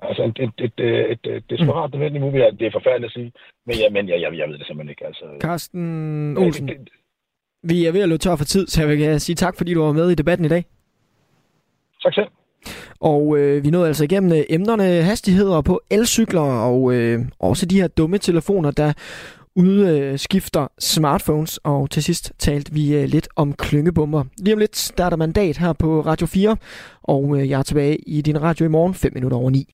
Altså et, et, et, et, et desperat mm. nødvendigt movie, det er forfærdeligt at sige, men, ja, men jeg, jeg, jeg ved det simpelthen ikke. Altså, Carsten Olsen, det, det, vi er ved at løbe tør for tid, så jeg vil sige tak, fordi du var med i debatten i dag. Tak selv. Og øh, vi nåede altså igennem øh, emnerne hastigheder på elcykler og øh, også de her dumme telefoner, der udskifter smartphones. Og til sidst talte vi øh, lidt om klyngebomber. Lige om lidt der er der mandat her på Radio 4, og øh, jeg er tilbage i din radio i morgen 5 minutter over 9.